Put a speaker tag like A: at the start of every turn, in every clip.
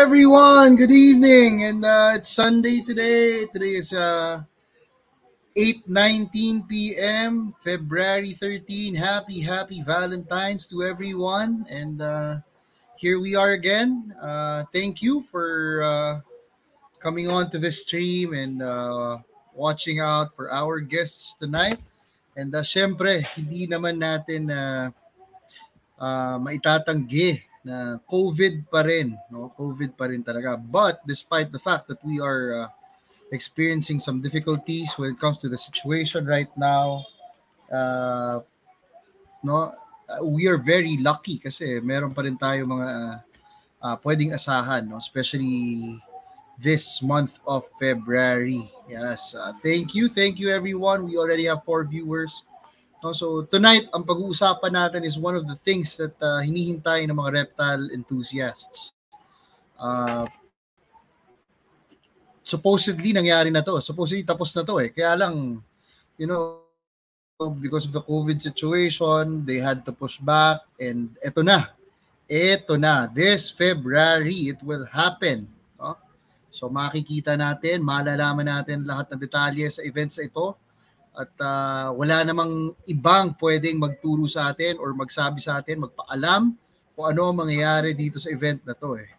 A: Everyone, good evening. And uh, it's Sunday today. Today is uh 8:19 p.m. February 13. Happy happy Valentine's to everyone. And uh here we are again. Uh thank you for uh coming on to this stream and uh watching out for our guests tonight. And uh, syempre, hindi naman natin uh, uh, maitatanggi na COVID pa rin, no? COVID pa rin talaga. But despite the fact that we are uh, experiencing some difficulties when it comes to the situation right now, uh, no, uh, we are very lucky kasi meron pa rin tayo mga uh, pwedeng asahan, no? Especially this month of February. Yes. Uh, thank you. Thank you everyone. We already have four viewers. No, so tonight, ang pag-uusapan natin is one of the things that uh, hinihintay ng mga reptile enthusiasts. Uh, supposedly nangyari na to. Supposedly tapos na to eh. Kaya lang, you know, because of the COVID situation, they had to push back and eto na. Eto na. This February, it will happen. No? So makikita natin, malalaman natin lahat ng detalye sa events na ito at uh, wala namang ibang pwedeng magturo sa atin or magsabi sa atin, magpaalam kung ano ang mangyayari dito sa event na to eh.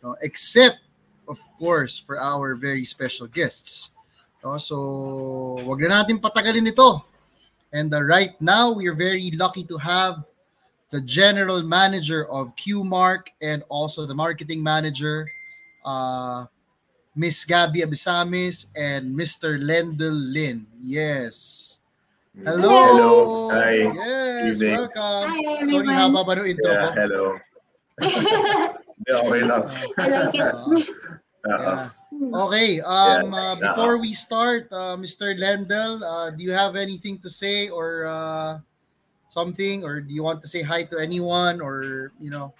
A: No, except of course for our very special guests. No, so wag na natin patagalin ito. And uh, right now we are very lucky to have the general manager of QMark and also the marketing manager uh, Miss Gabby Abisamis and Mr. Lendl Lin. Yes. Hello.
B: Hello. Hi.
A: Yes,
B: Evening.
A: welcome.
C: Hi,
A: Sorry,
C: everyone.
A: haba ba no intro
B: Yeah,
A: ko?
B: hello. Hindi, okay lang.
C: I like it.
A: Uh,
B: Oo.
A: yeah. Okay, um, uh,
B: Yeah.
A: before we start, uh, Mr. Lendl, uh, do you have anything to say or uh, something, or do you want to say hi to anyone, or you know?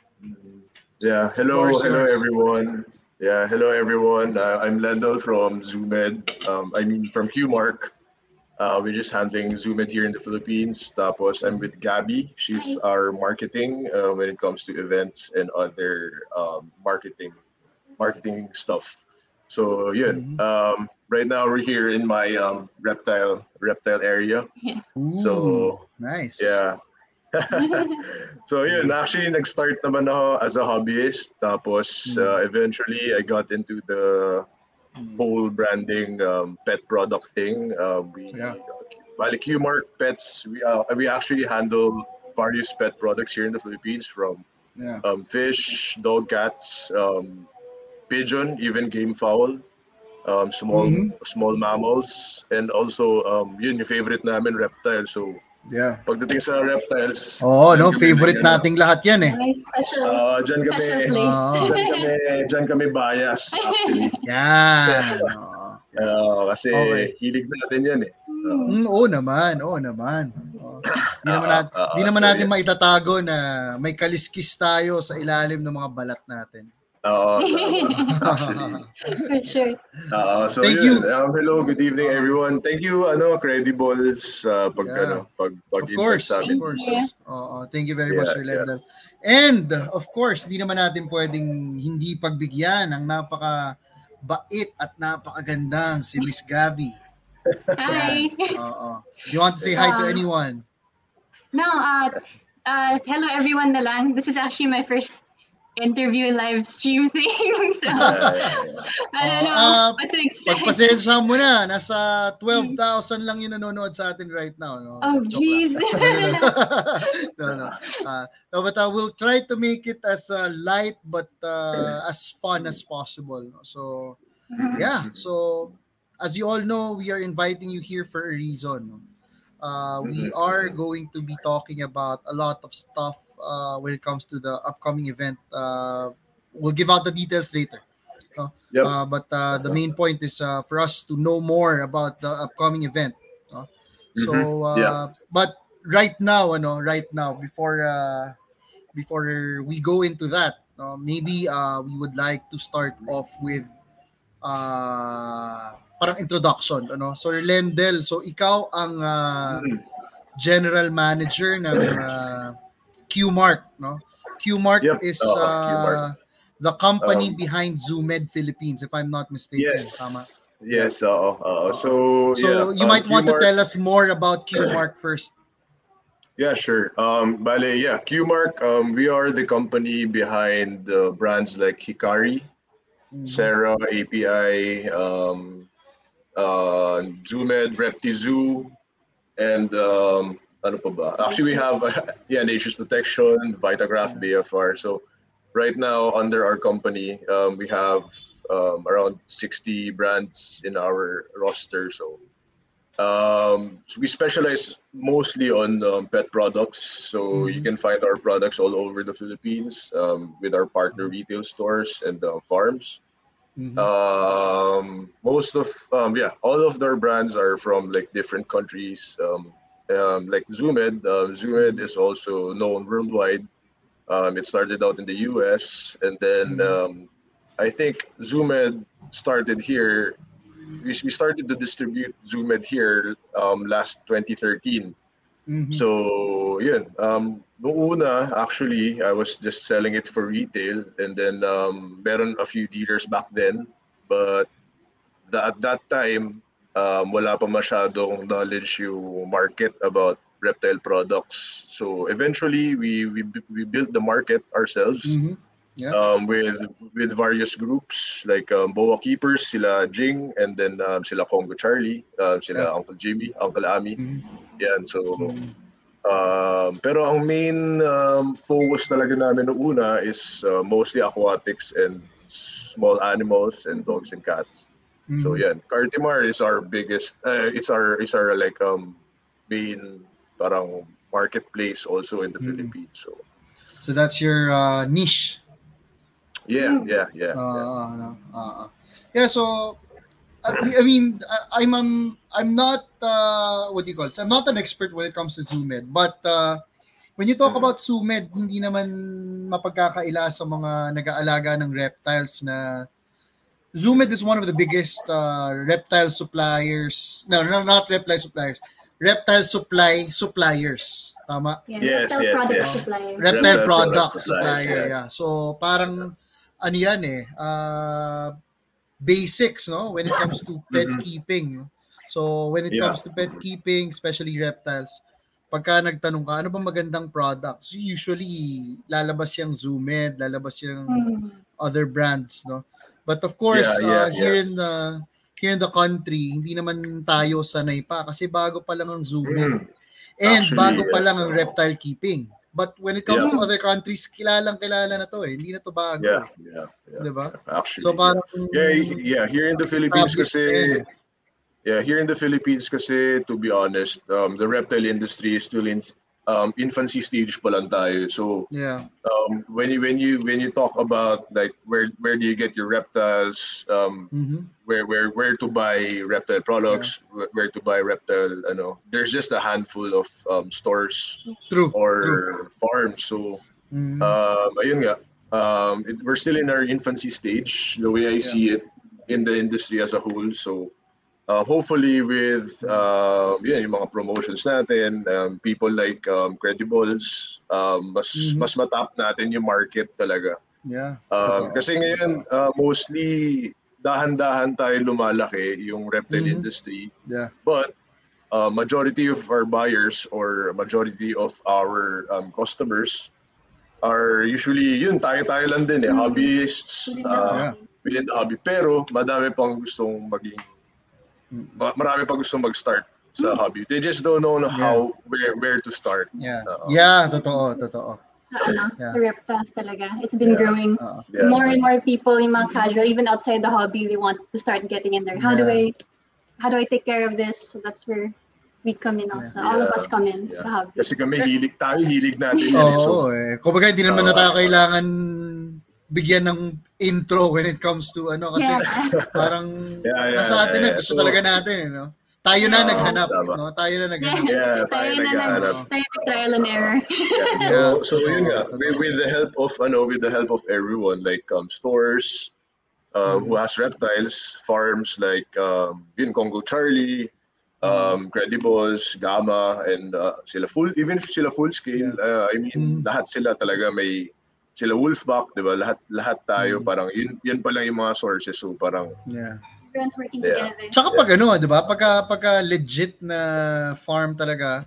B: Yeah, hello, hello everyone. Yeah, hello everyone. Uh, I'm Lendl from Zoomed. Um, I mean from QMark. Uh, we're just handling Zoomed here in the Philippines. Tapos I'm with Gabby. She's our marketing uh, when it comes to events and other um, marketing marketing stuff. So
A: Mhm.
B: Um, right now we're here in my um, reptile reptile area.
A: Ooh,
B: So,
A: nice.
B: Yeah. so yun, actually nag-start naman ako as a hobbyist. Tapos
A: Mm.
B: uh, eventually I got into the whole branding um, pet product thing. Uh, we
A: Yeah.
B: Bali Qmark Pets, we uh, we actually handle various pet products here in the Philippines from
A: Yeah.
B: um, fish, dog, cats, um, pigeon, even game fowl, um, small
A: Mhm.
B: small mammals, and also um, yun yung favorite namin reptile. So
A: Yeah.
B: pagdating sa reptiles,
A: Oo, no,
B: dyan kami
A: favorite
B: nag- ano,
A: nating lahat 'yan eh.
C: May special,
B: Ah, dyan kami,
C: special place.
A: Ah.
B: dyan kami, dyan kami bias actually.
A: Yan. Oo.
B: Ah, kasi
A: Okay.
B: hilig natin yan eh. Ah,
A: Mm, oo naman, oo naman. Oo. Di naman
B: Ah,
A: natin,
B: ah,
A: di naman
B: so
A: natin maitatago na may kaliskis tayo sa ilalim ng mga balat natin.
B: Oo, actually.
C: For sure.
B: Ah, so
A: Thank
B: yun.
A: you.
B: Um, hello, good evening everyone. Thank you ano Credibles uh, pag
A: Yeah.
B: ano pag pag
A: Of course,
B: sa
A: of course.
C: Yeah.
A: Oo, thank you very much,
B: Yeah,
A: Sir Lendl. And of course, hindi naman natin pwedeng hindi pagbigyan ang napaka bait at napakagandang si Miss Gabby.
C: Hi.
A: Oo. You want to say hi to
C: Ah.
A: anyone?
C: No, uh, uh, hello everyone na lang. This is actually my first interview live stream thing. so, I don't know
A: Ah,
C: what to expect.
A: Pagpasensya mo na, nasa 12,000 lang yung nanonood sa atin right now. No?
C: Oh,
A: Joke
C: jeez.
A: no, no. Uh, no, but uh, we'll try to make it as uh, light but uh, as fun as possible. no? So, yeah. So, as you all know, we are inviting you here for a reason. no? Uh, we
B: Mhm.
A: are going to be talking about a lot of stuff uh, when it comes to the upcoming event. Uh, we'll give out the details later.
B: Yep.
A: Uh, but uh, the main point is uh, for us to know more about the upcoming event. So, uh,
B: Mhm. Yeah.
A: but right now, ano, right now, before uh, before we go into that, no, maybe uh, we would like to start off with uh, parang introduction. Ano? So, Lendel, so ikaw ang uh,
B: Mhm.
A: general manager ng uh, QMark, no? QMark
B: Yep.
A: is uh,
B: QMark.
A: the company
B: Um,
A: behind Zoomed Philippines, if I'm not mistaken.
B: Yes.
A: Tama.
B: Yes, oo. oo. So,
A: So
B: yeah,
A: you
B: um,
A: might want to tell us more about QMark first.
B: Yeah, sure. Um, bale, yeah, Qmark, um, we are the company behind uh, brands like Hikari,
A: Mhm.
B: Sarah, API, um, uh, Zoomed, ReptiZoo, and um, ano pa ba? Actually, we have yeah, Nature's Protection, Vitagraph, BFR. So right now, under our company, um, we have um, around 60 brands in our roster. So um, so we specialize mostly on um, pet products. So you
A: Mhm.
B: can find our products all over the Philippines um, with our partner retail stores and uh, farms.
A: Mhm.
B: Um, most of um, yeah, all of their brands are from like different countries. Um, um, like Zoomed, um, Zoomed is also known worldwide. Um, it started out in the U.S. and then
A: Mhm.
B: um, I think Zoomed started here. We, we started to distribute Zoomed here um, last 2013.
A: Mhm.
B: So, yun. Um, noong una, actually, I was just selling it for retail. And then, um, meron a few dealers back then. But the, at that time, um, wala pa masyadong knowledge yung market about reptile products. So, eventually, we, we, we built the market ourselves
A: Mhm. Yeah.
B: um, with with various groups like um, Boa Keepers, sila Jing, and then um, sila Congo Charlie, uh, sila
A: Yeah.
B: Uncle Jimmy, Uncle Ami.
A: Mhm.
B: Yan, so
A: Mhm.
B: Um, pero ang main um, focus talaga namin noong una is uh, mostly aquatics and small animals and dogs and cats. So
A: Mhm.
B: yan, Cartimar is our biggest uh, it's our is our like um main parang marketplace also in the
A: Mhm.
B: Philippines. So
A: So that's your uh, niche.
B: yeah, yeah, yeah.
A: Uh,
B: yeah.
A: ano, uh, yeah, so I, I mean, I'm um, I'm not uh, what do you call it? I'm not an expert when it comes to Zoomed, but uh, when you talk
B: Mhm.
A: about Zoomed, hindi naman mapagkakaila sa mga nag-aalaga ng reptiles na Zoomed is one of the biggest uh, reptile suppliers. No, no, not reptile suppliers. Reptile supply suppliers. Tama?
B: Yes,
C: reptile
B: yes,
C: product
B: yes.
C: supplier.
A: reptile
B: Reptile
A: product
B: product
A: supplier,
B: suppliers,
A: yeah. So parang ano yan eh, uh, basics no when it comes to pet
B: Mhm.
A: keeping. no? So when it
B: Yeah.
A: comes to pet keeping, especially reptiles, pagka nagtanong ka, ano bang magandang products? Usually lalabas yung Zoomed, lalabas yung
C: Hmm.
A: other brands, no? But of course,
B: Yeah, yeah,
A: uh, here
B: yes.
A: in the here in the country, hindi naman tayo sanay pa kasi bago pa lang ang Zoomed.
B: Mm.
A: And
B: Actually,
A: bago pa lang ang reptile keeping. But when it comes
B: Yeah.
A: to other countries, kilalang kilala na to eh. Hindi na to bago.
B: Yeah,
A: eh.
B: yeah, yeah.
A: 'Di ba?
B: Actually,
A: So parang
B: yeah, yeah. Here in the Philippines, kasi
A: yun.
B: Yeah, here in the Philippines kasi to be honest, um, the reptile industry is still in um, infancy stage pa lang tayo. So
A: yeah.
B: um, when you when you when you talk about like where where do you get your reptiles, um,
A: Mhm.
B: where where where to buy reptile products, where, where to buy reptile, ano, there's just a handful of um, stores
A: True. True.
B: or farms. So
A: Mhm.
B: um, ayun nga, um, it, we're still in our infancy stage, the way I
A: Yeah.
B: see it in the industry as a whole. So, uh, hopefully with uh, yeah, yung mga promotions natin, um, people like um, Credibles, um, mas
A: Mhm.
B: mas matap natin yung market talaga.
A: yeah.
B: Um, kasi ngayon, uh, mostly dahan-dahan tayo lumalaki yung reptile
A: Mhm.
B: industry.
A: Yeah.
B: But uh, majority of our buyers or majority of our um, customers are usually yun tayo-tayo lang din eh
C: Mhm.
B: hobbyists uh,
A: Yeah.
C: hobby.
B: within the hobby pero madami pang gustong maging ma- marami pang gustong mag-start
C: Hmm.
B: sa hobby they just don't know how where where to start
A: Yeah.
B: Oo.
A: Yeah, totoo, totoo.
C: Sa ano,
A: Yeah.
C: reptiles talaga. It's been
B: Yeah.
C: growing.
B: Yeah.
C: More and more people, yung mga casual, even outside the hobby, they want to start getting in there. How do
A: Yeah.
C: I, how do I take care of this? So that's where we come in also. All of
B: Yeah.
C: us come in,
B: Yeah.
C: the hobby.
B: kasi kami hilig tayo hilig natin.
A: Oo,
B: so
A: eh. Kumbaga hindi naman na
B: Oo.
A: tayo kailangan bigyan ng intro when it comes to ano kasi
C: Yeah.
A: parang
B: Yeah, yeah,
A: nasa atin na
B: yeah.
A: gusto
B: So-
A: talaga natin, eh, no? Tayo na
B: Oo,
A: naghanap,
B: tama.
A: no? Tayo na naghanap.
B: yeah
C: Tayo
B: tayo
C: na
B: naghahanap
A: nag-
C: Tayo trial and error.
B: Yeah. So,
A: Yeah.
B: so yun nga, with, with the help of ano, with the help of everyone like um, stores um, who has reptiles, farms like um, yun Congo Charlie, um, Credibles, Gamma, and uh, sila full even if sila full scale, uh, I
A: Mm.
B: mean lahat sila talaga may sila Wolfpack, 'di ba? Lahat lahat tayo
A: Mm.
B: parang yun yun pa lang yung mga sources so parang
A: Yeah.
C: Everyone's working
B: Yeah.
C: together.
A: Tsaka pag ano, 'di ba? Pagka pagka legit na farm talaga,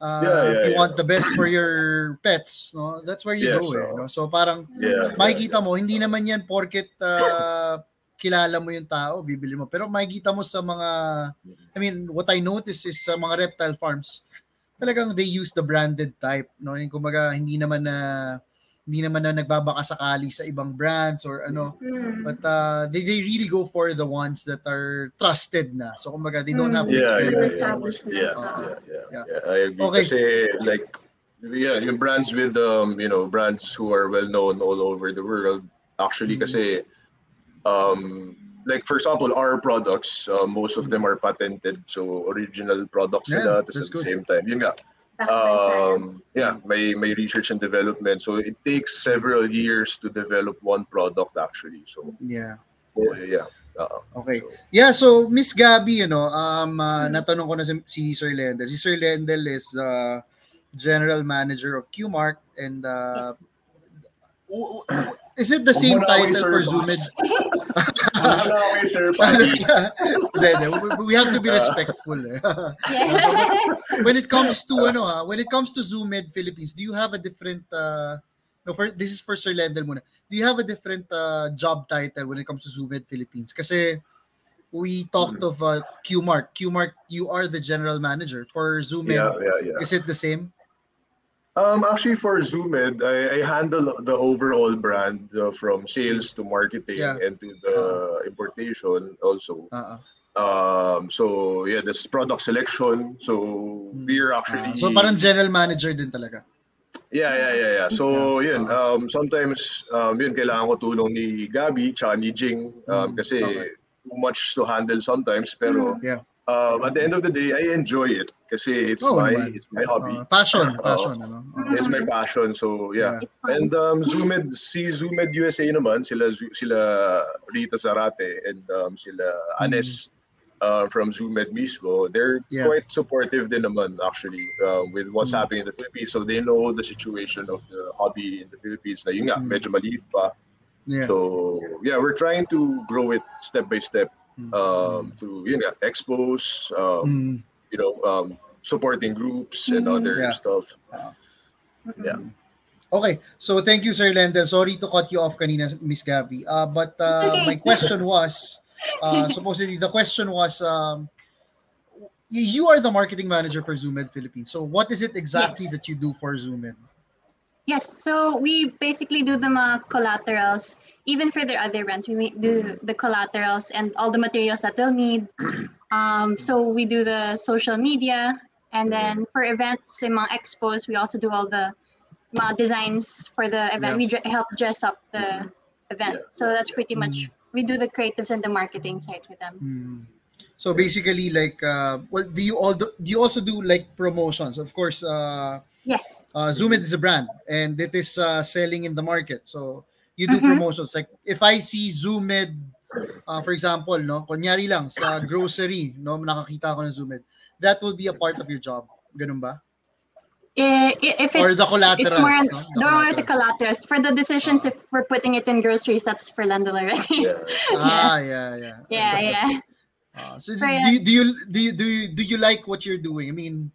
A: uh,
B: Yeah, yeah,
A: if you
B: yeah.
A: want the best for your pets, no? That's where you
B: Yes,
A: go eh,
B: oo.
A: no? So parang
B: yeah.
A: makikita mo hindi naman 'yan porket uh, kilala mo yung tao, bibili mo. Pero makikita mo sa mga I mean, what I notice is sa mga reptile farms, talagang they use the branded type, no? Yung kumbaga hindi naman na hindi naman na nagbabaka sakali sa ibang brands or ano.
C: Mm.
A: But uh, they, they really go for the ones that are trusted na. So kumbaga, they don't have to
B: Yeah,
A: experiment.
B: yeah, yeah.
C: Established na.
B: Yeah, yeah, yeah,
A: Yeah.
B: yeah. I agree.
A: Okay.
B: Kasi like yeah, yung brands with um, you know, brands who are well known all over the world. Actually
A: Mhm.
B: kasi um like for example, our products, uh, most of them are patented. So original products
A: Yeah,
B: sila at the
A: good.
B: same time. Yun nga. Um, yeah, may may research and development. So it takes several years to develop one product actually. So
A: Yeah.
B: oh, yeah. Uh,
A: Okay.
B: so,
A: Yeah, so Miss Gabby, you know, um, uh,
C: Hmm.
A: natanong ko na si, si Sir Lendel. Si Sir Lendel is the general manager of QMark and uh, w- w- is it the same
B: Huwag mo na
A: title for. Zoomed?
B: Wala Sir Patty.
A: Hindi, hindi. We- we have to be respectful. eh.
C: Yeah.
A: when it comes to ano ha, when it comes to Zoomed Philippines, do you have a different uh no for this is for Sir Lendel muna. Do you have a different uh, job title when it comes to Zoomed Philippines? Kasi we talked of uh, Qmark. Qmark, you are the general manager for Zoomed.
B: Yeah, yeah, yeah.
A: Is it the same?
B: Um, actually, for Zoomed, I, I handle the overall brand uh, from sales to marketing
A: Yeah.
B: and to the importation also.
A: Uh-uh.
B: Um, so yeah, this product selection. So we're actually
A: Ah, so parang general manager din talaga.
B: yeah, yeah, yeah, yeah. So
A: Yeah.
B: yun, um, sometimes um, yun kailangan ko tulong ni Gabi tsaka ni Jing um,
A: Mm,
B: kasi
A: okay.
B: too much to handle sometimes. Pero
A: Yeah.
B: Um, at the end of the day, I enjoy it kasi it's
A: Oo
B: my it's my hobby.
A: Uh, passion, passion ano. Uh,
B: It's my passion. So yeah.
C: Fun.
B: And um, Zoomed, si Zoomed USA naman, sila sila Rita Zarate and um, sila Anes uh, from Zoomed mismo, they're
A: Yeah.
B: quite supportive din naman actually uh, with what's
A: Mm.
B: happening in the Philippines. So they know the situation of the hobby in the Philippines na yun nga,
A: Mm.
B: medyo maliit pa.
A: yeah.
B: So yeah, we're trying to grow it step by step
A: Mm.
B: um, through yun nga, expos, um,
A: Mm.
B: you know, um, supporting groups and
C: Mm.
B: other
A: Yeah.
B: stuff. Yeah.
A: Okay, so thank you, Sir Lendel. Sorry to cut you off kanina, Miss Gabby. Uh, but uh,
C: okay.
A: my question was, uh, supposedly the question was, um, you are the marketing manager for Zoomed Philippines. So what is it exactly
C: Yes.
A: that you do for Zoomed?
C: Yes, so we basically do the mga collaterals, even for their other brands. We do the collaterals and all the materials that they'll need. Um, so we do the social media, and then for events, in mga expos, we also do all the mga designs for the event.
A: Yeah.
C: We help dress up the event.
B: Yeah.
C: So that's pretty much we do the creatives and the marketing side for them.
A: Hmm. So basically, like, uh, well, do you all do, do you also do like promotions? Of course, uh,
C: Yes.
A: Uh, Zoomed is a brand and it is uh, selling in the market. So you do
C: Mhm.
A: promotions. Like if I see Zoomed, uh, for example, no, kunyari lang sa grocery, no, nakakita ko ng Zoomed, that will be a part of your job. Ganun ba?
C: I- i- If it's,
A: Or the
C: it's more
A: collaterals, no? The
C: no, the
A: collaterals.
C: collaterals. For the decisions,
A: Ah.
C: if we're putting it in groceries, that's for Lendl already.
B: Yeah.
A: Ah, yeah, yeah.
C: yeah, yeah.
A: Uh, so do,
C: For,
A: do, you, do you do you do you do you like what you're doing? I mean,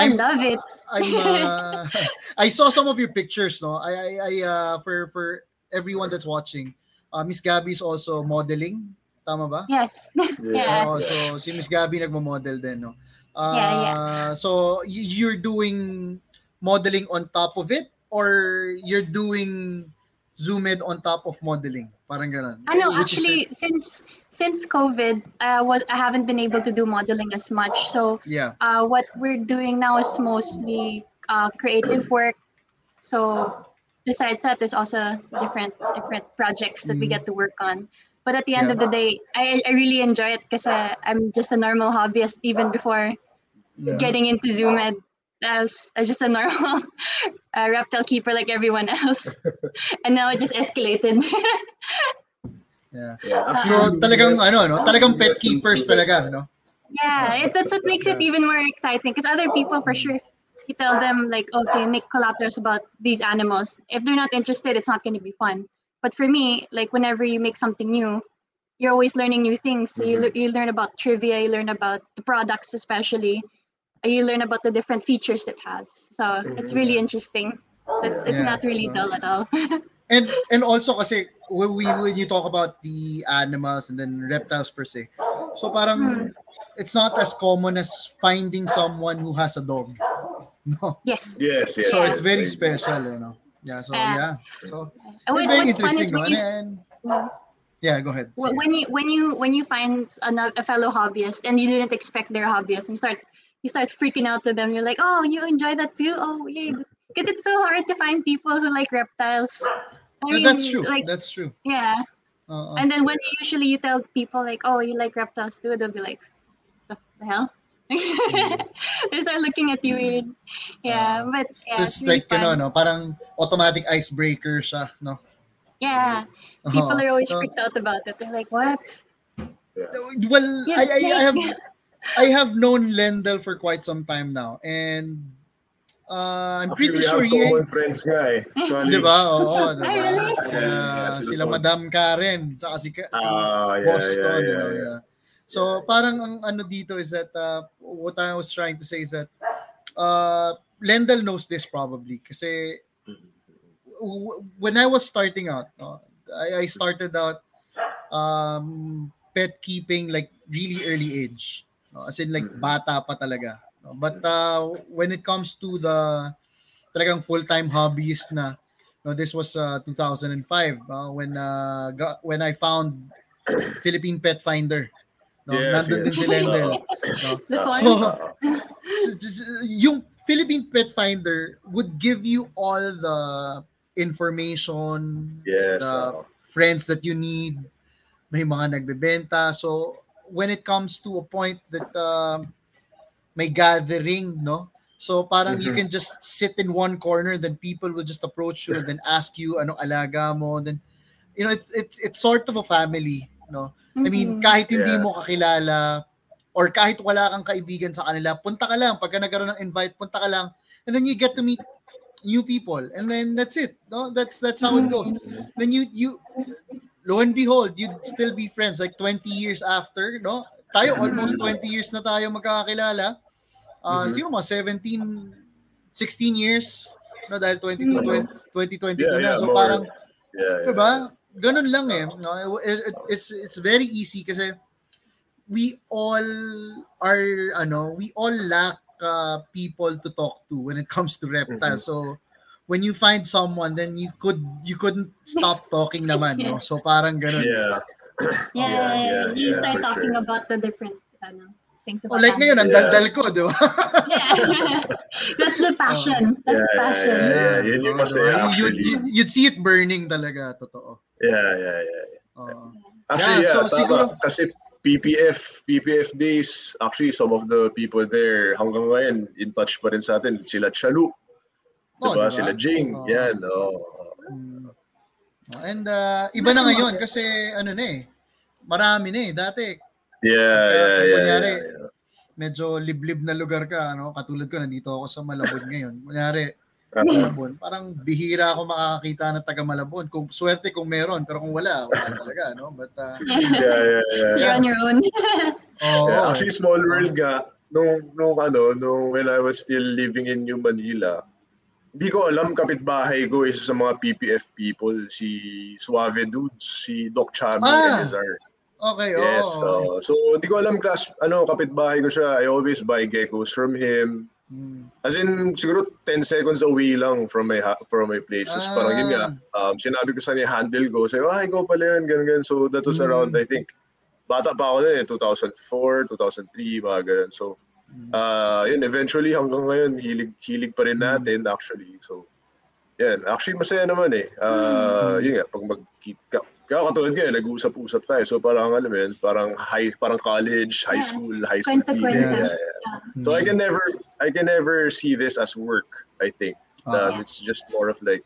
C: I
A: I'm-
C: love it.
A: I'm uh, I saw some of your pictures, no. I I, I uh, for for everyone that's watching, uh, Miss Gabby is also modeling. Tama ba?
C: Yes. Yeah.
A: Oo, so si Miss Gabby nagmo-model din, no. Uh,
C: Yeah,
A: So y- you're doing modeling on top of it or you're doing zoomed on top of modeling? Parang ganun.
C: I know.
A: Which
C: Actually, since since COVID, I was I haven't been able to do modeling as much. So
A: yeah.
C: uh, what we're doing now is mostly uh, creative work. So besides that, there's also different different projects that we
A: Mhm.
C: get to work on. But at the end
A: Yeah.
C: of the day, I, I really enjoy it because I'm just a normal hobbyist even before
A: Yeah.
C: getting into Zoomed. I was, I was just a normal uh, reptile keeper like everyone else. and now it just escalated.
A: Yeah.
B: Yeah.
A: So talagang ano no, talagang pet keepers talaga, no?
C: yeah, it, that's what makes it even more exciting because other people for sure, you tell them like, okay, make collaterals about these animals. If they're not interested, it's not going to be fun. But for me, like whenever you make something new, you're always learning new things. So you,
B: Mhm.
C: le- you learn about trivia, you learn about the products, especially. Uh, You learn about the different features it has. So it's
B: Mhm.
C: really interesting. It's, it's
A: Yeah.
C: not really dull at all.
A: And and also kasi when we when you talk about the animals and then reptiles per se. So parang
C: Hmm.
A: it's not as common as finding someone who has a dog. No.
C: yes.
B: Yes, yes.
A: So
C: Yeah.
A: it's very
B: yes.
A: special, you know. Yeah, so
C: Yeah.
A: yeah. So
C: And
A: it's
C: what-
A: very
C: what's fun is
A: interesting,
C: when you,
A: And, and yeah, go ahead.
C: Wh-
A: Sige.
C: when you when you when you find another a fellow hobbyist and you didn't expect their hobbyist and you start you start freaking out to them. You're like oh you enjoy that too? Oh yeah. Because it's so hard to find people who like reptiles. I
A: But that's
C: mean,
A: true.
C: like
A: That's true.
C: yeah.
A: Uh,
C: and then when you usually you tell people like oh you like reptiles too they'll be like the the hell? They start looking at you weird. Yeah but yeah
A: so
C: it's
A: it's
C: really
A: like, you know,
C: fun.
A: no, parang automatic icebreaker siya, no?
C: yeah. People
A: Oo.
C: are always
A: So,
C: freaked out about it. They're like what?
A: Well,
C: You
A: I, I, I have
C: snake.
A: I have known Lendl for quite some time now, and uh, I'm pretty sure he,
B: common friends nga eh. Actually.
A: di ba? Oo, di ba? Sila,
B: Yeah,
A: sila Madam Karen, tsaka si, si
B: Ah, yeah,
A: Boston,
B: yeah, yeah, yeah.
A: yeah. So parang ang ano dito is that uh, what I was trying to say is that uh, Lendl knows this probably kasi when I was starting out, no, I, I started out um, pet keeping like really early age. No? As in like bata pa talaga. No? But uh, when it comes to the talagang full-time hobbyist na, no, this was uh, 2005 uh, when uh, ga- when I found Philippine Pet Finder. No,
B: Yes,
A: nandun
B: yes.
A: din si Lendl. No? So,
B: ah,
A: S- s- yung Philippine Pet Finder would give you all the information,
B: yes.
A: the
B: ah.
A: friends that you need, may mga nagbebenta. So when it comes to a point that uh, may gathering, no? So parang you
B: Mhm.
A: can just sit in one corner, then people will just approach you and then ask you anong alaga mo. Then you know, it's it's it's sort of a family, no? I mean,
C: Mhm.
A: kahit hindi
B: Yeah.
A: mo kakilala or kahit wala kang kaibigan sa kanila, punta ka lang. Pagka nagkaroon ng invite, punta ka lang. And then you get to meet new people. And then that's it. No? That's that's how it goes. Then you you lo and behold, you'd still be friends like 20 years after, no? Tayo almost 20 years na tayo magkakakilala. Uh,
B: Mhm.
A: Sino mga 17, 16 years, no? Dahil 22, 20, 2022
B: Yeah,
A: na.
B: yeah,
A: So
B: more.
A: parang,
B: Yeah, yeah.
A: Diba? Ganun lang eh. No, it- it- it's it's very easy kasi we all are ano, we all lack uh, people to talk to when it comes to reptiles. So when you find someone then you could you couldn't stop talking naman, no? So parang ganun.
B: Yeah.
C: yeah,
B: Yeah, yeah,
C: you
B: yeah,
C: start talking
B: sure.
C: about the different ano, things
A: Oh,
C: about
A: like ngayon, ang
B: Yeah.
A: daldal ko, di ba?
C: yeah that's the passion that's
B: Yeah,
C: the
B: yeah,
C: passion
B: yeah, yeah. Yun yung
A: Oh,
B: masaya?
A: You- you- you'd see it burning talaga, totoo.
B: Yeah, yeah, yeah.
A: Oo.
B: Actually,
A: Yeah,
B: yeah,
A: so
B: tama.
A: siguro-
B: Kasi PPF, PPF days, actually, some of the people there, hanggang ngayon, in touch pa rin sa atin. Sila Chalu,
A: Oh,
B: diba?
A: diba?
B: Sila Jing,
A: Oo.
B: yan. Oh.
A: Mm. And uh, iba na ngayon kasi ano na eh, marami na eh. Dati
B: Yeah,
A: Pagka-
B: yeah, yeah,
A: kunyari,
B: yeah, yeah.
A: medyo liblib na lugar ka, ano? Katulad ko, nandito ako sa Malabon ngayon. Kunyari,
B: Ah,
A: Malabon, parang bihira ako makakakita ng taga Malabon. Kung swerte kung meron, pero kung wala, wala talaga, no? But uh,
B: yeah, yeah, yeah.
C: so you're on your own
A: oh,
B: Yeah, actually, small world nga, nung, nung ano, nung when I was still living in New Manila, hindi ko alam kapitbahay ko isa sa mga PPF people, si Suave Dudes, si Doc Chami
A: Ah,
B: Elizar.
A: okay,
B: Yes,
A: oh.
B: so, so hindi ko alam class, ano, kapitbahay ko siya. I always buy geckos from him.
A: Mm.
B: As in, siguro 10 seconds away lang from my ha- from my place. Tapos parang yun nga,
A: Ah.
B: um, sinabi ko sa niya, handle ko. Sabi, ah, ikaw pala yun, ganun, ganun. So that was
A: Mm.
B: around, I think, bata pa ako na eh, 2004, 2003, mga ganun. So. Uh, yun, eventually hanggang ngayon, hilig, hilig pa rin
A: Mm.
B: natin actually. So, yan. Actually, masaya naman eh. Uh. Yun nga, pag mag-kaya katulad ngayon, nag-uusap-usap tayo. So parang alam mo yun, parang high, parang college, high
C: Yeah.
B: school, high school.
A: Yeah.
B: Yeah, yeah. So I can never, I can never see this as work. I think
A: Ah,
B: um, it's just more of like,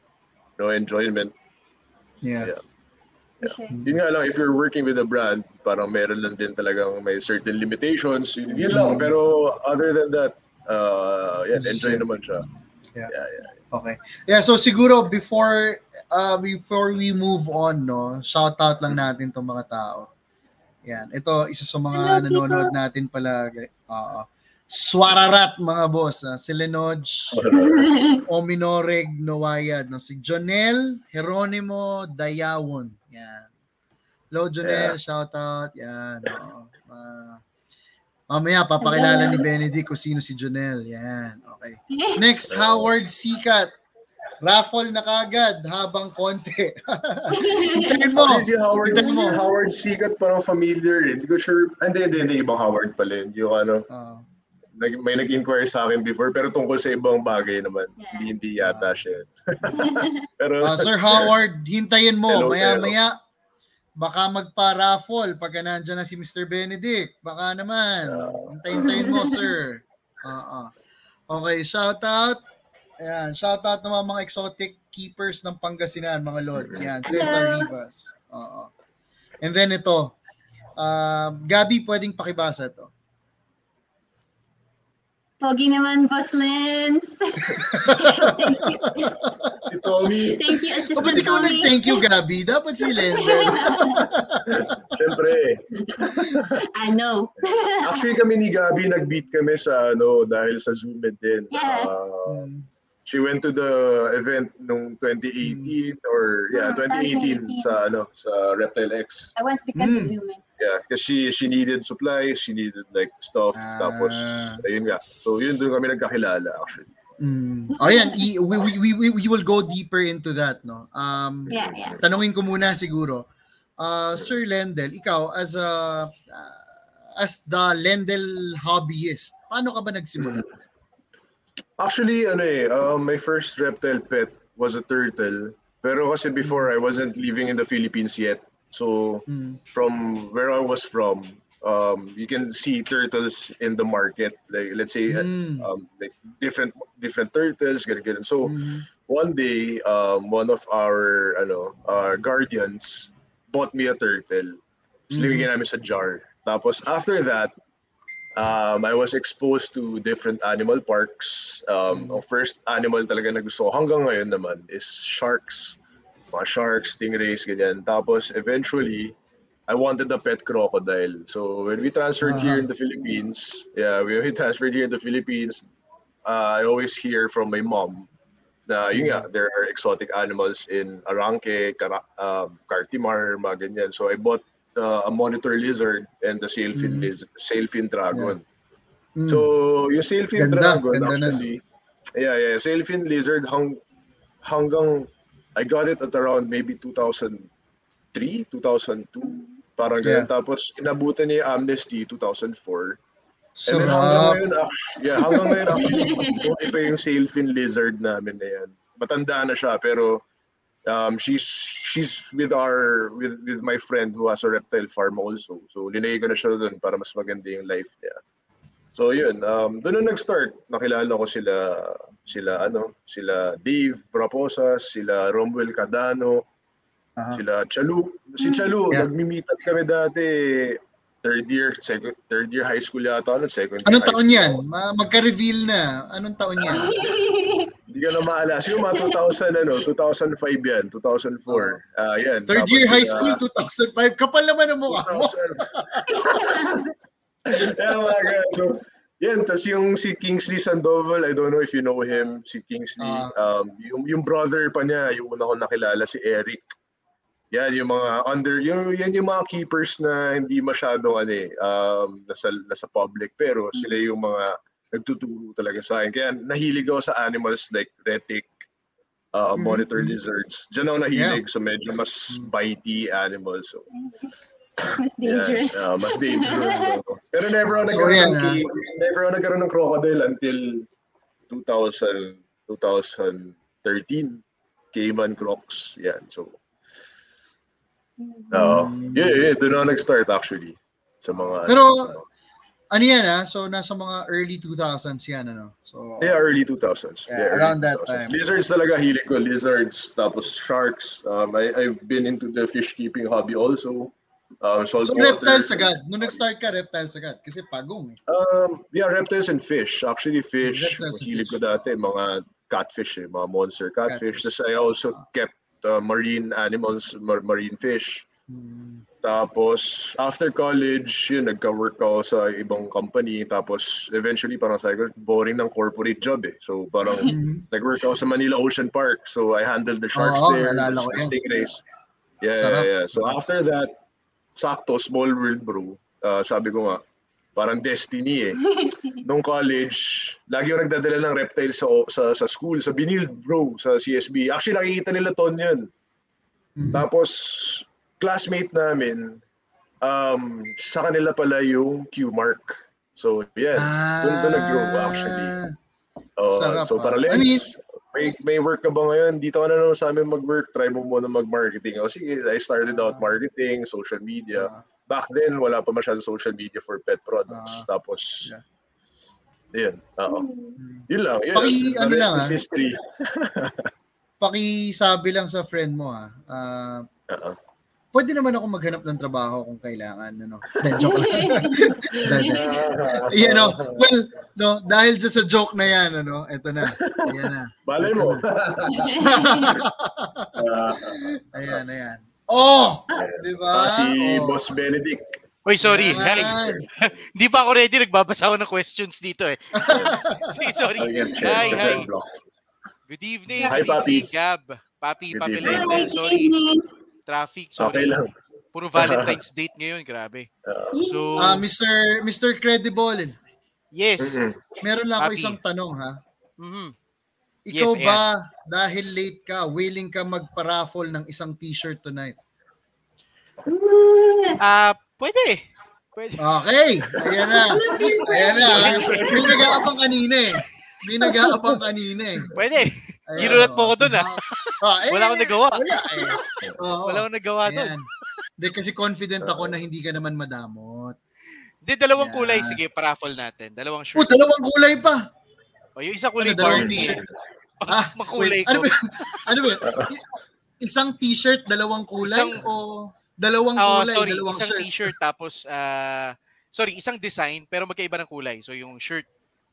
B: no enjoyment.
A: yeah.
B: yeah.
C: Sure.
B: Yun nga lang, if you're working with a brand, parang meron lang din talagang may certain limitations. Yun, yun lang. Pero other than that, Uh, yan, enjoy naman siya.
A: Yeah.
B: yeah, yeah.
A: Okay. Yeah, so siguro before uh, before we move on, no, shout out lang natin tong mga tao. Yan. Ito, isa sa mga
C: Hello,
A: nanonood
C: people.
A: natin palagi. Oo. Swararat mga boss. Uh, si Lenoj, Ominoreg Noayad. No? Si Jonel Jeronimo Dayawon. Yan. Hello, Jonel. Shout out. Yan. Oo. Uh, mamaya, papakilala ni Benedict kung sino si Jonel. Yan. Okay. Next, Howard Sikat. Raffle na kagad habang konti. Hintayin mo.
B: Actually, si Howard,
A: Hintayin mo.
B: si Howard Sikat parang familiar eh. Hindi ko sure. Ah, Hindi, hindi, hindi. Ibang Howard pala yun. Yung ano,
A: Ah,
B: nag, may nag-inquire sa akin before pero tungkol sa ibang bagay naman.
C: Yeah.
B: Hindi, hindi yata siya. pero,
A: ah, Sir Howard, hintayin mo.
B: Hello,
A: maya,
B: sir.
A: maya, baka magpa-raffle pagka nandyan na si Mr. Benedict. Baka naman. Hintayin-hintayin mo, sir. Ah, ah. Okay, shout out. Ayan, shout out naman mga exotic keepers ng Pangasinan, mga lords. Yan, Cesar Rivas. Oo. And then ito, uh, Gabi, pwedeng pakibasa to.
C: Pogi naman, Boss Lens. Thank you.
B: si Tommy,
C: Thank you, Assistant
A: ikaw
C: Tommy.
A: nag-thank you, Gabi? Dapat si Lendel.
B: syempre.
C: I know.
B: Actually kami ni Gabi nag-beat kami sa ano dahil sa Zoom din.
C: Yeah.
B: Ah,
A: Mm.
B: She went to the event nung 2018 or yeah,
C: Ah,
B: 2018
C: 2018.
B: sa ano sa Reptile X.
C: I went because
A: Mm.
C: of Zoom. eh.
B: Yeah, because she she needed supplies, she needed like stuff.
A: Ah.
B: Tapos ayun nga. So yun doon kami nagkakilala actually.
A: Mm. Oh, yan. We, we, we, we, we will go deeper into that, no? Um,
C: Yeah, yeah.
A: Tanungin ko muna siguro. Uh, Sir Lendel, ikaw as a uh, as the Lendel hobbyist, paano ka ba nagsimula?
B: Actually, ano eh, um, my first reptile pet was a turtle. Pero kasi before, I wasn't living in the Philippines yet. So,
A: Mm.
B: from where I was from, um, you can see turtles in the market. Like, let's say,
A: Mm.
B: um, like different different turtles, ganun, ganun. So,
A: Mm.
B: one day, um, one of our, ano, our guardians bought me a turtle. Tapos linagyan namin sa jar. Tapos, after that, um, I was exposed to different animal parks. Um,
A: Mm.
B: Ang first animal talaga na gusto ko hanggang ngayon naman is sharks. Mga sharks, stingrays, ganyan. Tapos eventually, I wanted a pet crocodile. So when we transferred here
A: Uh-huh.
B: in the Philippines, yeah, when we transferred here in the Philippines, uh, I always hear from my mom na yun nga, there are exotic animals in Arranque, Kara- um, Cartimar, mga ganyan. So I bought uh, a monitor lizard and the sailfin,
A: Mhm.
B: liz- sailfin dragon.
A: Mm.
B: So, yung sailfin
A: Ganda,
B: dragon
A: ganda
B: actually, yeah, yeah, sailfin lizard hang, hanggang, I got it at around maybe 2003, 2002, parang ganyan.
A: Yeah.
B: Tapos, inabutan niya yung amnesty 2004. And then hanggang ngayon, actually, yeah, hanggang ngayon actually, buhay pa yung sailfin lizard namin na yan. Matanda na siya, pero um, she's she's with our with with my friend who has a reptile farm also. So linagay ko na siya doon para mas maganda yung life niya. So yun, um, doon na nag-start. Nakilala ko sila sila ano, sila Dave Raposas, sila Romuel Cadano,
A: Aha.
B: sila Chalu. Si Chalu,
A: Yeah.
B: nagmi-meetup kami dati third year, second, third year high school yata, ano, second year
A: Anong taon
B: school
A: yan? magka-reveal na. Anong taon yan?
B: Ka na maalala. Siguro mga 2000, ano, 2005 yan, 2004. Ah, yan.
A: Third year high school, 2005. Kapal naman ang mukha mo.
B: 2000. yeah, mga ganun. So, yan. Tapos yung si Kingsley Sandoval, I don't know if you know him, si Kingsley.
A: Ah.
B: um, yung, yung brother pa niya, yung una ko nakilala, si Eric. Yan, yung mga under, yung, yan yung mga keepers na hindi masyado ano eh, um, nasa, nasa public. Pero sila yung mga nagtuturo talaga sa akin. Kaya nahilig ako sa animals like retic, uh,
A: Mhm.
B: monitor lizards. Diyan ako nahilig sa medyo mas
A: Mm.
B: bitey animals. So,
C: Mas
B: Yeah,
C: dangerous.
B: yeah, mas dangerous. so. Pero never ako
A: So,
B: nagkaroon
A: yan,
B: ng
A: ah.
B: key- never ako nagkaroon ng crocodile until 2000 2013 Cayman Crocs. Yan. So, uh, yeah, yeah, doon ako nag-start actually sa mga
A: Pero, ano yan ha? So, nasa mga early 2000s yan, ano? So,
B: yeah, early 2000s.
A: Yeah,
B: early
A: around that
B: 2000s.
A: time.
B: Lizards talaga hilig ko. Lizards, tapos sharks. Um, I, I've been into the fish keeping hobby also. Um,
A: So
B: water.
A: reptiles agad. Nung nag-start ka, reptiles agad. Kasi pagong eh.
B: Um, yeah, reptiles and fish. Actually, fish. Mahilig ko dati, mga catfish eh, mga monster catfish.
A: Catfish.
B: Tapos I also
A: Ah.
B: kept uh, marine animals, mar- marine fish.
A: Hmm.
B: Tapos, after college, yun, nagka-work ako sa ibang company. Tapos, eventually, parang sabi ko, boring ng corporate job eh. So, parang
A: Mhm.
B: nag-work ako sa Manila Ocean Park. So, I handled the sharks
A: Oo,
B: there, the
A: ko yun.
B: stingrays. Yeah,
A: Sarap.
B: yeah, yeah. So, after that, sakto, small world bro. Uh, sabi ko nga, parang destiny eh. Nung college, lagi ako nagdadala ng reptile sa, sa, sa school, sa Binild bro, sa CSB. Actually, nakikita nila ton yun.
A: Mhm.
B: Tapos, classmate namin, um, sa kanila pala yung Q-mark. So, yeah. Doon doon nag-grow actually. Uh,
A: Sarap,
B: so,
A: ah.
B: para
A: I
B: Lens,
A: mean-
B: may, may work ka ba ngayon? Dito ka na naman sa amin mag-work. Try mo muna mag-marketing. O sige, I started out
A: Ah.
B: marketing, social media.
A: Ah,
B: Back then, wala pa masyado social media for pet products.
A: Ah.
B: Tapos,
A: Yeah.
B: yun. Oo.
A: hmm.
B: Yun lang. Yun,
A: Paki-
B: the
A: ano lang,
B: is
A: ah.
B: history.
A: Pakisabi lang sa friend mo ah. ah,
B: Oo.
A: Pwede naman ako maghanap ng trabaho kung kailangan. Ano? Hindi, joke lang. Hindi, hindi. Yan, no? Well, no, dahil sa joke na yan, ano, eto na. Ayan na.
B: Balay mo.
A: Ayan, ayan. Oh! Di ba?
B: ah, si
A: oh.
B: Boss Benedict.
D: Uy, sorry. Hi. Hindi pa ako ready. Nagbabasa ako ng questions dito eh. Sige, sorry. Hi, hi. Good evening.
B: Hi,
D: good
B: Papi.
D: evening, Gab. Papi,
B: Good
D: Papi
B: evening.
D: Lendel. Sorry. Traffic,
B: Okay
D: sorry.
B: lang.
D: Puro Valentine's date ngayon. Grabe.
B: Ah,
D: So,
A: Ah, Mr. Mr. Credible,
D: yes.
B: mhm.
A: meron lang ako
D: Papi.
A: isang tanong ha.
D: Mhm.
A: Ikaw
D: Yes,
A: ba, dahil late ka, willing ka magpa-raffle ng isang t-shirt tonight?
D: Ah, pwede. Pwede.
A: Okay, ayan na. Ayan na. May nag-aabang kanina eh. May nag-aabang kanina eh.
D: Pwede. Ginulat mo
A: oh,
D: ko dun,
A: si
D: ah.
A: Ha- Ah, eh,
D: Wala akong nagawa.
A: Wala eh. Oo,
D: Wala akong nagawa doon.
A: Hindi kasi confident ako na hindi ka naman madamot.
D: Hindi, dalawang
A: Yan.
D: kulay. Sige, paraffle natin. Dalawang
A: Oh,
D: shirt.
A: dalawang kulay pa.
D: O, yung isa kulay
A: Ano,
D: party.
A: t-shirt? Ah,
D: Makulay
A: wait, ano
D: ko.
A: ba? Ano ba? Isang t-shirt, dalawang kulay
D: Isang-
A: o dalawang
D: Oh,
A: kulay,
D: sorry.
A: dalawang
D: Isang
A: shirt?
D: t-shirt tapos, ah, sorry, isang design pero magkaiba ng kulay. So, yung shirt,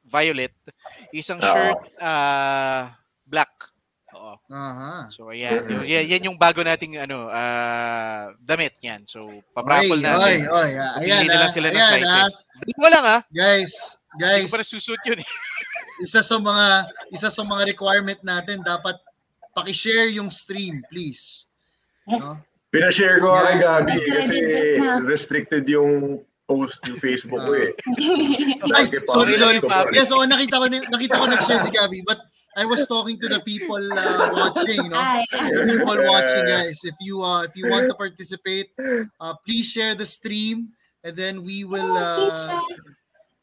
D: violet. Isang
B: Oo.
D: shirt, ah, black. Oo.
A: Aha.
D: So, ayan. Yung- yan, yan yung bago nating, ano, ah, damit yan. So, papraffle
A: Oy,
D: natin.
A: oy, oy,
D: Pili
A: ayan,
D: na lang
A: ah,
D: sila ng
A: ayan,
D: sizes.
A: ah.
D: Dalawa lang, ah.
A: Guys,
D: Hindi
A: guys,
D: ko pa nasusot yun, eh.
A: isa sa mga isa sa mga requirement natin dapat paki-share yung stream, please. No?
B: Pinashare ko kay
A: Yeah.
B: Gabi kasi restricted yung post yung Facebook ko eh.
A: Ay, sorry, sorry.
D: Sorry, Papi.
A: Yes, oo, nakita ko na- nakita ko nag-share si Gabi, but I was talking to the people uh, watching, no? The people watching, guys. If you uh, if you want to participate, uh, please share the stream, and then we will uh,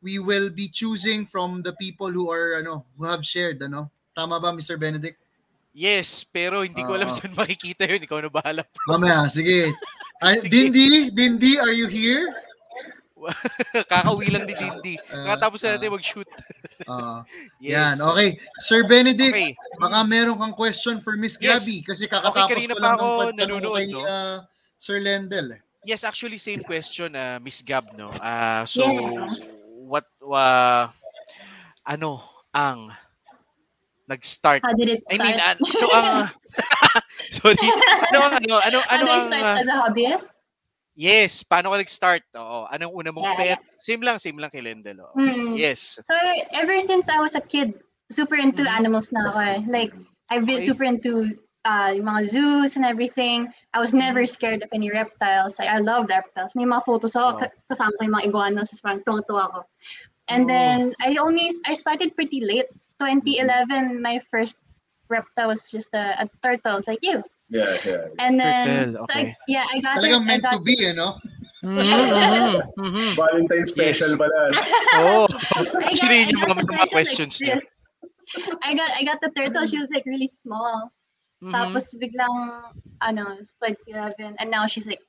A: we will be choosing from the people who are ano who have shared, ano? Tama ba, Mr. Benedict?
D: Yes, pero hindi ko alam
A: Oo.
D: saan makikita yun. Ikaw na bahala.
A: Mamaya, sige. Ay, Dindi, Dindi, are you here?
D: Kakauwi lang ni Dindy.
A: Ah,
D: Katapos na natin
A: ah.
D: mag-shoot.
A: Ah,
D: Yes.
A: Yan, okay. Sir Benedict,
D: Okay.
A: baka meron kang question for Miss
D: Yes.
A: Gabby kasi kakatapos
D: kanina
A: ko
D: pa
A: lang
D: ako
A: ng pagtanong
D: nanonood,
A: kay
D: no?
A: uh, Sir Lendel. eh.
D: Yes, actually same question uh, Miss Gab no. Ah, so
C: Yeah.
D: what wa ano ang nag-start?
C: How did it
D: I
C: start?
D: mean, an- ano ang Sorry. Ano ang ano ano ano
C: How did I
D: ang
C: start
D: ah,
C: as a hobbyist?
D: Yes, paano ka nag-start? Oo, anong una mong
C: Yeah,
D: pet? Same lang, same lang kay Lendel. oo.
C: Hmm.
D: Yes.
C: So ever since I was a kid, super into
D: Mhm.
C: animals na ako eh. Like I've been
D: Okay.
C: super into uh, yung mga zoos and everything. I was never
D: Mm-hmm.
C: scared of any reptiles. Like, I love reptiles. May mga photos ako,
D: Wow.
C: ka- kasama ko yung mga iguanas, parang tuwa ako. And
D: Oh.
C: then I only I started pretty late. 2011, my first reptile was just a, a turtle, like you.
B: Yeah, yeah.
C: And then
D: Turtle,
C: so I,
D: okay.
C: yeah, I got
A: Talagang
C: it. I
A: meant
C: got
A: to be, eh, no?
D: Mhm, mhm.
B: Valentine special
D: Yes.
B: pala.
D: Oh. Actually, yun yung mga, mga questions
C: like
D: niya.
C: I got I got the turtle. She was like really small.
D: Mhm.
C: Tapos biglang ano, it's 2011 and now she's like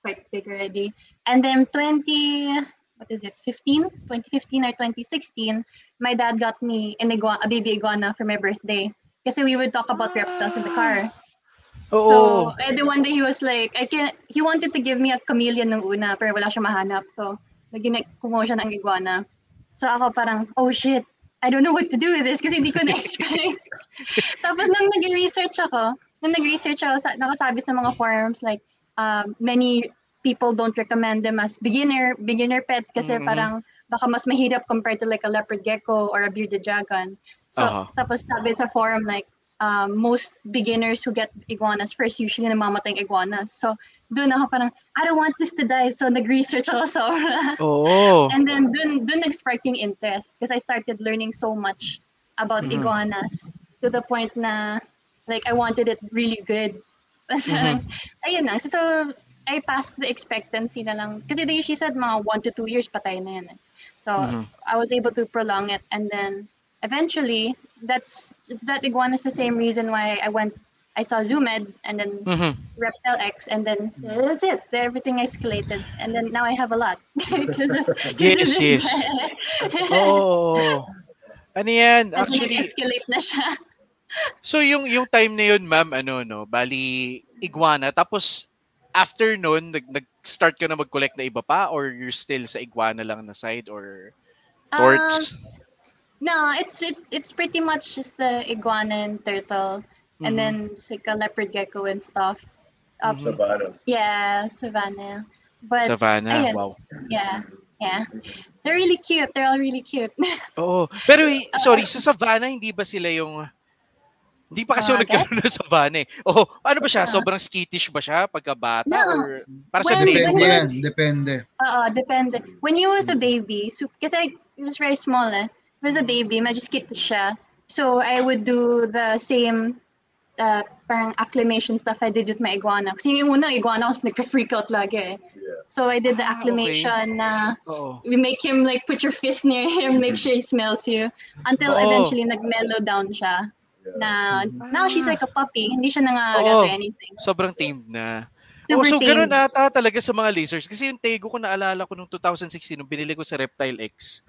C: quite big already. And then 20 what is it? 15? 2015 or 2016, my dad got me an igua- a baby iguana for my birthday. Kasi we would talk about reptiles in the car.
D: Oo.
C: So, the one day he was like, I can he wanted to give me a chameleon nung una, pero wala siya mahanap. So, naging kumuha siya ng iguana. So, ako parang, oh shit, I don't know what to do with this kasi hindi ko na-expect. Tapos nung nag-research ako, nung nag-research ako, sa, nakasabi sa mga forums, like, um, many people don't recommend them as beginner beginner pets kasi
D: Mhm.
C: parang baka mas mahirap compared to like a leopard gecko or a bearded dragon. So,
D: Aha.
C: tapos sabi sa forum, like, um, most beginners who get iguanas first usually namamatay yung iguanas. So, doon ako parang, I don't want this to die. So, nag-research ako sobra.
D: Oo.
C: And then, doon, doon nag-spark yung interest because I started learning so much about
D: Mhm.
C: iguanas to the point na, like, I wanted it really good.
D: Mhm.
C: ayun na. So, so, I passed the expectancy na lang. Kasi they usually said mga one to two years patay na yan. eh. So,
D: Mhm.
C: I was able to prolong it. And then, eventually, that's that iguana is the same reason why I went, I saw Zoomed and then
D: Mhm.
C: Reptile X, and then that's it. Everything escalated, and then now I have a lot. 'Cause of-
D: Yes, yes. Oo. Ano yan? Actually,
C: nag-escalate na siya.
D: so yung yung time na yun, ma'am, ano no, bali iguana tapos after nun, nag, nag-start ka na mag-collect na iba pa or you're still sa iguana lang na side or torts?
C: Um, no, it's, it's it's pretty much just the iguana and turtle, and
D: Mhm.
C: then it's like a leopard gecko and stuff. Uh,
D: Mhm.
B: Savannah.
C: Yeah, savannah. But
D: Savannah,
C: ayun.
D: wow.
C: yeah, yeah, they're really cute. They're all really cute.
D: Oo. Pero eh, sorry, sa Savannah hindi ba sila yung hindi pa kasi
C: Ah,
D: yung nagkaroon ng Savannah eh. Oh, ano ba siya? Sobrang skittish ba siya pagka bata
C: No.
D: or para sa
C: When-
D: date
A: Depende yan.
C: was-
A: Depende.
C: Oo, depende. When he was a baby, so, kasi he was very small eh. Was a baby, medyo skittish siya. So, I would do the same uh, parang acclimation stuff I did with my iguana. Kasi yung una, iguana ko, nagka-freak out lagi eh.
B: Yeah.
C: So, I did the
D: Ah,
C: acclimation na
D: Oo.
C: we make him like put your fist near him, make sure he smells you. Until
D: Oo.
C: eventually, nag-mellow down siya.
B: Yeah.
C: Na, now she's like a puppy. Hindi siya
D: Oo.
C: nangangagat or anything.
D: Sobrang tamed na.
C: Super
D: oh, so
C: tame.
D: ganun ata talaga sa mga lasers. Kasi yung Tego ko naalala ko nung 2016 nung binili ko sa Reptile X.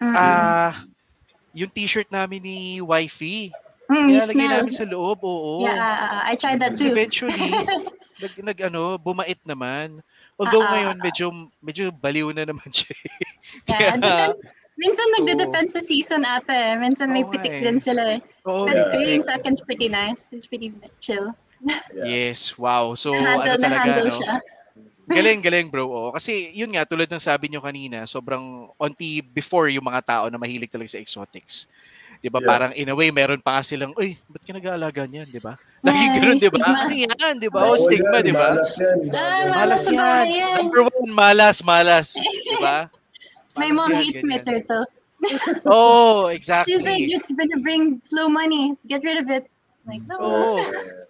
C: Mm.
D: Ah, yung t-shirt namin ni Wifey.
C: Mm,
D: Nilalagay namin sa loob, oo.
C: Yeah, I tried that too.
D: eventually, nag, nag ano, bumait naman. Although
C: ah,
D: ngayon medyo medyo baliw na naman siya.
C: Yeah,
D: Kaya,
C: depends. Minsan
D: Oo.
C: nagde-depend sa season ate. Minsan may
D: nga
C: pitik
D: eh.
C: din sila eh.
D: oo,
C: But
B: Yeah.
C: yung sa akin's pretty nice. It's pretty chill.
B: Yeah.
D: Yes, wow. So
C: Na-handle,
D: ano talaga
C: na-handle
D: no?
C: siya.
D: Galing, galing bro. Oo. Kasi yun nga, tulad ng sabi nyo kanina, sobrang onti before yung mga tao na mahilig talaga sa exotics. Di ba?
B: Yeah.
D: Parang in a way, meron pa nga silang, uy, ba't ka nag-aalaga niyan? Di ba? Lagi
C: Yeah,
D: ganun, di ba? Ano yan? Di ba?
B: Oo,
D: O stigma, di ba?
B: Malas yan.
C: Ah,
D: Malas
C: malas
D: yan.
C: yan.
D: Number one, malas, malas. Di ba?
C: My mom
D: yan,
C: hates my
D: ganyan.
C: turtle.
D: Oh,
C: She's
D: exactly.
C: like, it's gonna bring slow money. Get rid of it. I'm like, no.
D: Oo.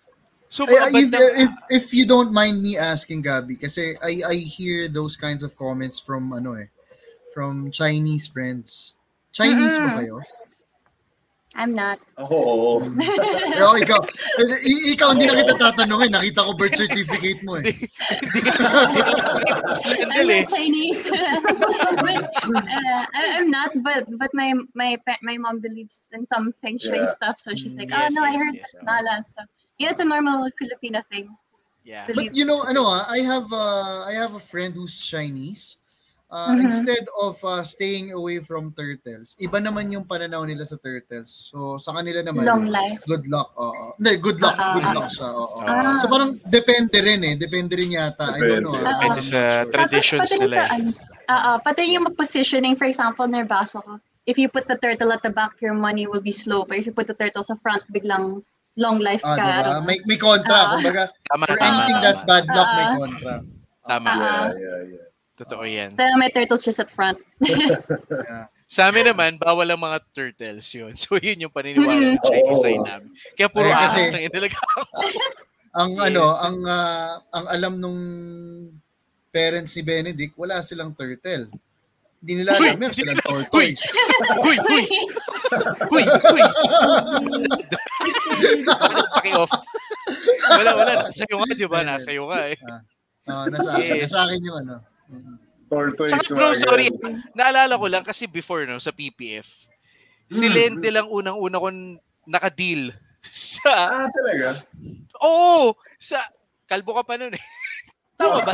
B: Yeah.
D: So,
A: Ay,
D: mga
A: ay, if,
D: bandang-
A: if, if you don't mind me asking, Gabi, kasi I, I hear those kinds of comments from, ano eh, from Chinese friends. Chinese ba
C: Mm-mm.
A: kayo?
C: I'm not.
B: Ako, oo.
A: Pero ikaw, i- ikaw hindi na kita tatanungin. Nakita ko birth certificate mo eh.
C: I'm
D: Slendel
C: not Chinese. but, uh, I, I'm not, but but my my pa- my mom believes in some feng shui
B: Yeah.
C: stuff, so she's like,
D: Mm,
C: oh
D: yes,
C: no, I
D: yes,
C: heard
D: yes,
C: that's
D: oh.
C: malas. So yeah, it's a normal Filipino thing.
D: Yeah.
A: But you know, ano ah, I have uh, I have a friend who's Chinese. Uh,
C: Mhm.
A: Instead of uh, staying away from turtles, iba naman yung pananaw nila sa turtles. So sa kanila naman,
C: Long life.
A: good luck. Oo. Hindi, good luck.
C: Ah,
A: good
C: ah,
A: luck siya. Oo.
D: Ah.
A: So parang depende rin eh. Depende rin yata. I don't know.
B: Depende.
A: ah.
D: Depende sa
A: sure.
C: Tapos
D: traditions
C: rin
D: nila.
C: sa
D: eh.
C: ano, ah, ah, pati yung positioning, for example, nabasa ko, if you put the turtle at the back, your money will be slow. But if you put the turtle sa front, biglang long life
A: Ah,
C: ka.
A: diba? May, may kontra.
C: Ah.
A: Kumbaga,
D: Tama,
A: for
D: tama,
A: anything
D: tama.
A: that's bad luck, may
C: Ah.
A: kontra.
D: Tama.
C: Ah.
B: Yeah, yeah, yeah.
D: Totoo yan.
C: Pero may turtles just at front.
D: Sa amin naman, bawal ang mga turtles yun. So, yun yung paniniwala ng Chinese
B: Oo.
D: side namin. Kaya puro
A: Ay,
D: ahas
A: kasi-
D: na inalaga.
A: Ang
D: Yes.
A: ano, ang ah, ang alam nung parents ni Benedict, wala silang turtle. Hindi nila alam, meron silang tortoise.
D: Huy, huy, huy, huy. Bakit paki-off? Wala, wala. Nasa iyo nga, di ba? Nasa iyo nga eh.
A: Ah, nasa akin.
D: Yes.
A: Nasa akin yung ano. Mm.
B: Tortoise.
D: Tsaka bro, sorry. Naalala ko lang kasi before no, sa PPF, si
B: Hmm.
D: Lente lang unang-una kong naka-deal sa
B: Ah, talaga?
D: Oo! Sa, kalbo ka pa nun eh. Tama ba?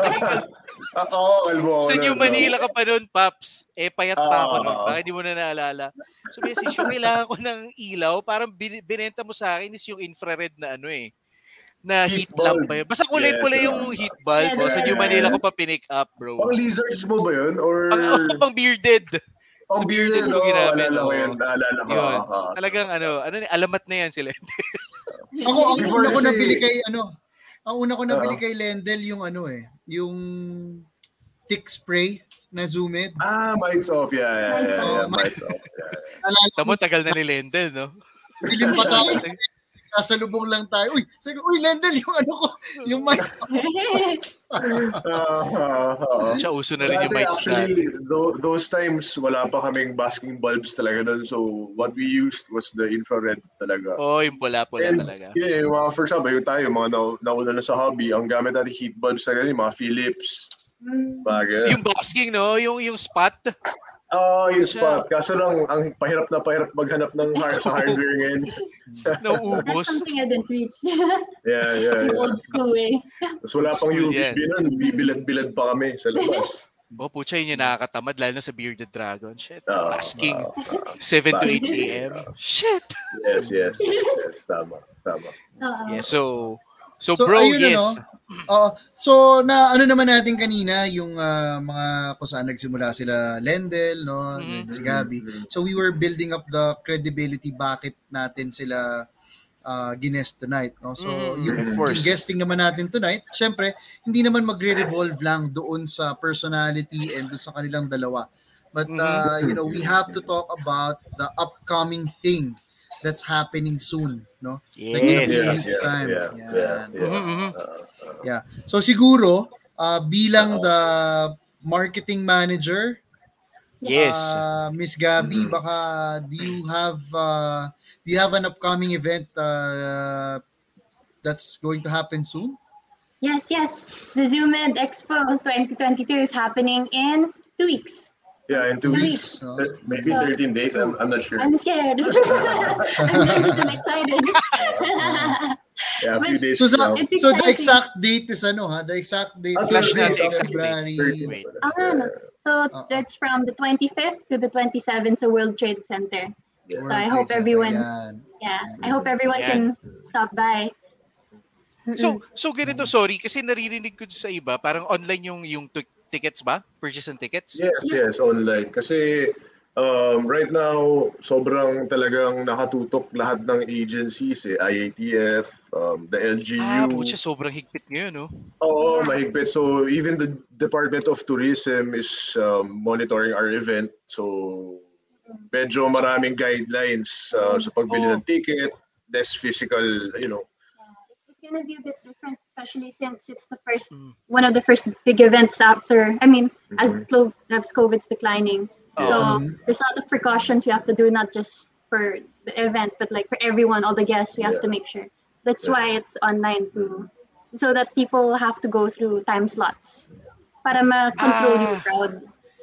B: Ah, Oo, kalbo ako
D: Sa New
B: no?
D: Manila ka pa nun, Paps. Eh, payat pa ako nun.
B: Ah.
D: Baka hindi mo na naalala. So, message yung kailangan ko ng ilaw. Parang bin- binenta mo sa akin is yung infrared na ano eh na heat,
B: Heat
D: lamp pa yun. Basta kulay-kulay
B: Yes,
D: yung
B: ah.
D: heat bulb.
C: Yeah,
D: sa New. Manila ko pa pinick up, bro.
B: Pang lizards mo ba yun? Or
D: Pang, oh, pang bearded.
B: pang
D: sa
B: bearded?
D: bearded mo
B: Oo,
D: ginamit,
B: Alala ko yun. Alala ko.
D: Yun.
B: ah, ah.
D: Talagang ano, ano ni alamat na yan sila.
A: Ako, ang
B: Before
A: una ko nabili kay, ano, ang una ko nabili
B: Oo.
A: kay Lendel yung ano eh, yung tick spray na Zoomit.
B: Ah, mics off. Yeah, yeah, yeah.
A: off.
B: yeah, mics off. Yeah.
A: Ko,
D: Tamo, tagal na ni Lendel, no?
A: dilim pa tayo. Kasalubong lang tayo. Uy, sabi uy, Lendel, yung ano ko, yung mic.
B: Ah.
D: Siya uso na rin yung mics
B: actually, those times, wala pa kaming basking bulbs talaga doon. So, what we used was the infrared talaga.
D: Oh, yung pula-pula
B: And,
D: talaga.
B: Yeah, yung mga, for example, yung tayo, mga na, nauna na sa hobby, ang gamit natin heat bulbs talaga, yung mga Philips, bagay.
D: Yung basking, no? Yung yung spot.
B: Oo, oh, yung
D: Siya.
B: spot. Kaso lang, ang pahirap na pahirap maghanap ng hard sa hardware ngayon.
C: That's
D: Nauubos.
C: something I didn't reach.
B: Yeah, yeah, yeah.
C: old school way.
B: Tapos wala pang UVB
D: yan.
B: nun, bibilad-bilad pa kami sa labas.
D: Oh, putya yun yung nakakatamad, lalo na sa Bearded Dragon. Shit.
B: Oo,
D: Basking.
B: oo, oo.
D: 7 to 8
B: basking.
D: a.m. Shit.
B: Yes, yes, yes, yes. Tama, tama.
C: Oo.
D: Yeah, so, so,
A: So,
D: bro,
A: ayun,
D: yes.
A: ano, Oo. so, na ano naman natin kanina, yung ah, mga kung saan nagsimula sila, Lendel, no,
D: Mhm.
A: si Gabby. So, we were building up the credibility bakit natin sila uh, ginest tonight. No? So,
D: Mhm,
A: yung, yung guesting naman natin tonight, syempre, hindi naman magre-revolve lang doon sa personality and doon sa kanilang dalawa. But, uh, you know, we have to talk about the upcoming thing that's happening soon. No?
D: Yes.
A: Yes,
B: Yeah,
A: yes.
B: yeah,
A: time.
B: yeah,
A: Yan.
B: yeah, yeah.
D: Mhm.
B: Uh, uh,
A: So siguro uh, bilang the marketing manager
D: Yes.
A: uh, Miss Gabby
B: Mhm.
A: baka do you have uh, do you have an upcoming event uh, that's going to happen soon?
C: Yes, yes. The ZoomEd Expo 2022 is happening in two weeks.
B: Yeah, in two
C: Two
B: weeks,
A: weeks.
B: thir- maybe 13 days, I'm, I'm not sure.
C: I'm scared. I'm nervous and excited.
B: Yeah, a few
C: But-
B: days
A: So sa, so the exact date is ano ha? The exact date
B: Ah,
A: is
D: flash
B: Thursday, sa
D: exact date.
A: February.
B: 13
D: Wait.
C: Ah, no. So
A: Uh-oh.
C: that's from the 25th to the 27th sa World Trade Center.
B: Yeah.
C: So I hope everyone-
A: Ayan.
C: Yeah, I hope everyone
D: Yan.
C: can stop by.
D: So, so ganito, sorry, kasi naririnig ko sa iba, parang online yung yung t- tickets ba? Purchase ng tickets?
B: Yes, yes, online. Kasi um, right now, sobrang talagang nakatutok lahat ng agencies, eh. IATF, um, the LGU.
D: Ah, putya, sobrang higpit ngayon, no?
B: Oo, mahigpit. So even the Department of Tourism is um, monitoring our event. So medyo maraming guidelines uh, sa pagbili
D: Oo.
B: ng ticket, less physical, you know.
C: It's, it's gonna be a bit different, especially since it's the first
D: Mm.
C: one of the first big events after. I mean, as
B: Mhm.
C: clo- as COVID's declining, so
A: Mhm.
C: there's a lot of precautions we have to do, not just for the event, but like for everyone, all the guests, we have to make sure. That's
B: Yeah.
C: why it's online too, so that people have to go through time slots para ma-control yung
D: Ah.
C: crowd.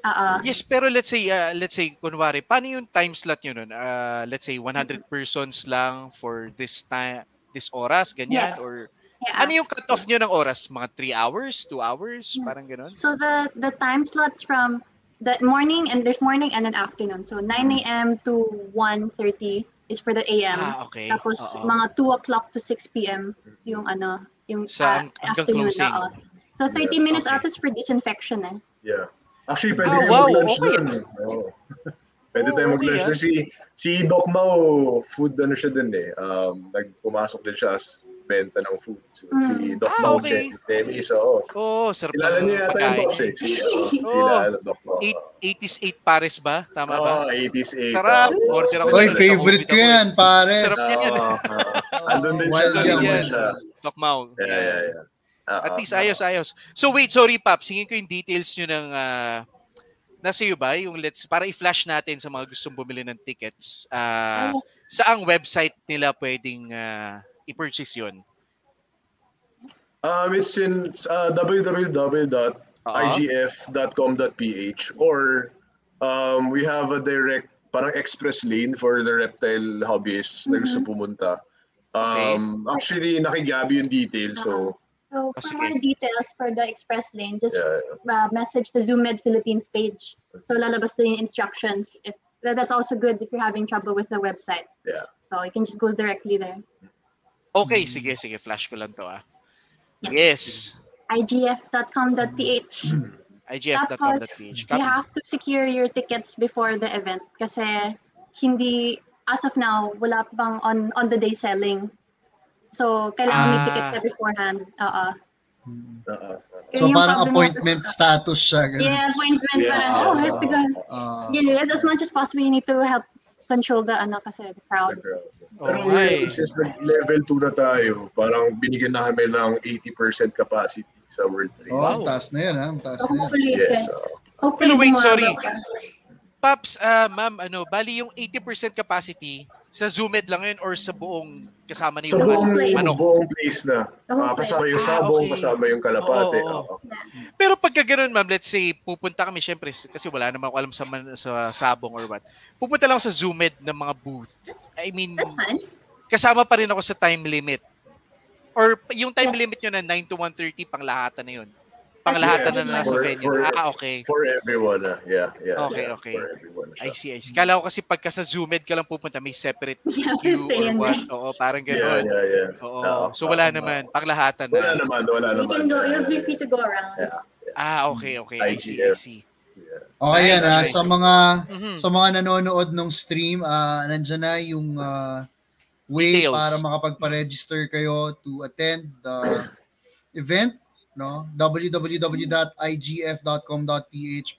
C: Uh,
D: Yes, pero let's say, uh, let's say, kunwari, paano yung time slot nyo nun? Uh, let's say, 100 persons lang for this time, this oras, ganyan?
C: Yes.
D: Or
C: yeah.
D: ano yung cut-off nyo ng oras? Mga 3 hours? 2 hours?
C: Yeah.
D: Parang ganun?
C: So the the time slots from the morning and there's morning and an afternoon. So 9 a.m. to 1:30 is for the AM.
D: Ah, okay.
C: Tapos
D: Oo.
C: mga 2 o'clock to 6 p.m. yung ano, yung
D: Sa hanggang
C: afternoon.
D: closing.
C: oo. So 30
B: Yeah,
C: minutes
D: okay.
C: atas for disinfection eh.
B: Yeah. Actually, pwede
D: Ah,
B: tayo
D: wow,
B: mag-lunch
D: okay.
B: dun. Oo. Pwede
D: Oo,
B: tayo
D: ah.
B: dun. Si, si Doc Mau, food ano siya dun eh. Um, nagpumasok din siya as benta ng food. So, Si
C: Mm.
B: Doc
D: Ah,
B: Mau,
D: okay.
B: Temis, oo.
D: Oo, oh, sarap
B: Kilala niya yata yung
D: pagkain.
B: Docs eh. Si, uh,
D: Oo.
B: sila, Doc.
D: Eight, 80s 8 pares ba? Tama ba?
B: Oo, 80s, 80s.
D: Sarap.
B: Oo.
D: Order ako
A: Oy, favorite ko yan, pares.
D: Sarap yan.
B: Oo, oo. Andun din siya. Andun
A: yan,
B: din siya.
D: Doc Mau.
B: Yeah, yeah, yeah. Ah,
D: At
B: ah,
D: least
B: ah.
D: ayos, ayos. So wait, sorry Pap, singin ko yung details nyo ng ah, nasa iyo ba? Yung let's para i-flash natin sa mga gustong bumili ng tickets. Ah,
C: Yes.
D: saang website nila pwedeng ah, i-purchase 'yon?
B: Um, it's in uh, www.igf.com.ph or um, we have a direct parang express lane for the reptile hobbyists na gusto pumunta. Um, actually, nakigabi yung details. So,
C: So
D: Oh,
C: for
D: sige.
C: more details for the express lane, just
B: yeah.
C: uh, message the ZoomMed Philippines page. So lalabas doon yung instructions. If that's also good if you're having trouble with the website.
B: Yeah.
C: So you can just go directly there.
D: Okay, sige, sige. Flash ko lang to ah. Yes.
C: igf.com.ph.
D: igf.com.ph.
C: Tapos, you have to secure your tickets before the event kasi hindi, as of now, wala pang on, on the day selling. So, kailangan may
D: Ah.
C: ticket ka beforehand. Oo. Yun
A: So
C: yung
A: parang appointment
C: natin.
A: status siya. ganun.
C: Yeah, appointment.
B: Yeah.
C: Parang, oh, I have to go.
A: Ah,
C: Yeah, as much as possible, you need to help control the, ano, kasi, the crowd.
B: Pero
D: Okay.
B: since nag-level 2 na tayo, parang binigyan na kami ng 80% capacity sa World Trade.
A: oh,
D: Wow.
A: ang taas na yan, ha? Ang taas
C: So,
A: na yan.
C: hopefully,
B: Yes.
C: yes.
B: uh,
C: hopefully,
D: Pero wait, sorry.
C: pa.
D: Paps, ah, ma'am, ano, bali yung 80% capacity sa Zoomed lang yun or sa buong kasama na
B: sa
D: yung
B: buong,
C: place.
D: ano?
B: buong place na. Ah, kasama yung
D: Ah,
B: sabong,
D: okay.
B: kasama yung kalapate.
D: Oo, oo. Pero pagka ganun, ma'am, let's say, pupunta kami, syempre, kasi wala naman ako alam sa, man- sa sabong or what. Pupunta lang ako sa Zoomed ng mga booth. I mean,
C: That's fine.
D: kasama pa rin ako sa time limit. Or yung time
C: Yes.
D: limit nyo na 9 to 1.30, panglahatan na yun. Panglahatan
B: Yes,
D: na nasa
B: for-
D: venue.
B: for-
D: ah, okay.
B: For everyone, ah. yeah, yeah.
D: Okay,
B: yeah,
D: okay.
B: For everyone
D: I
B: siya.
D: see, I see. Kala ko kasi pagka sa Zoomed ka lang pupunta, may separate
C: You have to
D: queue or what.
C: there.
D: Oo, parang
B: Yeah,
D: gano'n.
B: yeah, yeah.
D: Oo.
B: Oo,
D: so wala
B: oo.
D: naman. Panglahatan
B: Wala
D: na.
B: naman, wala
C: You
B: naman.
C: can go,
B: Yeah, yeah,
C: free to go around.
B: Yeah.
D: Ah, okay, okay. I see, I see.
B: yeah.
A: Okay yan,
D: Nice,
A: ha?
D: nice.
A: Sa mga
D: Mhm.
A: sa mga nanonood ng stream, ah nandiyan na yung ah, way
D: Details.
A: para makapagpa-register kayo to attend the event, no? www.igf.com.ph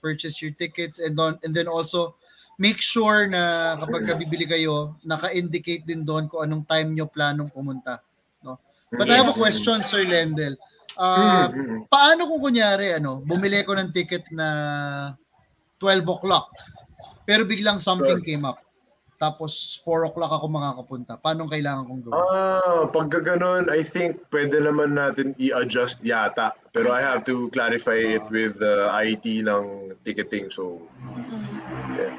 A: purchase your tickets and don and then also make sure na kapag ka bibili kayo, naka-indicate din doon kung anong time nyo planong pumunta, no? But I have a
D: Yes.
A: question, Sir Lendel. Ah,
B: Mm, mm.
A: paano kung kunyari, ano, bumili ko ng ticket na 12 o'clock, pero biglang something came up. Tapos 4 o'clock ako makakapunta. Paano kailangan kong gawin?
B: Ah, pag ganun, I think pwede naman natin i-adjust yata. Pero I have to clarify it
A: Ah.
B: with the IT ng ticketing. So, yeah.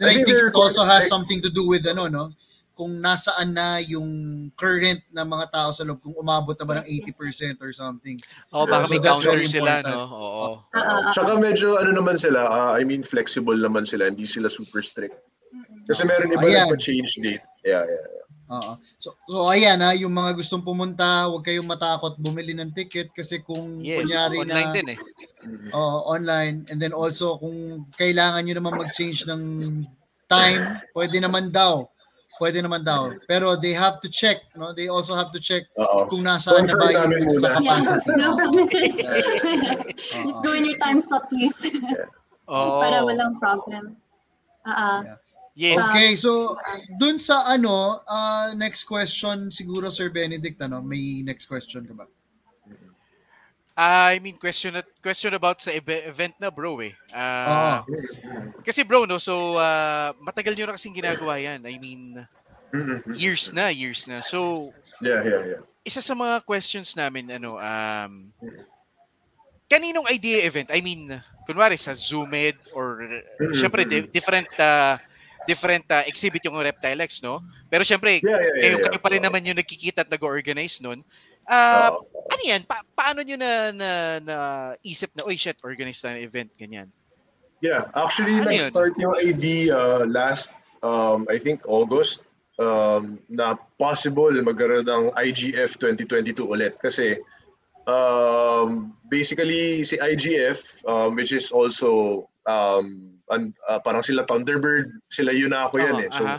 A: Then I
B: I think
A: think it also has
B: quite-
A: something to do with ano, no? Kung nasaan na yung current na mga tao sa loob, kung umabot na ba ng 80% or something.
D: Oh, baka
A: So
D: may counter sila, no? Oo.
C: Ah, ah.
B: Tsaka medyo ano naman sila, ah, I mean flexible naman sila, hindi sila super strict. Kasi meron iba
A: Ayan.
B: nagpa-change date. Yeah, yeah.
A: Oo. So, so ayan ha, yung mga gustong pumunta, huwag kayong matakot bumili ng ticket kasi kung
D: Yes,
A: kunyari
D: online
A: na
D: din eh.
A: Oo, online. And then also, kung kailangan nyo naman mag-change ng time, pwede naman daw. Pwede naman daw. Pero they have to check, no? They also have to check
B: Oo.
A: kung nasaan na ba yung sa
B: muna.
C: Yeah,
A: capacity.
C: no promises. Just go in your time slot, please.
D: Oo.
C: Para walang problem. Ah, ah.
D: Yes.
A: Okay, so dun sa ano, uh, next question siguro Sir Benedict, ano, may next question ka ba?
D: I mean, question at- question about sa eve- event na bro eh. Ah, Kasi bro, no, so ah, matagal nyo na kasing ginagawa yan. I mean,
B: Mhm.
D: years na, years na. So,
B: Yeah, yeah, yeah.
D: isa sa mga questions namin, ano, um, kaninong idea event? I mean, kunwari sa Zoomed or,
B: Mm,
D: syempre, di- different, uh, different uh, exhibit yung Reptile X, no? Pero syempre,
B: Yeah, yeah, yeah.
D: kayo,
B: yeah.
D: kayo pa rin
B: Oo.
D: naman yung nagkikita at nag-organize nun. Ah,
B: Oo.
D: ano yan? Pa- paano nyo na, na, na isip na, oy shit, organize na ng event, ganyan?
B: Yeah, actually,
D: Ano yun?
B: nag-start yung idea last, um, I think, August, um, na possible magkaroon ng IGF 2022 ulit. Kasi, um, basically, si IGF, um, which is also, um, an, uh, parang sila Thunderbird, sila yun na ako yan
D: Oo,
B: eh. So,
D: aha.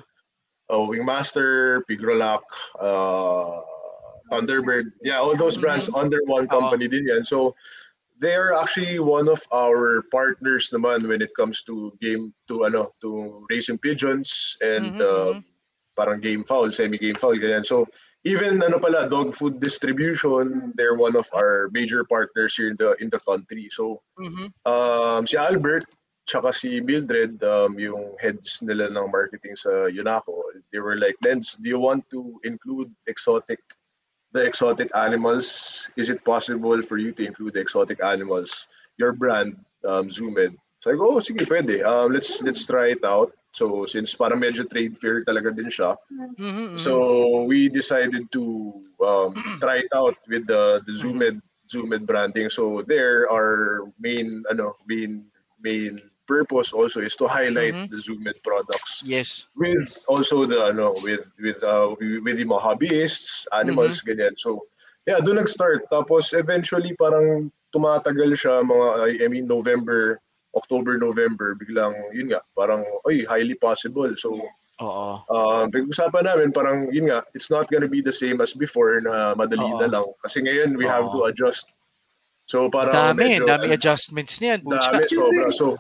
B: uh, Wingmaster, Pigrolac, uh, Thunderbird, yeah, all those brands
D: Mhm.
B: under one company din yan. So, they are actually one of our partners naman when it comes to game to ano to racing pigeons and
D: Mhm,
B: uh, parang game foul, semi game foul ganyan. So even ano pala dog food distribution, they're one of our major partners here in the in the country. So
D: Mhm.
B: um si Albert tsaka si Mildred um yung heads nila ng marketing sa Unaco, they were like, "Lens, do you want to include exotic the exotic animals, is it possible for you to include the exotic animals? Your brand, um, Zoomed. So I go, oh, sige, pwede. Um, let's let's try it out. So since parang medyo trade fair talaga din siya,
D: Mhm, mhm.
B: so we decided to um, try it out with the the Zoomed Zoomed branding. So there our main ano main main purpose also is to highlight
D: Mhm.
B: the Zoomed products
D: yes.
B: with also the ano with with uh with the mga hobbyists, animals ganyan. So yeah, doon nag-start. Tapos eventually parang tumatagal siya mga I- mean November, October, November biglang yun nga parang oy highly possible. So
D: Oo.
B: uh, pag-usapan namin parang yun nga it's not gonna be the same as before na madali
D: Oo.
B: na lang kasi ngayon we have to
D: Oo.
B: adjust. So parang
D: Dami,
B: medyo-
D: dami adjustments niyan.
B: Dami, sobra. So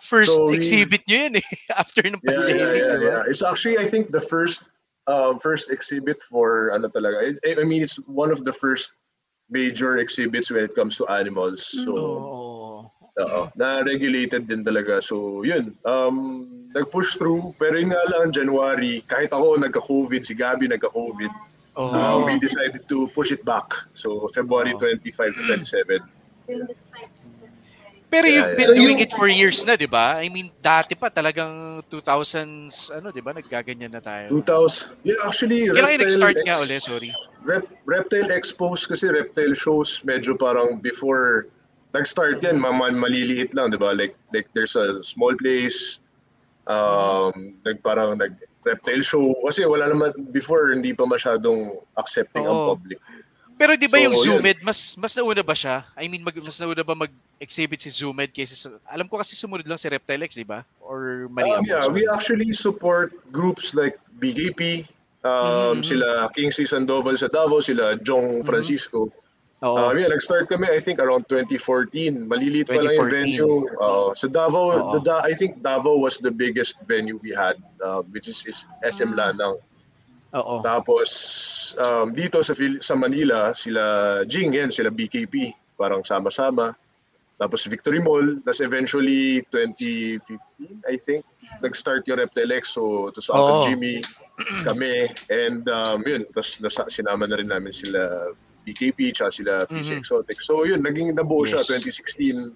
D: First
B: So, we-
D: exhibit nyo yun eh. After ng
B: yeah,
D: pandemic,
B: yeah, yeah,
D: ba?
B: yeah. It's actually I think the first um, first exhibit for ano talaga. I, I mean it's one of the first major exhibits when it comes to animals. So
D: Oo.
B: oo, na regulated din talaga. So yun, um nag-push through pero yun nga lang January kahit ako nagka-COVID, si Gabi nagka-COVID.
D: Oo.
B: Uh, we decided to push it back. So February
D: Oo.
B: 25 to 27.
D: Pero you've been
A: So
D: doing
A: yung-
D: it for years na, di ba? I mean, dati pa talagang 2000s, ano, di ba? Naggaganyan na tayo.
B: 2000. Yeah, actually
D: Kailan nag-start
B: Ex-
D: nga uli? Sorry.
B: Rep, reptile expos kasi reptile shows medyo parang before nag-start yan, ma- ma- maliliit lang, 'di ba? Like like there's a small place um nag parang nag reptile show kasi wala naman before hindi pa masyadong accepting ang
D: Oo.
B: public.
D: Pero di ba
B: So,
D: yung
B: yun.
D: Zoomed, mas mas nauna ba siya? I mean, mag, mas nauna ba mag-exhibit si Zoomed kaysa sa... Alam ko kasi sumunod lang si Reptile X, di ba? Or mali
B: Um, yeah, we actually support groups like BKP, um, sila Kingsley Sandoval sa Davao, sila Jong
D: Mhm.
B: Francisco.
D: Oo.
B: Uh, yeah, nag-start kami I think around 2014. Maliliit pa lang
D: 2014.
B: yung venue. Uh, sa Davao,
D: Oo.
B: the, Da- I think Davao was the biggest venue we had, uh, which is, is SM
C: Ah.
D: Oo.
B: Tapos um, dito sa sa Manila, sila Jing yan, sila BKP, parang sama-sama. Tapos Victory Mall, tas eventually 2015, I think, nag-start yung Reptile X. So, to sa. Uncle Jimmy, kami, and um, yun, tapos nasa, sinama na rin namin sila BKP, tsaka sila PC
D: Mhm.
B: Exotic. So yun, naging nabuo siya,
D: Yes.
B: 2016,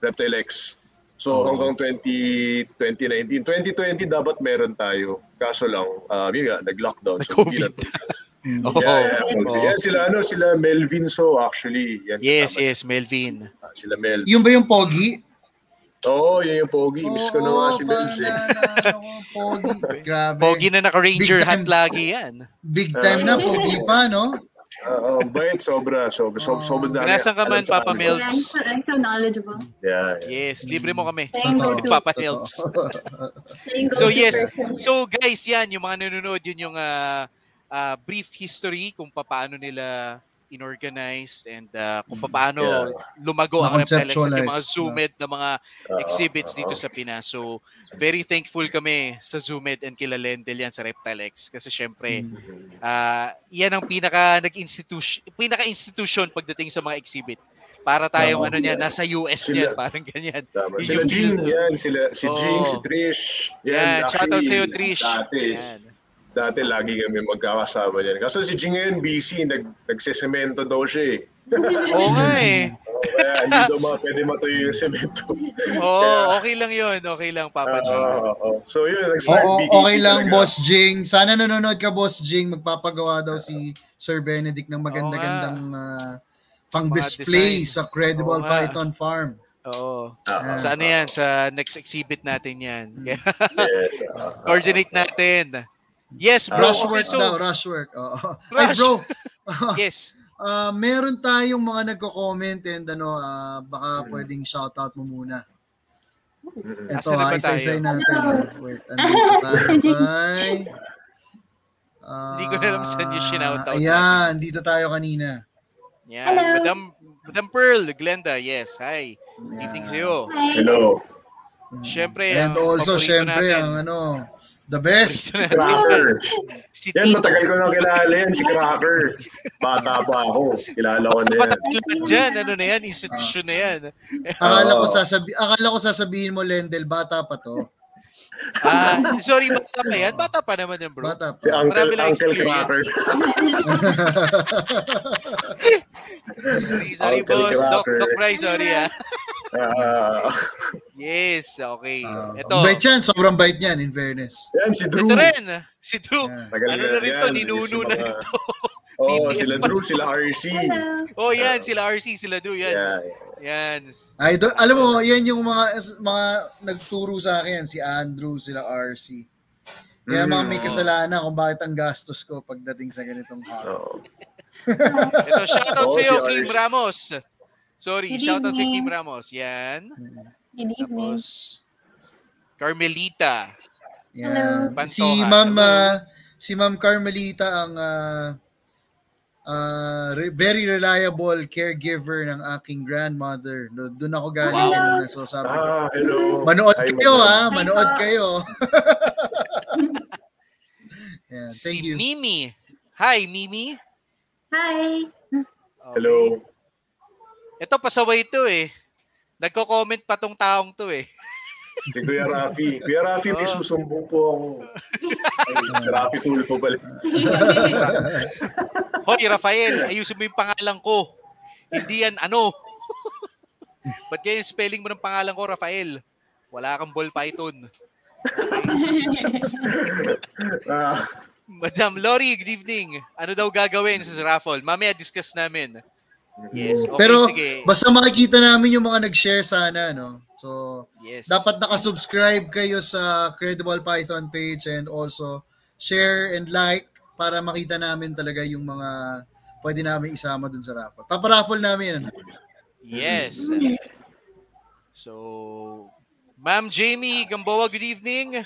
B: Reptile X. So
D: Oo.
B: hanggang 20, 2019. 2020 dapat meron tayo. Kaso lang, uh, yun nga, nag-lockdown. So, hindi
D: Nag-COVID.
B: na-
A: Mm.
D: Oo.
B: Yeah, yeah.
D: Oo.
B: Yan sila, ano, sila Melvin So actually. Yan,
D: Yes,
B: kasama.
D: yes, Melvin.
B: Ah, Sila Mel.
A: Yung ba yung Pogi?
B: Oo, yun yung Pogi. Miss ko na nga si
A: Oo,
B: Melvs eh.
A: Pogi. Grabe.
D: Pogi na naka-ranger hat lagi yan.
A: Big time na, Pogi pa, no?
B: Oo, bait, sobra. Sobra, sobra, sobra dami.
D: Nasaan ka man, Papa. Mel?
C: I'm so, I'm so knowledgeable.
B: Yeah, yeah.
D: Yes, libre mo kami.
C: Thank you.
D: Papa helps.
C: Thank
D: So, yes. So guys, yan, yung mga nanonood, yun yung ah, ah, brief history kung paano nila inorganized and ah, kung paano
B: Yeah.
D: lumago ang Reptilex at yung mga Zoomed na mga exhibits dito sa Pinas. So, very thankful kami sa Zoomed and kila Lendel yan sa Reptilex kasi syempre, ah yan ang pinaka nag-institution, pinaka-institution pagdating sa mga exhibit. Para tayong ano
B: yeah.
D: nasa US
B: Sila-
D: niyan, parang ganyan.
B: Tama. Sila Jing, yan. Sila, si. Jing, si Trish.
D: Yan,
B: Yan,
D: shoutout
B: actually,
D: sa'yo, Trish.
B: Dati,
D: Yan.
B: Dati lagi kami magkakasama yan. Kaso si Jing ngayon, busy. Nag, nagsisemento daw siya eh.
D: Oo nga eh.
B: Kaya hindi daw mga pwede matuyo yung semento.
D: Oo, okay lang yun. Okay lang, Papa G.
B: Oo, oo. So yun, nag-start
A: Oo,
B: BKT
A: okay lang,
B: talaga.
A: Boss Jing. Sana nanonood ka, Boss Jing. Magpapagawa daw si Sir Benedict ng maganda-gandang ah, pang-display sa Credible
D: nga.
A: Python Farm.
D: Oo.
B: Oo.
D: Sa ano yan? Sa next exhibit natin yan. Kaya
B: Yes. oo.
D: coordinate natin. Yes, bro.
A: Rushwork
D: Okay, so,
A: daw, rushwork. Oo. Ay,
D: Rush.
A: bro.
D: yes.
A: Ah, meron tayong mga nagko-comment and ano, ah, baka pwedeng shoutout mo muna. Ito ha, isa-isay natin. ah. Wait, andito tayo kay...
D: Hindi ko na alam saan yung
A: Ah,
D: sinoutout
A: Ayan, dito tayo kanina.
D: Yan.
C: Hello.
D: Madam, Madam Pearl, Glenda, yes. Hi. Evening sa'yo.
B: Hello.
A: Mm.
D: Syempre,
A: And
D: ang
A: also,
D: natin.
A: ang ano, the best.
D: Natin.
B: Cracker.
D: Si
B: Yan, matagal ko na kilala yan, si Cracker. Bata pa ako. Kilala ko na yan.
D: Pataglan dyan. Ano na yan? Institution na yan.
A: Akala ko sasabi akala ko sasabihin mo Lendel bata pa to.
D: Ah, sorry, bata pa yan. Bata pa naman yan, bro.
A: Bata
B: Si
A: pa.
B: Uncle,
D: Marami
B: Uncle
D: experience.
B: Cracker.
D: Sorry, sorry
B: Uncle
D: boss. Doc,
B: Cracker.
D: Doc Bry, sorry ah.
B: Ah,
D: Yes, okay.
A: Ah,
D: Ito.
A: Bait yan, sobrang bait niyan, in fairness.
B: Yan, si Drew.
D: Ito rin. Si Drew.
A: Yan.
B: Tagal
D: Ano na rin to,
B: yan.
D: ninuno na rin to.
B: Oo,
D: BBF
B: sila Drew, sila RC.
C: Hello.
D: Oh, yan. Sila RC, sila Drew. Yan.
B: Yeah.
D: Yan.
A: Ay, do, alam mo, yan yung mga mga nagturo sa akin, si Andrew, sila RC. Kaya mga may
D: Mm.
A: kasalanan kung bakit ang gastos ko pagdating sa ganitong hapon.
B: Oo.
D: Ito, shoutout
B: Oh,
D: sa iyo,
B: si
D: Kim. Ramos. Sorry,
C: Good
D: shoutout
C: evening.
D: Kim Ramos. Yan.
C: Good evening.
D: Tapos, Carmelita.
A: Yan.
D: Hello.
A: Si
D: Pantoja.
A: Ma'am ah, si Ma'am Carmelita ang ah, re- very reliable caregiver ng aking grandmother. Do- Doon ako galing
C: Hello.
A: kanina. So sabi ko,
B: Ah, hello.
A: manood
B: Hi,
A: kayo ha,
C: Hi
A: manood
C: po.
A: kayo. Yan, thank
D: Si
A: you.
D: Mimi. Hi, Mimi.
C: Hi.
D: Okay.
B: Hello.
D: Ito, pasaway to eh. Nagko-comment pa tong taong to eh.
B: Si Kuya Rafi. Kuya Rafi,
D: Oh.
B: susumbong po ako. Ay, Rafi Tulfo pala.
D: Hoy, Rafael, ayusin mo yung pangalan ko. Hindi yan ano. Ba't kaya yung spelling mo ng pangalan ko, Rafael? Wala kang ball python.
B: Ah,
D: Madam Lori, good evening. Ano daw gagawin sa raffle? Mamaya discuss namin. Yes, okay,
A: Pero
D: sige.
A: basta makikita namin yung mga nag-share sana, no? So,
D: Yes.
A: dapat nakasubscribe kayo sa Credible Python page and also share and like para makita namin talaga yung mga pwede namin isama dun sa raffle. Paparaffle namin. ano?
D: Yes. So, Ma'am Jamie Gamboa, good evening.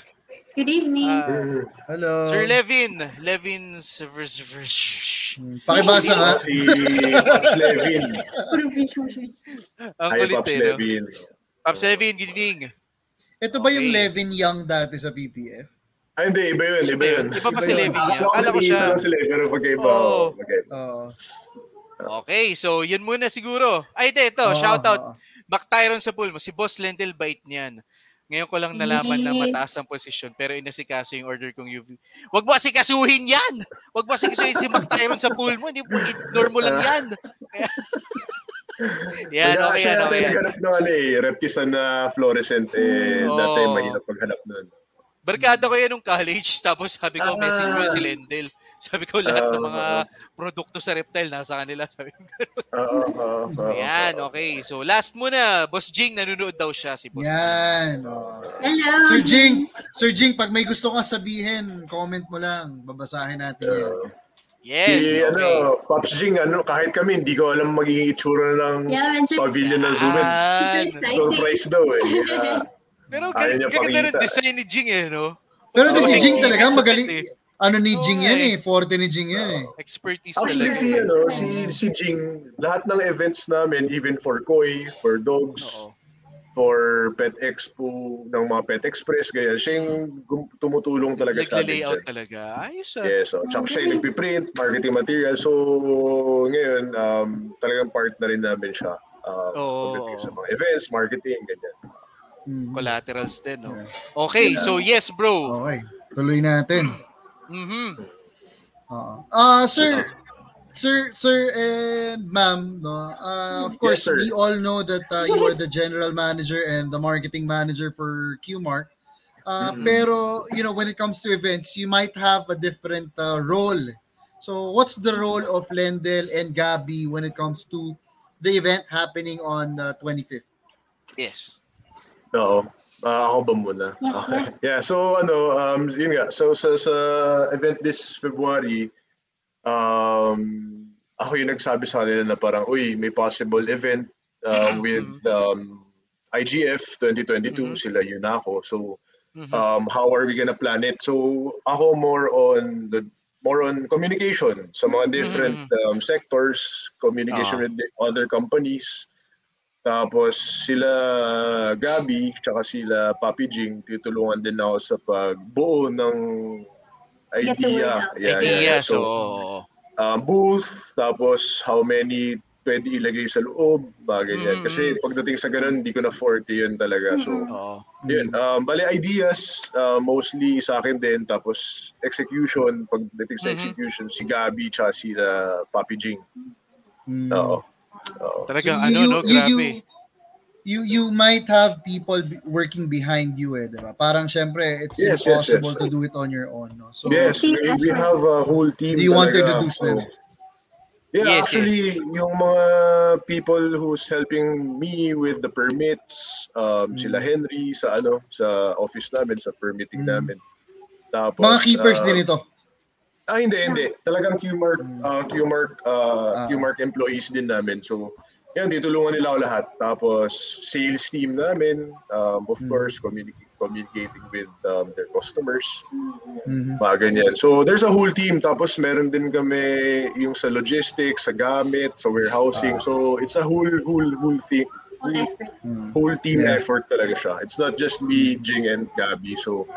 C: Good evening.
D: Ah,
A: Hello.
D: Sir Levin, Levin
A: Hmm, Pakibasa nga.
B: si Pops Levin.
D: Ang kulit eh?
B: Levin.
D: Pops Levin, good evening.
A: Ito ba yung
D: Okay.
A: Levin Young dati sa PPF?
B: Ah, hindi. Iba yun. Iba yun.
D: Iba pa si. Levin yan.
B: Akala
D: ko siya-
B: lang si Levin, pero magkaiba.
D: Oo.
B: Oo.
D: Okay, so yun muna siguro. Ay, ito, ito,
A: Oo,
D: shoutout. Back Tyron sa pool mo. Si Boss Lentil bait niyan. Ngayon ko lang nalaman na mataas ang posisyon pero inasikaso yung order kong UV. Wag mo asikasuhin yan! Wag mo asikasuhin si Mac Tyron sa pool mo. Hindi mo, ignore mo lang yan. Kaya- yan, okay yan, okay
B: natin
D: yan.
B: naghanap ng ano eh, reptisan na fluorescent eh,
D: Oo.
B: dati mahirap maghanap nun.
D: Barkada ko yan nung college. Tapos sabi ko,
B: Ah.
D: message mo si Lentil. Sabi ko, lahat ng mga
B: Ah.
D: produkto sa reptile nasa kanila. Sabi ko,
B: Oo, oo, oo,
D: yan,
B: oo.
D: okay. So last muna, Boss Jing, nanonood daw siya si Boss.
A: Yan. oo.
C: Hello.
A: Sir Jing, Sir Jing, pag may gusto kang sabihin, comment mo lang. Babasahin natin yan.
B: Oo.
D: Yes,
B: si
D: okay.
B: ano, Pops Jing, ano, kahit kami, hindi ko alam magiging itsura ng
C: Yeah,
B: pavilion ng Zoom.
D: Yan.
C: Super
B: Surprise daw eh. Yeah.
D: Pero
B: Ayaw
D: g-
B: niya
D: ganda ng
B: pakita.
D: design ni Jing eh, no?
A: Pero
B: Oo.
A: si Jing talaga, magaling. Ano ni Jing yan
D: eh.
A: eh. Forte ni Jing yan eh.
D: Expertise
B: Actually,
D: talaga.
B: si, ano, si, si Jing, lahat ng events namin, even for koi, for dogs,
D: Oo.
B: for Pet Expo, ng mga Pet Express, ganyan, siya yung gum- tumutulong talaga sa amin.
D: Nagla-layout
B: dyan.
D: talaga. Ayos ah.
B: Yes, so, tsaka siya yung nagpiprint, marketing material. So, ngayon, um, talagang part na rin namin siya. Um,
D: Oo.
B: pagdating sa mga events, marketing, ganyan.
A: Mhm.
D: Collaterals din, no?
A: Yeah.
D: Okay, so yes, bro.
A: Okay. Tuloy natin.
D: Mhm.
A: Oo. Ah, sir, sir, sir and ma'am, no. Uh, of course,
B: Yes,
A: we all know that uh, you are the general manager and the marketing manager for QMark. Uh,
B: Mhm.
A: Pero, you know, when it comes to events, you might have a different uh, role. So, what's the role of Lendel and Gabby when it comes to the event happening on the 25th?
D: Yes.
B: Oo. Ah, ako ba muna? Okay. Yeah, so ano, um, yun nga. So sa, sa event this February, um, ako yung nagsabi sa kanila na parang, uy, may possible event uh,
D: Mhm.
B: with um, IGF 2022,
D: Mhm.
B: sila yun ako. So
D: Mhm.
B: um, how are we gonna plan it? So ako more on the more on communication sa mga different um, sectors, communication
D: Ah.
B: with the other companies. Tapos sila Gabi, tsaka sila Papi Jing, tutulungan din ako sa pagbuo ng idea. Yeah,
D: Idea,
B: yeah.
D: so,
B: So, uh, booth, tapos how many pwede ilagay sa loob, bagay yan.
D: Mm,
B: Kasi pagdating sa ganun, hindi ko na forte yun talaga. So,
D: oo.
B: yun. Um, bali, ideas, uh, mostly sa akin din. Tapos, execution, pagdating sa
D: Mhm.
B: execution, si Gabi, tsaka si uh, Papi Jing.
A: Mm.
B: Oo. Oo.
D: Talagang
A: So, you-
D: ano,
A: you-
D: no? Grabe.
A: You, you you might have people working behind you eh, 'di ba? Parang syempre it's
B: Yes, yes,
A: impossible
B: yes.
A: to do it on your own, no. So
B: yes, we, we have a whole team.
A: Do you want to
B: talaga.
A: introduce them?
B: So, Yeah,
D: Yes,
B: actually, yung mga people who's helping me with the permits, um,
A: Mm.
B: sila Henry sa ano, sa office namin, sa permitting
A: Mm.
B: namin. Tapos,
A: mga keepers
B: ah,
A: din ito.
B: Ah, hindi, hindi. Talagang QMark,
A: Mm.
B: uh, QMark, uh. QMark employees din namin. So, yan, ditulungan nila ako lahat. Tapos, sales team namin, um, of
A: Mm.
B: course, communi- communicating with um, their customers,
A: Mhm.
B: mga ganyan. So, there's a whole team. Tapos, meron din kami yung sa logistics, sa gamit, sa warehousing.
A: Ah.
B: So, it's a whole, whole, whole thing.
C: Full effort.
A: Mhm.
B: Whole team
A: Yeah.
B: effort talaga siya. It's not just me, Jing, and Gabby. So,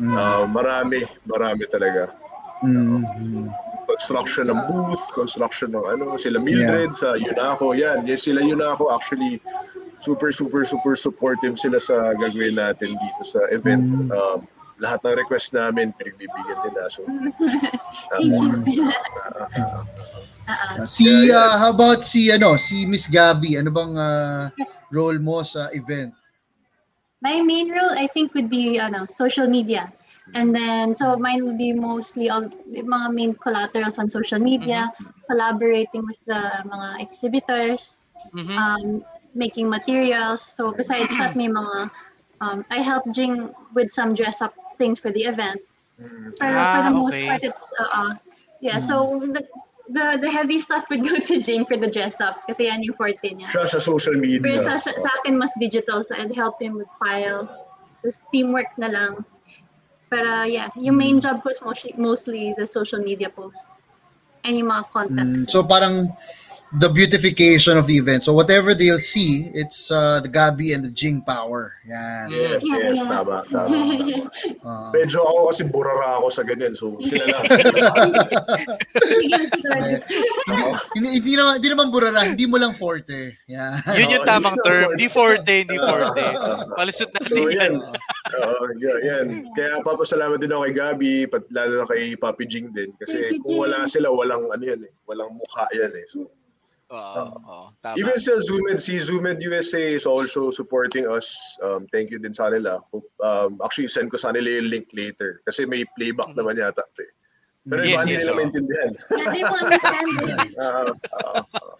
A: Mhm.
B: uh, marami, marami talaga
A: Mhm.
B: construction ng booth, construction ng ano, sila Mildred sa Unaco. Yan, yan sila Unaco actually super super super supportive sila sa gagawin natin dito sa event.
A: Mm.
B: Um, lahat ng request namin pinagbibigyan nila. So,
C: Thank
B: uh,
C: you.
B: uh,
C: ah.
A: Si
B: Yeah, yeah.
A: ah, how about si ano, si Miss Gabby, ano bang ah, role mo sa event?
C: My main role, I think, would be ano, social media. And then, so mine would be mostly all yung mga main collaterals on social media, collaborating with the mga exhibitors,
D: Mhm.
C: um, making materials. So besides that, may mga, um, I help Jing with some dress up things for the event.
B: mm,
C: Pero for
D: Ah,
C: the most
D: okay.
C: part, it's, uh, uh, yeah, so the, the, the heavy stuff would go to Jing for the dress ups kasi yan yung forte niya.
B: siya sa social media.
C: Pero sa, sa akin, mas digital. So, I'd help him with files. Just teamwork na lang. Pero, yeah, yung main job ko is mostly, mostly the social media posts. And yung mga
A: Mm,
C: contests.
A: so parang the beautification of the event. So whatever they'll see, it's uh, the Gabby and the Jing power. Yan.
B: Yes, yes,
C: yeah.
B: tama, tama. tama.
A: Ah.
B: Medyo ako kasi burara ako sa ganyan. So, sila lang.
A: Hindi, hindi naman hindi naman burara, hindi mo lang forte. Yan.
D: Yun yung tamang term.
B: forte.
D: Di forte, hindi forte. Palusot
B: So,
D: natin yan.
B: yan. Oo, yeah, yan. Kaya papasalamat din ako kay Gabi, pat lalo na kay Papi Jing din. Kasi kung wala sila, walang ano yan eh. Walang mukha yan eh. So,
D: Oo, oo, tama.
B: even sa Zoomed, si Zoomed USA is also supporting us. Um, thank you din sa nila. Hope- Um, actually, send ko sa nila yung link later. Kasi may playback naman yata. Eh. Pero
D: Yes,
B: iba hindi
D: yes,
B: nila
D: oo.
B: maintindihan.
C: Understand
B: ah,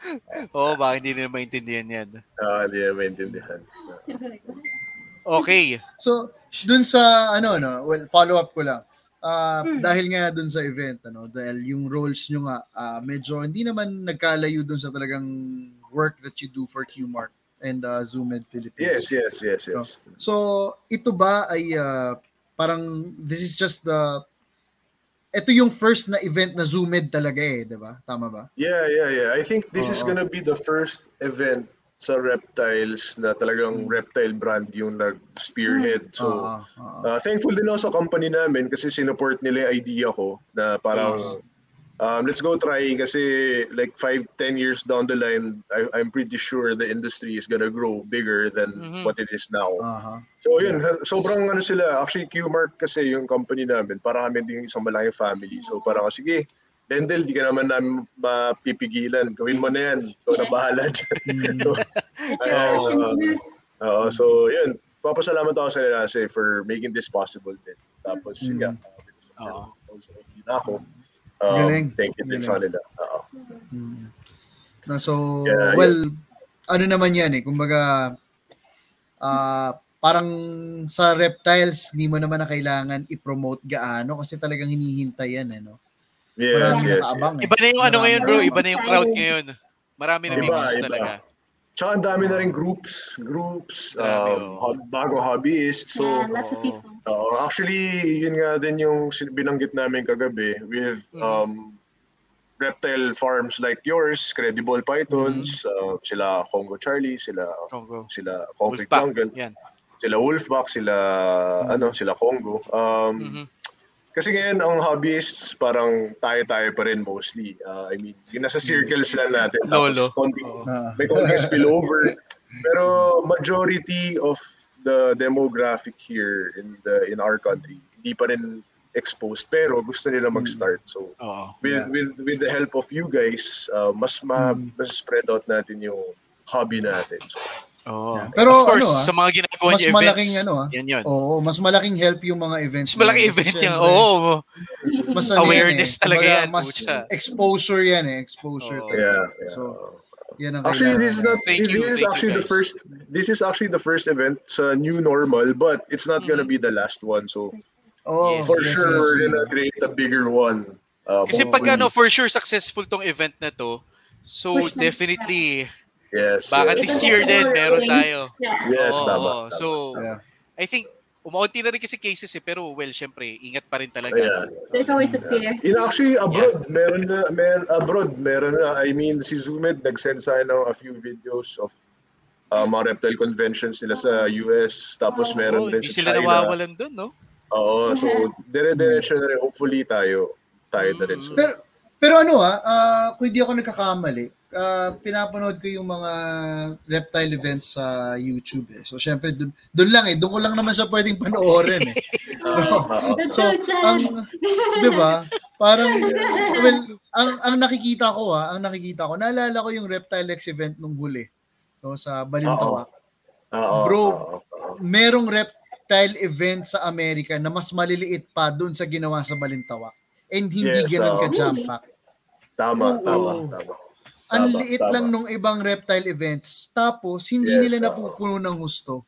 D: Oo, baka hindi nila maintindihan yan.
B: ah, hindi nila maintindihan.
D: Okay.
A: So, dun sa ano no, well follow up ko lang. Ah,
C: Hmm.
A: dahil nga dun sa event ano, dahil yung roles nyo nga ah, medyo hindi naman nagkalayo dun sa talagang work that you do for QMark and uh, Zoomed Philippines.
B: Yes, yes, yes, yes.
A: So, ito ba ay ah, parang this is just the ito yung first na event na Zoomed talaga eh, 'di ba? Tama ba?
B: Yeah, yeah, yeah. I think this is
A: Oo.
B: gonna be the first event sa reptiles na talagang reptile brand yung nag-spearhead. So,
A: Oo, oo.
B: uh, thankful din ako sa company namin kasi sinuport nila yung idea ko na parang
A: Yes.
B: um, let's go try kasi like 5, 10 years down the line, I, I'm pretty sure the industry is gonna grow bigger than
D: Mhm.
B: what it is now.
A: Aha.
B: So yun, ha- sobrang ano sila, actually Qmark kasi yung company namin, para kami din isang malaking family. So parang sige, Dendel, di ka naman namin mapipigilan. Gawin mo na yan. Ikaw na bahala dyan.
A: Mm.
B: so,
C: yes.
B: oo, so yun, papasalamat ako sa nila kasi for making this possible din. Tapos,
A: Mm.
B: sige,
D: Oo.
B: also, yun ako. Um,
A: Galing.
B: Thank you din
A: Galing.
B: sa nila. Oo.
A: Mm. Na so
B: Yeah,
A: well ano naman 'yan eh kumbaga ah parang sa reptiles hindi mo naman na kailangan i-promote gaano kasi talagang hinihintay yan eh no.
B: Yes,
A: Maraming
B: yes, yes.
A: eh.
D: Iba na yung ano ngayon, bro. Iba na yung crowd ngayon. Marami na
B: Iba,
D: may gusto
B: iba.
D: talaga.
B: Tsaka ang dami na rin groups, groups, um,
D: oo.
B: hob- bago hobbyists. So,
C: yeah, lots of people.
B: Oo, actually, yun nga din yung binanggit namin kagabi with
D: Mhm.
B: um, reptile farms like yours, Credible Pythons, uh, sila Congo Charlie, sila
D: Congo.
B: sila Concrete
D: Wolfpack.
B: Jungle,
D: Yan.
B: sila Wolfback, sila
A: Mhm.
B: ano, sila Congo. Um,
D: Mhm.
B: Kasi ngayon ang hobbyists parang tayo-tayo pa rin mostly. Uh, I mean, yung nasa circles lang natin.
D: Lolo.
B: Tapos konting,
D: Oo.
A: Na,
B: may konting spillover. Pero majority of the demographic here in the in our country hindi pa rin exposed pero gusto nila mag-start. So
D: Oo.
B: with
A: Yeah.
B: with with the help of you guys, uh, mas ma
A: Mm.
B: mas spread out natin yung hobby natin. So
D: Oh.
A: Yeah. Pero
D: of course,
A: ano, ah,
D: sa mga ginagawa
A: mas
D: niyo events,
A: malaking ano, ah.
D: yan yun.
A: Oo, mas malaking help yung mga events.
D: Mas malaking event
A: Kasi
D: yan. Oo.
A: mas ano yan
D: Awareness
A: eh.
D: talaga yan,
A: Mas
D: pucha.
A: exposure yan eh. Exposure. Talaga.
B: Yeah, yeah.
A: So, yan ang
B: Actually, this is not.
D: Thank
B: this
D: you,
B: is
D: thank you,
B: actually the first. This is actually the first event sa new normal, but it's not gonna be the last one. So
A: Oh,
D: Yes,
B: for
A: yes,
B: sure,
A: yes,
B: we're gonna create a bigger one. Uh,
D: Kasi pag ano, for sure successful tong event na to, so definitely,
B: yes,
D: baka
B: yes,
D: this year din meron tayo.
C: Yeah.
B: yes,
D: Oo,
B: tama, tama.
D: So,
A: Yeah.
D: I think, umaunti na rin kasi cases eh, pero well, syempre, ingat pa rin talaga.
B: Yeah.
C: There's always a fear.
B: In actually abroad, meron na, mer abroad, meron na. I mean, si Zoomed nag-send sa ano, a few videos of uh, mga reptile conventions nila sa US. Tapos
C: Oh,
B: meron
D: Oo,
B: din
D: hindi
B: sa
D: sila
B: China.
D: nawawalan dun, no?
B: Oo, so dire-diretso na rin. Hopefully tayo, tayo na rin.
D: Mm.
B: So,
A: Pero, pero ano ah, ah, kung hindi ako nagkakamali, ah, pinapanood ko yung mga reptile events sa YouTube eh. So, syempre, dun, dun lang eh. Doon ko lang naman siya pwedeng panoorin eh.
B: ah, ah,
A: So, ang, di ba? Parang, well, ang, ang nakikita ko ah, ang nakikita ko, naalala ko yung Reptile X event nung huli. No, sa Balintawak. Bro, merong reptile event sa Amerika na mas maliliit pa dun sa ginawa sa Balintawak. And hindi
B: Yes,
A: ganun ka jump pack.
B: Tama,
A: Oo.
B: tama, tama.
A: Ang
B: Tama,
A: liit
B: tama.
A: lang nung ibang reptile events. Tapos, hindi
B: Yes,
A: nila napupuno ng husto.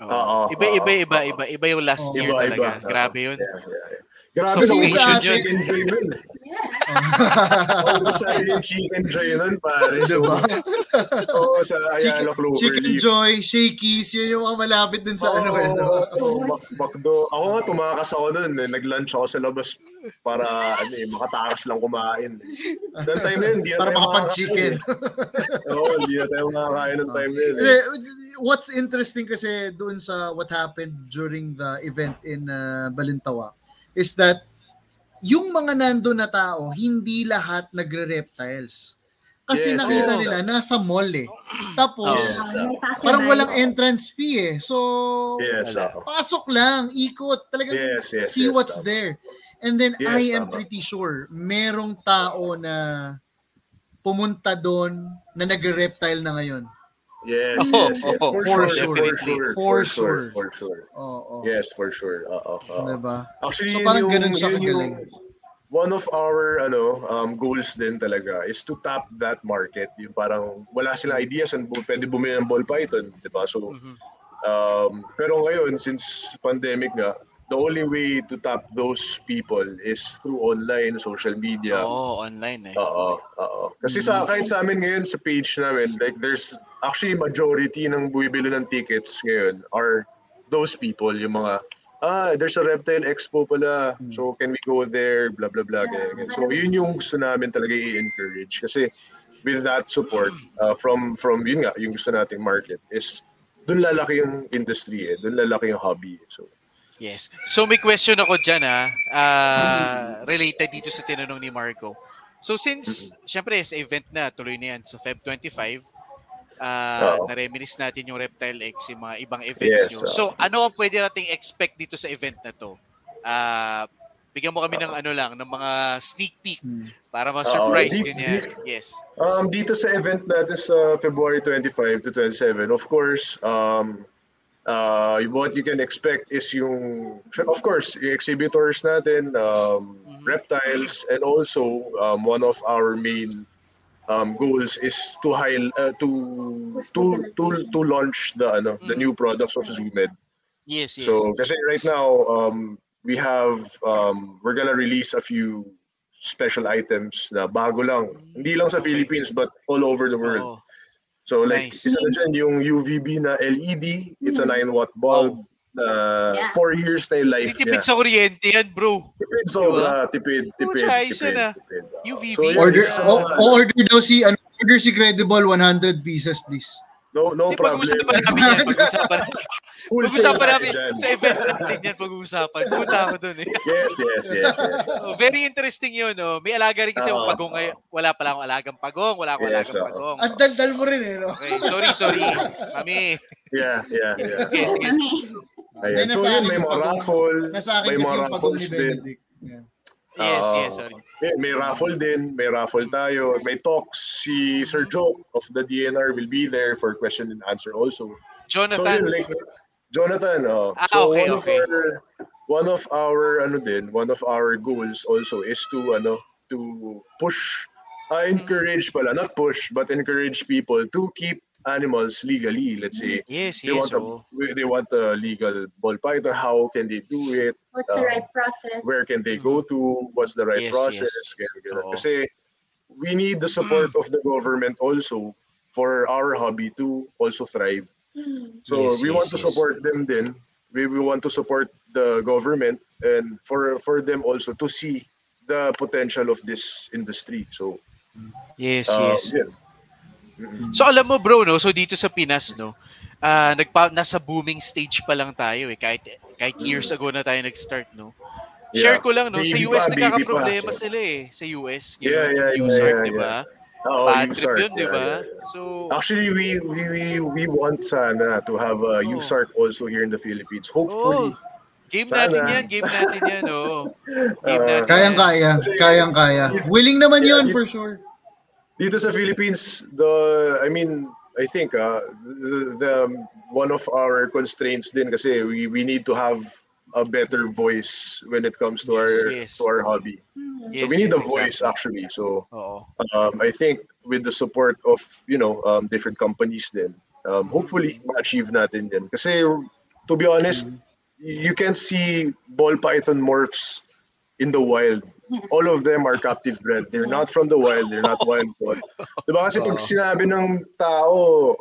D: Oo. Iba, iba, iba, iba, iba yung last year
B: Iba,
D: talaga.
B: iba.
D: Grabe yun.
B: Yeah, yeah, yeah. Grabe
D: So,
B: na
A: sa
B: sa
A: atin-
B: chicken joy nun.
C: Yeah.
B: Oo, sa yung chicken joy nun, pare.
A: Diba?
B: Oo, sa Ayala Clover
A: Chicken
B: Leaf.
A: Joy, Shakey's, yun yung mga malapit dun sa ano eh.
B: Oo, Mac- Macdo. Ako nga, tumakas ako nun. Eh. Nag-lunch ako sa labas para ano, eh, makatakas lang kumain. That time na yun, hindi na
A: Para
B: tayo
A: makapag-chicken.
B: makakain. eh. Oo, hindi na tayo makakain ng time na yun.
A: Hindi,
B: Eh.
A: What's interesting kasi doon sa what happened during the event in uh, Balintawak is that yung mga nando na tao, hindi lahat nagre-reptiles. Kasi
B: Yes,
A: nakita
B: yes.
A: nila, nasa mall eh. Tapos,
B: Yes.
C: Uh,
A: parang walang entrance fee eh. So,
B: Yes,
A: pasok lang, ikot, talagang
B: Yes, yes,
A: see
B: yes,
A: what's
B: tama.
A: there. And then
B: Yes,
A: I am
B: tama.
A: pretty sure merong tao na pumunta doon na nagre-reptile na ngayon.
B: Yes, yes, yes.
D: oo,
B: For,
A: for
B: sure,
A: sure.
B: for sure.
A: For sure.
B: For sure.
A: Oo.
B: Yes, for sure. Oo, oo.
A: Diba?
B: Actually,
A: So, parang
B: yung,
A: ganun siya
B: yun yung, one of our ano um, goals din talaga is to tap that market. Yung parang wala silang ideas and bu- pwede bumili ng ball python, di ba? So,
D: Mhm.
B: um, pero ngayon, since pandemic nga, the only way to tap those people is through online, social media.
D: Oo, online eh.
B: Oo, oo. Kasi sa kahit sa amin ngayon sa page namin, like there's actually majority ng bumibili ng tickets ngayon are those people, yung mga ah, there's a reptile expo pala. So can we go there? Blah blah blah. ganyan, ganyan. So yun yung gusto namin talaga i-encourage kasi with that support uh, from from yun nga, yung gusto nating market is doon lalaki yung industry eh, doon lalaki yung hobby. eh. So
D: Yes. So may question ako dyan ah, ah, related dito sa tinanong ni Marco. So since, syempre sa event na, tuloy na yan, so Feb 25, ah
B: Oo.
D: na-reminisce natin yung Reptile X, yung mga ibang events
B: Yes,
D: nyo.
B: oo.
D: So ano ang pwede nating expect dito sa event na to? Ah, bigyan mo kami ng ano lang, ng mga sneak peek
A: Hmm.
D: para ma-surprise
B: di-
D: ganyan. Yes.
B: Um, dito sa event natin sa February 25 to 27, of course, um, uh, what you can expect is yung, of course, yung exhibitors natin, um,
D: Mhm.
B: reptiles, and also um, one of our main um, goals is to high, uh, to to to to launch the ano the
D: Mhm.
B: new products of Zoomed.
D: Yes, yes.
B: So kasi right now um, we have um, we're gonna release a few special items na bago lang. Hindi lang sa. Philippines but all over the world.
D: Oo.
B: So like
D: Nice.
B: isa na dyan yung UVB na LED, it's a 9 watt bulb na
C: Yeah.
B: 4 years na yung life
D: Hindi tipid
B: niya.
D: sa kuryente yan, bro.
B: Tipid sobra, tipid, tipid,
D: Pucha, isa
B: tipid,
D: na.
B: tipid.
D: UVB.
B: So,
A: Order,
B: isa
A: o,
B: na-
A: o- order daw si, ano, order si Credible 100 pieces, please.
B: no, no
D: Hindi,
B: problem.
D: pag-usapan namin yan. Pag-usapan
B: sale tayo
D: namin sa event natin yan pag-uusapan. Punta ako dun eh.
B: Yes, yes, yes, yes.
D: Oh, very interesting yun. Oh. May alaga rin kasi
B: Oo.
D: akong pagong ngayon. Wala pala akong alagang pagong. Wala akong
B: Yes,
D: alagang
B: oo.
D: pagong.
A: At daldal mo rin eh, no?
D: Okay, sorry, sorry. Mami.
B: Yeah, yeah, yeah.
D: Okay, sige.
C: Kami.
B: Ayan. So yun, may mga raffle, may
A: kasi
B: mga
A: yung pagong ni
B: raffles din.
A: Benedict. Yeah.
D: Yes,
B: Ah,
D: yes. Sorry.
B: May, may raffle din, may raffle tayo, may talks. Si Sir Joe of the DNR will be there for question and answer also. So
D: Jonathan.
B: yun, like, Jonathan, oh.
D: Ah,
B: so
D: okay,
B: one
D: okay.
B: of our one of our ano din, one of our goals also is to ano to push uh, encourage pala, not push, but encourage people to keep animals legally. Let's say
D: yes,
B: they
D: yes.
B: want
D: oo.
B: a they want a legal ball python. How can they do it?
C: What's the
B: Uh,
C: right process?
B: Where can they go to? What's the right
D: Yes,
B: process?
D: yes.
B: Ganun, ganun. Kasi we need the support of the government also for our hobby to also thrive.
C: Hmm.
B: So
D: Yes,
B: we
D: yes,
B: want to
D: yes.
B: support them then. We, we want to support the government and for for them also to see the potential of this industry. So
D: Yes,
B: uh,
D: yes.
B: yes.
D: So alam mo bro, no, so dito sa Pinas, no, ah nagpa nasa booming stage pa lang tayo eh kahit kahit years ago na tayo nag-start, no. Share
B: Yeah.
D: ko lang no, sa
B: Baby
D: US
B: pa,
D: nagkakaproblema
B: pa.
D: sila eh, sa US.
B: Yeah, yeah, yeah,
D: USART,
B: yeah,
D: di ba?
B: Oo,
D: Bad
B: USART,
D: trip yun, di
B: yeah,
D: ba?
B: yeah, yeah.
D: So,
B: Actually, we we we, we want sana to have a
D: Oh.
B: USART also here in the Philippines. Hopefully.
D: oh, game
B: Sana.
D: natin yan, game natin yan, oh. Game
B: Uh,
D: natin
A: Kayang-kaya, kayang-kaya. Willing naman yun for sure.
B: Dito sa Philippines, the I mean, I think uh, the, the one of our constraints din kasi we, we need to have a better voice when it comes to our
D: Yes, yes.
B: to our hobby.
C: Hmm.
B: so
D: Yes,
B: we need
D: yes,
B: a voice
D: exactly.
B: actually. So um, I think with the support of you know um, different companies then um, hopefully ma-achieve natin yan. Kasi to be honest, you can see ball python morphs in the wild. All of them are captive bred. They're not from the wild. They're not wild caught. Diba kasi pag sinabi ng tao,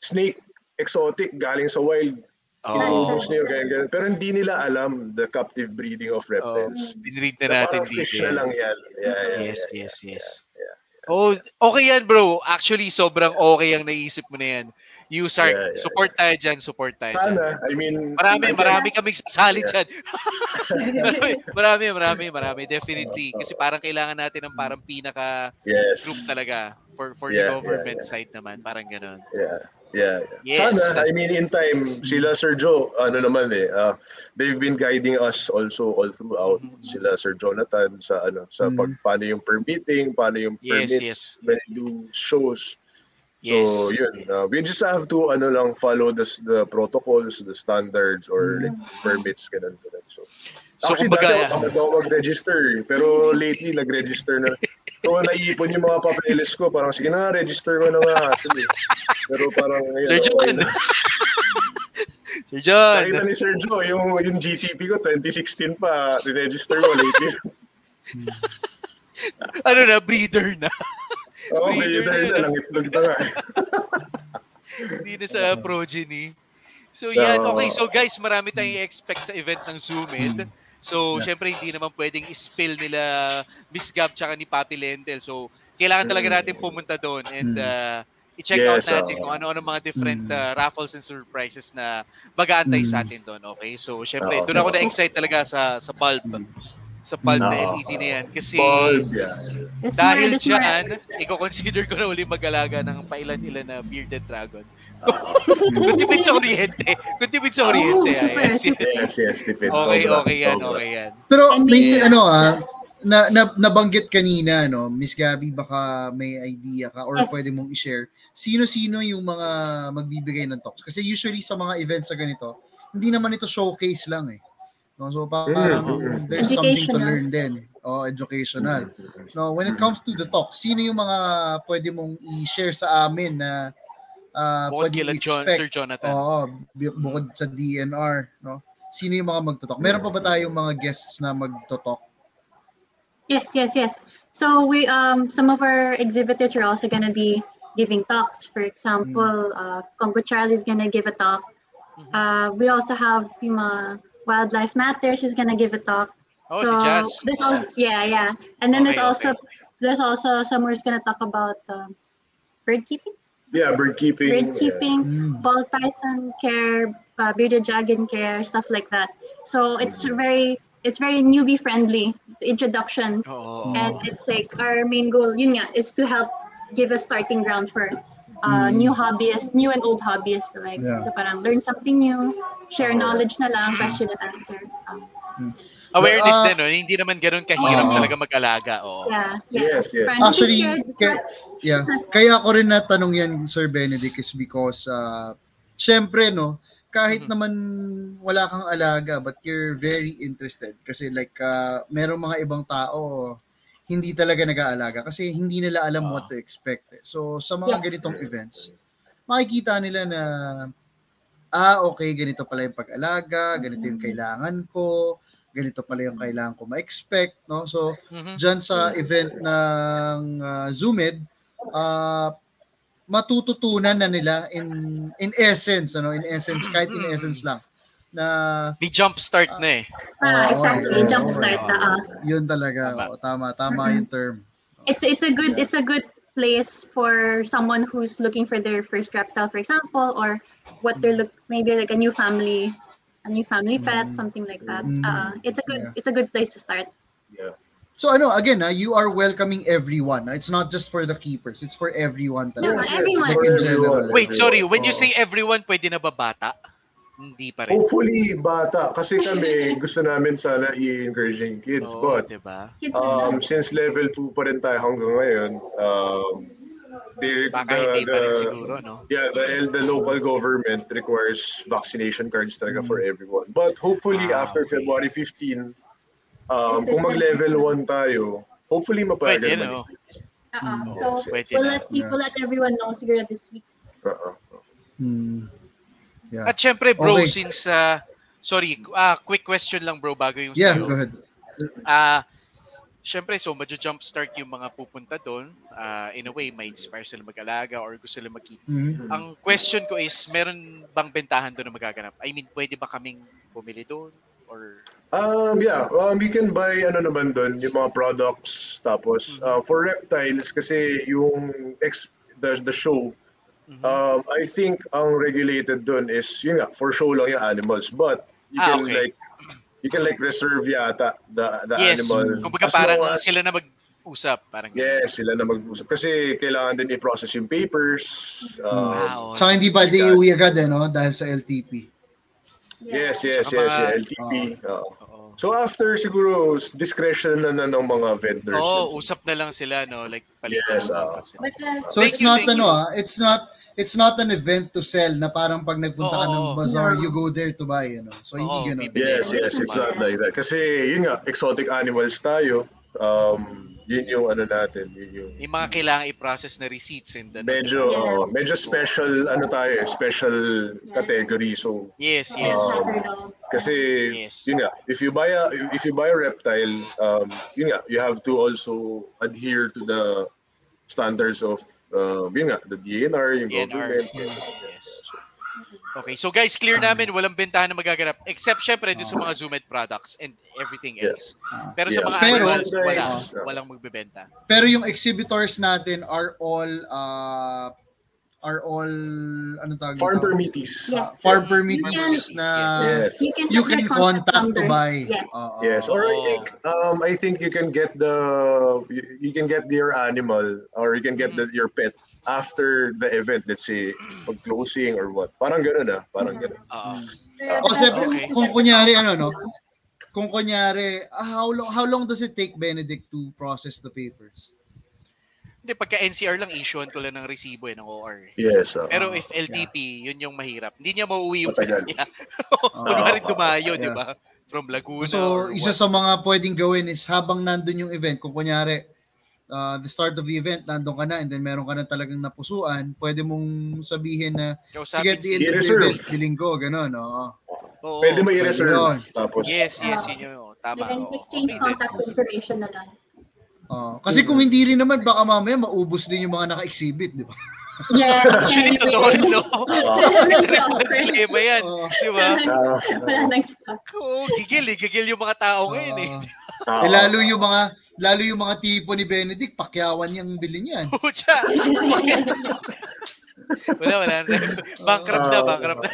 B: snake exotic galing sa wild,
D: Oo.
B: inuubos niyo ganyan, ganyan. Pero hindi nila alam the captive breeding of reptiles.
D: Binread na
B: Na
D: natin
B: parang
D: dito.
B: fish na lang yan. Yeah, yeah,
D: Yes,
B: yeah,
D: yes,
B: yeah,
D: yes.
B: yeah.
D: Oh, okay yan, bro. Actually, sobrang okay ang naisip mo na yan. USART,
B: Yeah, yeah,
D: support tayo dyan, support tayo dyan.
B: Sana, I mean,
D: Marami,
B: I
D: marami kaming sasali
B: Yeah.
D: dyan. marami, marami, marami, marami. Definitely. Kasi parang kailangan natin ng parang pinaka
B: Yes.
D: group talaga for for
B: Yeah,
D: the government
B: yeah, yeah.
D: side naman. Parang ganun.
B: Yeah. Yeah.
D: Yes.
B: Sana, I mean, in time, sila Sir Joe, ano naman eh, uh, they've been guiding us also all throughout.
D: Mhm.
B: Sila Sir Jonathan sa ano, sa
A: Mhm.
B: pag, paano yung permitting, paano yung
D: Yes,
B: permits
D: yes.
B: when you do shows.
D: Yes.
B: So, yun. Uh, we just have to ano lang follow the the protocols, the standards or like permits ganun ganun. So,
D: So,
B: actually,
D: kumbaga,
B: dati ako ako mag-register eh. Pero lately, nag-register na. So, naiipon yung mga papeles ko. Parang, sige na, register ko na nga. Sige. Pero parang, ayun,
D: Sir
B: okay
D: John.
B: na.
D: Sir John.
B: Nakita ni Sir Joe, yung, yung GTP ko, 2016 pa, re-register ko lately.
D: Ano na, breeder na.
B: Oo, oh,
D: Breeder
B: breeder
D: na yun,
B: lang, itlog na nga.
D: Hindi na sa progeny. So yan, okay. So guys, marami tayong i-expect sa event ng Zoomid. So,
A: Yeah.
D: syempre, hindi naman pwedeng spill nila Miss Gab tsaka ni Papi Lentel. So, kailangan talaga
B: Mm.
D: natin pumunta doon and uh, i-check out
B: Yes,
D: natin
B: oo.
D: kung ano-ano mga different uh, raffles and surprises na mag-aantay sa atin doon. Okay? So, syempre,
B: Oo.
D: doon ako na-excite talaga sa sa pulp. Sa pulp na
B: Oo.
D: LED na yan. Kasi,
B: Balls, yeah.
D: Dahil dyan, i-consider ko na uli mag-alaga ng pailan-ilan na bearded dragon. Kung tipid sa kuryente. Kung tipid sa
C: Oh, super,
D: ah, yes, yes.
B: Yes, yes, tipid.
D: Okay,
B: Sobra,
D: okay yan,
B: sobra.
D: okay yan.
A: Pero may- ano ah, na, na nabanggit kanina no, Miss Gabby baka may idea ka or
C: Yes.
A: pwede mong i-share. Sino-sino yung mga magbibigay ng talks? Kasi usually sa mga events sa ganito, hindi naman ito showcase lang eh. No, so parang
B: Mm,
A: there's something to learn din. Oh, educational. No, when it comes to the talk, sino yung mga pwede mong i-share sa amin na uh,
D: Bukod
A: pwede
D: John, Sir Jonathan.
A: Oo, bu- bukod sa DNR, no? Sino yung mga magtotalk? Meron pa ba tayong mga guests na magtotalk?
C: Yes, yes, yes. So we um some of our exhibitors are also gonna be giving talks. For example, uh, Congo Charlie is gonna give a talk.
D: Mhm.
C: Uh, we also have yung mga Wildlife Matters is gonna give a talk.
D: Oh, si Jazz.
C: There's also yeah, yeah, and then there's also
D: okay.
C: there's also someone who's gonna talk about um, bird keeping,
B: Yeah, bird keeping.
C: bird keeping,
A: Mm.
C: ball python care, uh, bearded dragon care, stuff like that. So it's very it's very newbie friendly introduction
D: Oo.
C: and it's like our main goal yun nga is to help give a starting ground for uh,
A: Mm.
C: new hobbyists new and old hobbyists like
A: Yeah.
C: so parang learn something new share
D: Oo.
C: knowledge na lang question and answer um,
D: Awareness
A: Ah,
D: din, no? Hindi naman ganun kahirap
A: Oo.
D: talaga mag-alaga. Oo.
C: Yeah, yeah.
B: Yes, yes.
A: Actually, kaya, yeah, kaya ako rin natanong yan, Sir Benedict, is because, uh, syempre, no, kahit
D: Mhm.
A: naman wala kang alaga, but you're very interested. Kasi like, uh, merong mga ibang tao, hindi talaga nag-aalaga kasi hindi nila alam
D: Ah.
A: what to expect. eh. So, sa mga
C: Yeah.
A: ganitong events, makikita nila na, ah, okay, ganito pala yung pag-alaga, ganito yung kailangan ko, ganito pala yung kailangan ko ma-expect, no? So,
D: Mhm.
A: dyan sa event ng uh, Zoomid, uh, matututunan na nila in in essence, ano, in essence, kahit in essence lang, na
D: May jump start na eh.
C: Ah,
A: Oo,
C: exactly.
A: oo,
C: Jumpstart
D: oo.
C: na. ah.
A: yun talaga,
D: Tama.
A: oo, tama, tama yung term.
C: It's it's a good
A: Yeah.
C: it's a good place for someone who's looking for their first reptile, for example, or what they're look maybe like a new family, a new family pet,
A: Mm.
C: something like that.
A: Mm.
C: Uh, it's a good
A: Yeah.
C: it's a good place to start.
B: Yeah.
A: So ano, again, ah, you are welcoming everyone. ah. It's not just for the keepers, it's for everyone
C: No,
A: talaga.
C: everyone.
A: Like in general.
D: Wait, sorry. When you say everyone, pwede na ba bata? Hindi pa rin.
B: Hopefully, bata. Kasi kami, gusto namin sana i-encouraging kids.
D: Oo,
B: but,
D: diba?
B: Um, since level 2 pa rin tayo hanggang ngayon, um, they,
D: Baka
B: the,
D: hindi pa rin
B: the-
D: siguro, no?
B: Yeah, the, the local government requires vaccination cards talaga for everyone. But hopefully,
D: Ah,
B: after
D: okay.
B: February 15, um, kung mag-level 1 tayo, hopefully mapayagan
D: Pwede, no?
B: yung.
C: Uh-uh.
B: Mm.
C: So
D: Pwede
C: we'll
D: na.
C: let people let everyone know siguro this week.
B: Uh-uh.
A: Hmm. Yeah.
D: At syempre, bro,
A: Okay.
D: since... ah, sorry, ah quick question lang, bro, bago yung
A: Yeah,
D: sa'yo.
A: go ahead.
D: Ah, syempre, so medyo jumpstart yung mga pupunta doon. Ah, in a way, may inspire sila mag-alaga or gusto sila mag-keep.
A: Mhm.
D: Ang question ko is, meron bang bentahan doon na magaganap? I mean, pwede ba kaming bumili doon? Or...
B: Um, yeah, um, you can buy ano naman doon, yung mga products. Tapos, uh, for reptiles, kasi yung ex, the, the show,
D: Mhm.
B: um, I think ang regulated doon is, yun nga, for show lang yung animals. But, you
D: Ah,
B: can
D: okay.
B: like, you can like reserve yata the, the
D: yes,
B: animal.
D: kumbaga
B: As
D: parang
B: as-
D: sila na mag-usap. Parang ganun.
B: Yes, sila na mag-usap. Kasi kailangan din i-process yung papers. Um,
D: Wow.
A: Saka hindi pa di iuwi agad eh, no? Dahil sa LTP.
B: Yes, yes, yes,
D: mga-
B: yung LTP. Oo. So after siguro discretion na, na ng mga vendors.
D: Oo, usap na lang sila, no? Like, palitan
B: Yes,
D: ng
B: ah.
D: contact sila.
C: Uh,
A: So
D: Thank
A: it's
D: you,
A: not ano
D: you.
A: ah, it's not it's not an event to sell na parang pag nagpunta ka ng bazaar,
C: No.
A: you go there to buy, you know. So hindi ganoon.
D: bibili.
B: Yes, yes, it's not like that. Kasi yun nga, exotic animals tayo. Um, yun yung ano natin, yun yung
D: Yung mga kailangan i-process na receipts and then...
B: medyo
C: Yeah.
B: oo, medyo special ano tayo, eh, special category. So
D: Yes, yes.
B: Um, kasi
D: Yes.
B: yun nga, if you buy a if you buy a reptile, um, yun nga, you have to also adhere to the standards of uh, yun nga, the DNR, yung
D: DNR.
B: government.
D: Yes. Okay, so guys, clear namin walang bentahan na magaganap except syempre doon sa mga Zoomed products and everything else.
A: Ah.
D: Pero sa
B: Yeah.
D: mga
A: Pero-
D: animals, wala. Walang magbebenta.
A: Pero yung exhibitors natin are all uh, are all ano tawag
B: Farm
A: dito?
B: permittees.
A: Ah, farm permittees na
B: Yes.
C: You can,
A: you can
C: their
A: contact to buy.
C: Yes.
A: Oo.
B: Yes, or I think um I think you can get the you, you can get your animal or you can get the, your pet after the event, let's say pag closing or what. Parang ganoon ah, parang ganoon.
D: Oo.
C: Pero-
A: Kasi
D: Okay.
A: kung kunyari ano no, kung kunyari ah, how long how long does it take Benedict to process the papers?
D: Hindi, pagka NCR lang, issuean ko lang ng resibo eh, ng OR. eh.
B: Yes. ah.
D: Pero if LTP, yun yung mahirap. Hindi niya mauwi yung
B: Matagal.
D: niya.
A: Ah,
D: Kunwari dumayo, di
A: Yeah.
D: ba? From Laguna
A: So, isa
D: what.
A: sa mga pwedeng gawin is habang nandun yung event, kung kunyari, uh, the start of the event, nandun ka na and then meron ka na talagang napusuan, pwede mong sabihin na, sige, at the end
D: si...
A: of the event, biling ko, gano'n, oo.
D: Oo.
B: Pwede mo i-reserve. Tapos
D: Yes, yes, yun yun. Tama. Oo.
C: exchange contact information na lang.
A: Oo. kasi kung hindi rin naman, baka mamaya maubos din yung mga naka-exhibit, di ba?
C: Yeah.
D: Actually, totoo rin, no? Isa rin ang problema yan. Di ba?
B: ah,
C: Wala nang stock.
D: Oo, gigil eh. Gigil yung mga tao ngayon eh.
B: Ah,
A: Eh, lalo yung mga lalo yung mga tipo ni Benedict, pakyawan niyang bilhin yan.
D: Pucha. wala, wala. Bankrupt na, bankrupt na.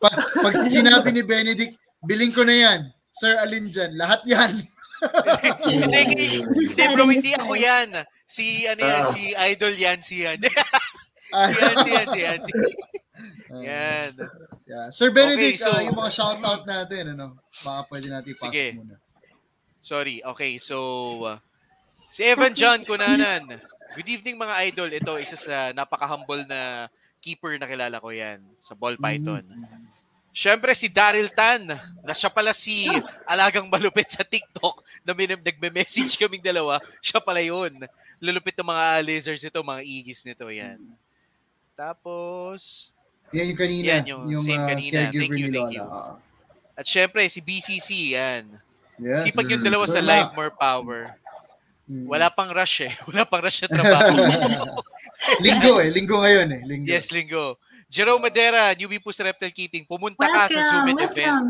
A: Pag, pag sinabi ni Benedict, biling ko na yan. Sir, alin dyan? Lahat yan.
D: Hindi, hindi bro, hindi ako yan. Si, ano yan,
B: Ah.
D: si Idol yan, si yan.
A: Ah.
D: si yan, si yan, si yan. Si... Yan.
A: Yeah. Sir Benedict,
D: Okay, so-
A: ah, yung mga shoutout natin, ano? Baka pwede natin ipasok
D: Sige.
A: muna.
D: Sorry. Okay, so uh, si Evan John Kunanan. Good evening mga idol. Ito isa sa napaka-humble na keeper na kilala ko yan sa Ball Python.
A: Mm.
D: Siyempre si Daryl Tan, na siya pala si alagang malupit sa TikTok na min- nagme-message kaming dalawa. Siya pala yun. Lulupit ng mga lizards nito, mga igis nito. Yan. Tapos,
A: Yan yung kanina.
D: Yan, yung same
A: ah,
D: kanina. Thank you, thank you. At syempre si BCC, yan.
A: Yes.
D: Sipag yung dalawa sa Live. More Power.
A: Mm.
D: Wala pang rush eh. Wala pang rush na trabaho.
A: linggo eh. Linggo ngayon eh. Linggo.
D: yes, Linggo. Jerome Madera, newbie po sa Reptile Keeping. Pumunta ka sa
C: Welcome,
D: Zoomit
C: welcome.
D: event.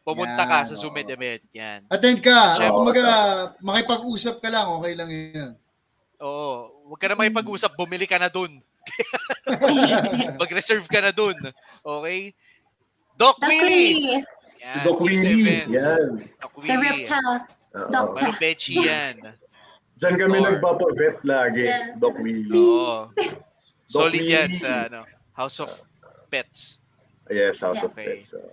D: Pumunta ka
A: Yan,
D: sa Zoomit
A: oo.
D: event. Yan.
A: Attend ka.
D: Siyempre.
A: Kumbaga, makipag-usap ka lang. Okay lang yun.
D: Oo. Huwag ka na makipag-usap. Bumili ka na dun. Mag-reserve ka na dun. Okay? Doc
C: That's
D: Willie! Yan.
B: Doc Willie. Yan.
D: Doc
C: The
D: Willie.
C: reptile.
B: Oo.
C: Doctor.
D: Malupechi yan.
B: Diyan kami nagpapavet lagi,
C: Yeah.
B: Doc Willie.
D: Oo. Solid
B: Willie.
D: yan sa ano, House of Pets.
B: Yes, House of
C: Yeah.
B: Pets. oo.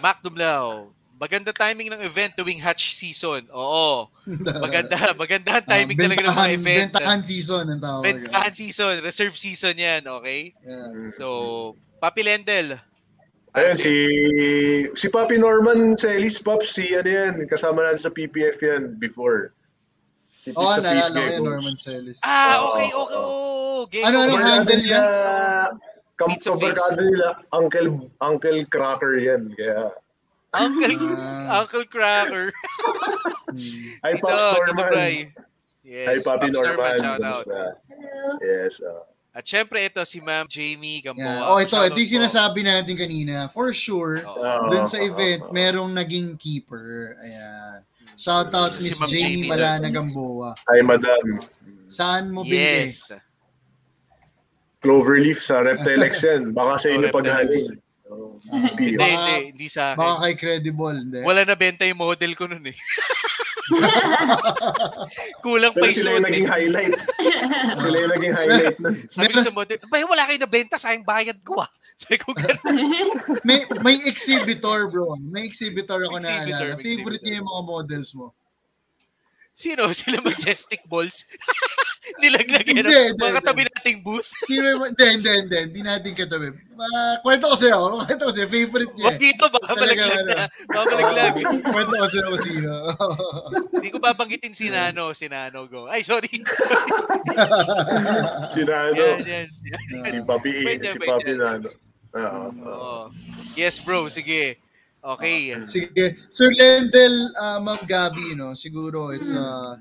D: Mac Dumlao, maganda timing ng event tuwing hatch season. Oo. Maganda, maganda ang timing
A: Ah,
D: talaga ng mga event.
A: Bentahan season ang tawag.
D: Bentahan season, reserve season yan, okay?
A: Yeah.
D: So, Papi Lendel.
B: Ayun,
D: Ah,
B: si si Papi Norman Celis, Pops, si ano yan, kasama natin sa PPF yan before. Si
A: Oh,
B: Pizza
A: ko yun,
B: Geckos.
A: Norman Celis.
D: Ah, okay, okay. Oh, game
A: Ano, ano, handle
B: Barkada
A: niya?
B: Kam
D: Pizza Face.
B: barkada nila, Uncle Uncle Cracker yan. Kaya,
D: Uncle,
A: Ah.
D: Uncle Cracker.
B: Ay Pops Norman.
D: Yes,
B: Ay Papi
D: Pops
B: Norman.
D: shout out.
B: Yes. ah.
D: At syempre ito si Ma'am Jamie Gamboa.
A: Yeah. Oh, ito, ito yung sinasabi natin kanina. For sure.
D: Oo,
A: dun sa
B: oo,
A: event,
B: oo.
A: merong naging keeper. Ayan. Shout out
D: Si
A: Miss Jamie
D: Jamie
A: Malana Gamboa.
B: Ay Madam.
A: Saan mo binili?
D: Yes.
B: Cloverleaf sa Reptilex yan. Baka sa
D: Oh,
B: inyo
D: Reptilex.
B: paghaling. Oh,
D: Hindi,
A: Baka-
D: hindi, hindi sa
A: Baka
D: akin.
A: kay Credible. Hindi.
D: Wala na benta yung model ko nun eh. Kulang pa
B: Pero
D: yung
B: sila yung naging
D: eh.
B: highlight. Sila yung naging highlight nun.
D: Sabi ko sa model, ba wala kayo nabenta, sayang bayad ko ah. Sabi ko
A: may may exhibitor, bro. May exhibitor ako na
D: Exhibitor,
A: alala.
D: may
A: Favorite niya yung mga models mo.
D: Sino? Sila Majestic Balls? Nilaglag yan.
A: Hindi, hindi,
D: Mga katabi nating booth.
A: Hindi, hindi, hindi, hindi. Natin katabi. Uh, kwento ko sa'yo. Kwento ko sa'yo. Favorite niya.
D: Wag dito, baka
A: Talaga,
D: malaglag na. Baka malaglag.
A: kwento ko sa'yo kung sino.
D: Hindi ko babanggitin si Nano, si Nano Go. Ay, sorry.
B: Sina ano,
D: Yan, yan.
B: si Papi A,
D: Pwede,
B: si. Papi na ano. Oo.
D: Yes, bro. Sige. Okay.
A: Sige. Sir Lendel, uh, Ma'am Gabi, no, siguro it's a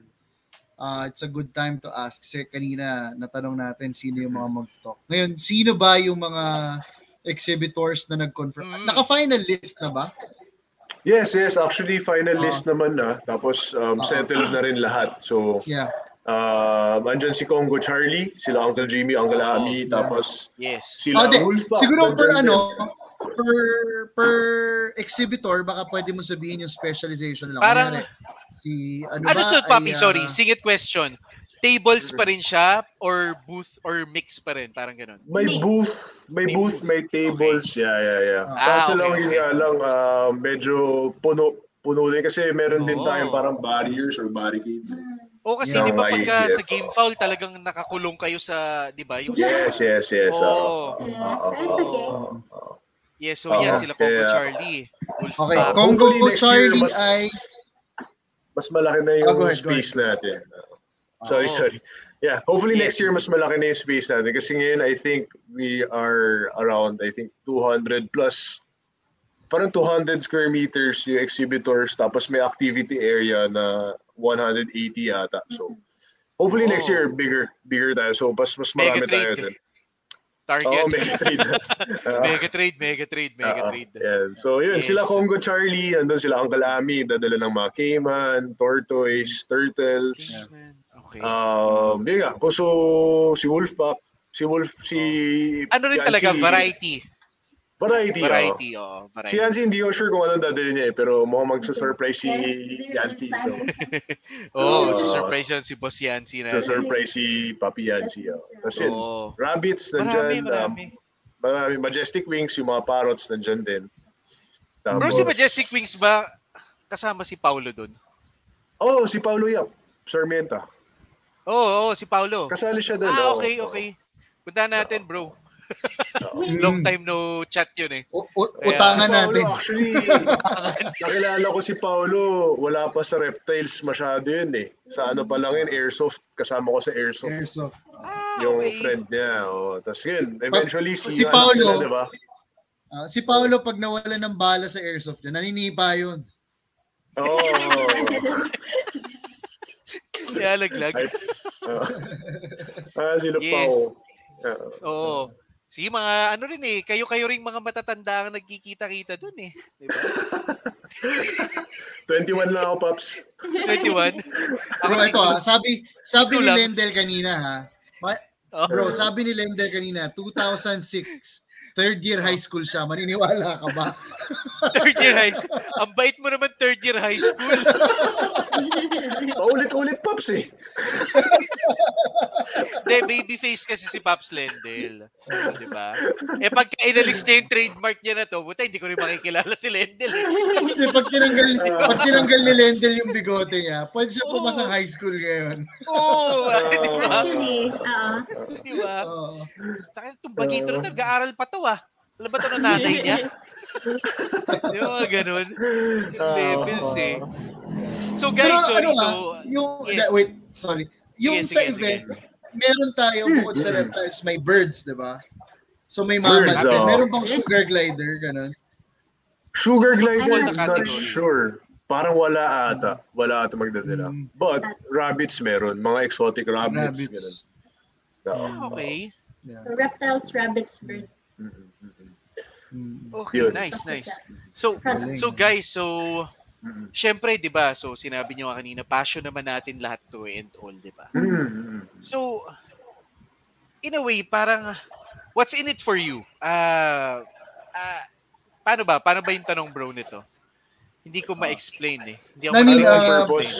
A: uh, it's a good time to ask. Kasi kanina natanong natin sino yung mga mag-talk. Ngayon, sino ba yung mga exhibitors na nag-confirm?
D: Mm.
A: Naka-final list na ba?
B: Yes, yes. Actually, finalist
A: Ah.
B: naman na. Tapos, um,
A: Ah.
B: settled na rin lahat. So,
A: Yeah.
B: um, andyan si Congo Charlie, sila Uncle Jimmy, Uncle
D: Oo.
B: Ami,
A: Yeah.
B: tapos
D: Yes.
B: sila
A: Oh, di.
B: Wolfpack.
A: Siguro per ano,
B: din.
A: Per per exhibitor, baka pwede mo sabihin yung specialization lang.
D: Parang-
A: Kunyari, si ano,
D: Ano
A: ba
D: so, Papi?
A: ay, ah,
D: Sorry. Singit question. Tables pa rin siya or booth or mix pa rin? Parang ganun.
B: May booth, may,
D: May
B: booth,
D: booth.
B: may tables. Yeah, yeah, yeah.
A: Ah,
B: Kaso
D: okay,
B: lang,
D: okay.
B: yun nga lang, ah, medyo puno, puno din kasi meron din
D: Oo.
B: tayong parang barriers or barricades.
D: O kasi
A: Yeah.
D: di ba pagka
B: IDF,
D: sa game foul talagang nakakulong kayo sa, di ba? Yung
B: Yes, yes, yes.
D: Oo.
B: oo.
C: Yeah, that's
B: oo,
C: okay.
B: oo, oo.
D: Yes, so
B: Oo,
D: yan sila Coco
B: kaya-
D: Charlie. Wolf
A: Okay. Kung- Congo
B: next
A: Charlie
B: mas,
A: ay-
B: mas malaki na yung
A: Ah, go ahead,
B: space natin. Sorry,
D: Oo.
B: sorry. Yeah, hopefully next
D: Yes.
B: year mas malaki na yung space natin kasi ngayon I think we are around I think 200 plus parang 200 square meters yung exhibitors tapos may activity area na 180 yata. So hopefully next
D: Oh.
B: year bigger bigger tayo. So mas mas marami tayo din.
D: Target.
B: Oo, mega trade. Ah,
D: mega trade, mega trade, mega
B: ah,
D: trade.
B: yan. So yun,
D: Yes.
B: sila Congo Charlie, andun sila Uncle Ami, dadala ng mga caiman, tortoise, turtles.
D: Yes, man. Okay.
B: Um, yun nga, so si Wolfpack, si Wolf, si...
D: ano rin
B: Yancy-
D: talaga, variety.
B: Variety,
D: Variety,
B: oo.
D: oh.
B: Si
D: Variety.
B: Yancy hindi ko sure kung anong dadalhin niya eh, pero mukhang magsa-surprise si Yancy. So,
D: Oh,
B: Ah.
D: si surprise yun si Boss Yancy na.
B: sa surprise si Papi Yancy. Oh. Kasi
D: Oo.
B: rabbits
D: Marami,
B: nandyan, um,
D: marami.
B: Marami, Majestic Wings, yung mga parrots nandyan din.
D: Bro, si Majestic Wings ba kasama si Paulo doon?
B: Oh, si Paulo Yap. Sarmienta.
D: Oo, oh, si Paulo.
B: Kasali siya doon.
D: Ah,
B: oo.
D: okay, okay. Punta natin, bro. Long time no chat yun eh.
A: U- u-
D: Kaya-
A: utangan
B: Si Paolo,
A: natin.
B: actually, nakilala ko si Paolo, wala pa sa reptiles masyado yun eh. Sa ano pa lang yun, airsoft. Kasama ko sa airsoft.
A: Airsoft.
D: Ah,
B: yung
D: okay.
B: friend niya. Oh. Tapos yun, eventually si,
A: si
B: ano
A: Paolo,
B: sila, di ba?
A: Ah, si Paolo, pag nawala ng bala sa airsoft niya, naninipa yun.
B: Oo.
D: Kaya laglag.
B: Ay, Oo. ah, sila
D: Yes.
B: Pao. Oo.
D: Oo. Sige, mga ano rin eh, kayo-kayo ring mga matatanda ang nagkikita-kita dun eh. Di ba?
B: 21 lang ako, Paps.
D: 21.
A: Bro, ito ah, sabi, sabi ni. Lendel kanina ha,
D: Oh.
A: bro, sabi ni Lendel kanina, 2006, third year high school siya, maniniwala ka ba?
D: Third year high school. Ang bait mo naman third year high school.
B: Paulit-ulit, Paps eh.
D: Hindi, baby face kasi si Pops Lendel. Oh, di ba? Eh pagka inalis na yung trademark niya na to, buta, hindi ko rin makikilala si Lendel eh.
A: Kasi pag tinanggal, pag tinanggal ni Lendel yung bigote niya, pwede siya pumasang high school ngayon.
D: Oo, di ba?
C: Actually, oo.
D: Di ba?
A: Oo.
D: Taka itong bagito na to, nag-aaral pa to ah. Alam ba to ng nanay niya? Di ba mga ganun? Yung levels eh. So guys,
A: Pero
D: sorry.
A: ano
D: So,
A: nga, yung,
D: yes.
A: wait, sorry. Yung
D: Sige,
A: sa
D: sige.
A: event, meron tayo bukod sa reptiles, may birds, di ba? So may
B: Birds,
A: mamas din.
B: oo.
A: Meron bang sugar glider, ganun?
B: Sugar glider,
C: Ay,
B: I'm not sure. Parang wala ata. Wala ata magdadala.
A: Mm.
B: But rabbits meron. Mga exotic rabbits. ganun.
A: Rabbits.
B: Oo.
D: ah, okay.
A: Yeah.
C: So, reptiles, rabbits, birds.
D: Okay,
B: Yun.
D: nice, nice. So, so guys, so
B: mm,
D: syempre, 'di ba? So sinabi niyo kanina, passion naman natin lahat 'to eh, and all, 'di ba? So in a way, parang what's in it for you? Ah, ah, paano ba? Paano ba yung tanong bro nito? Hindi ko ma-explain eh. Hindi ako
A: I mean, uh,
B: purpose?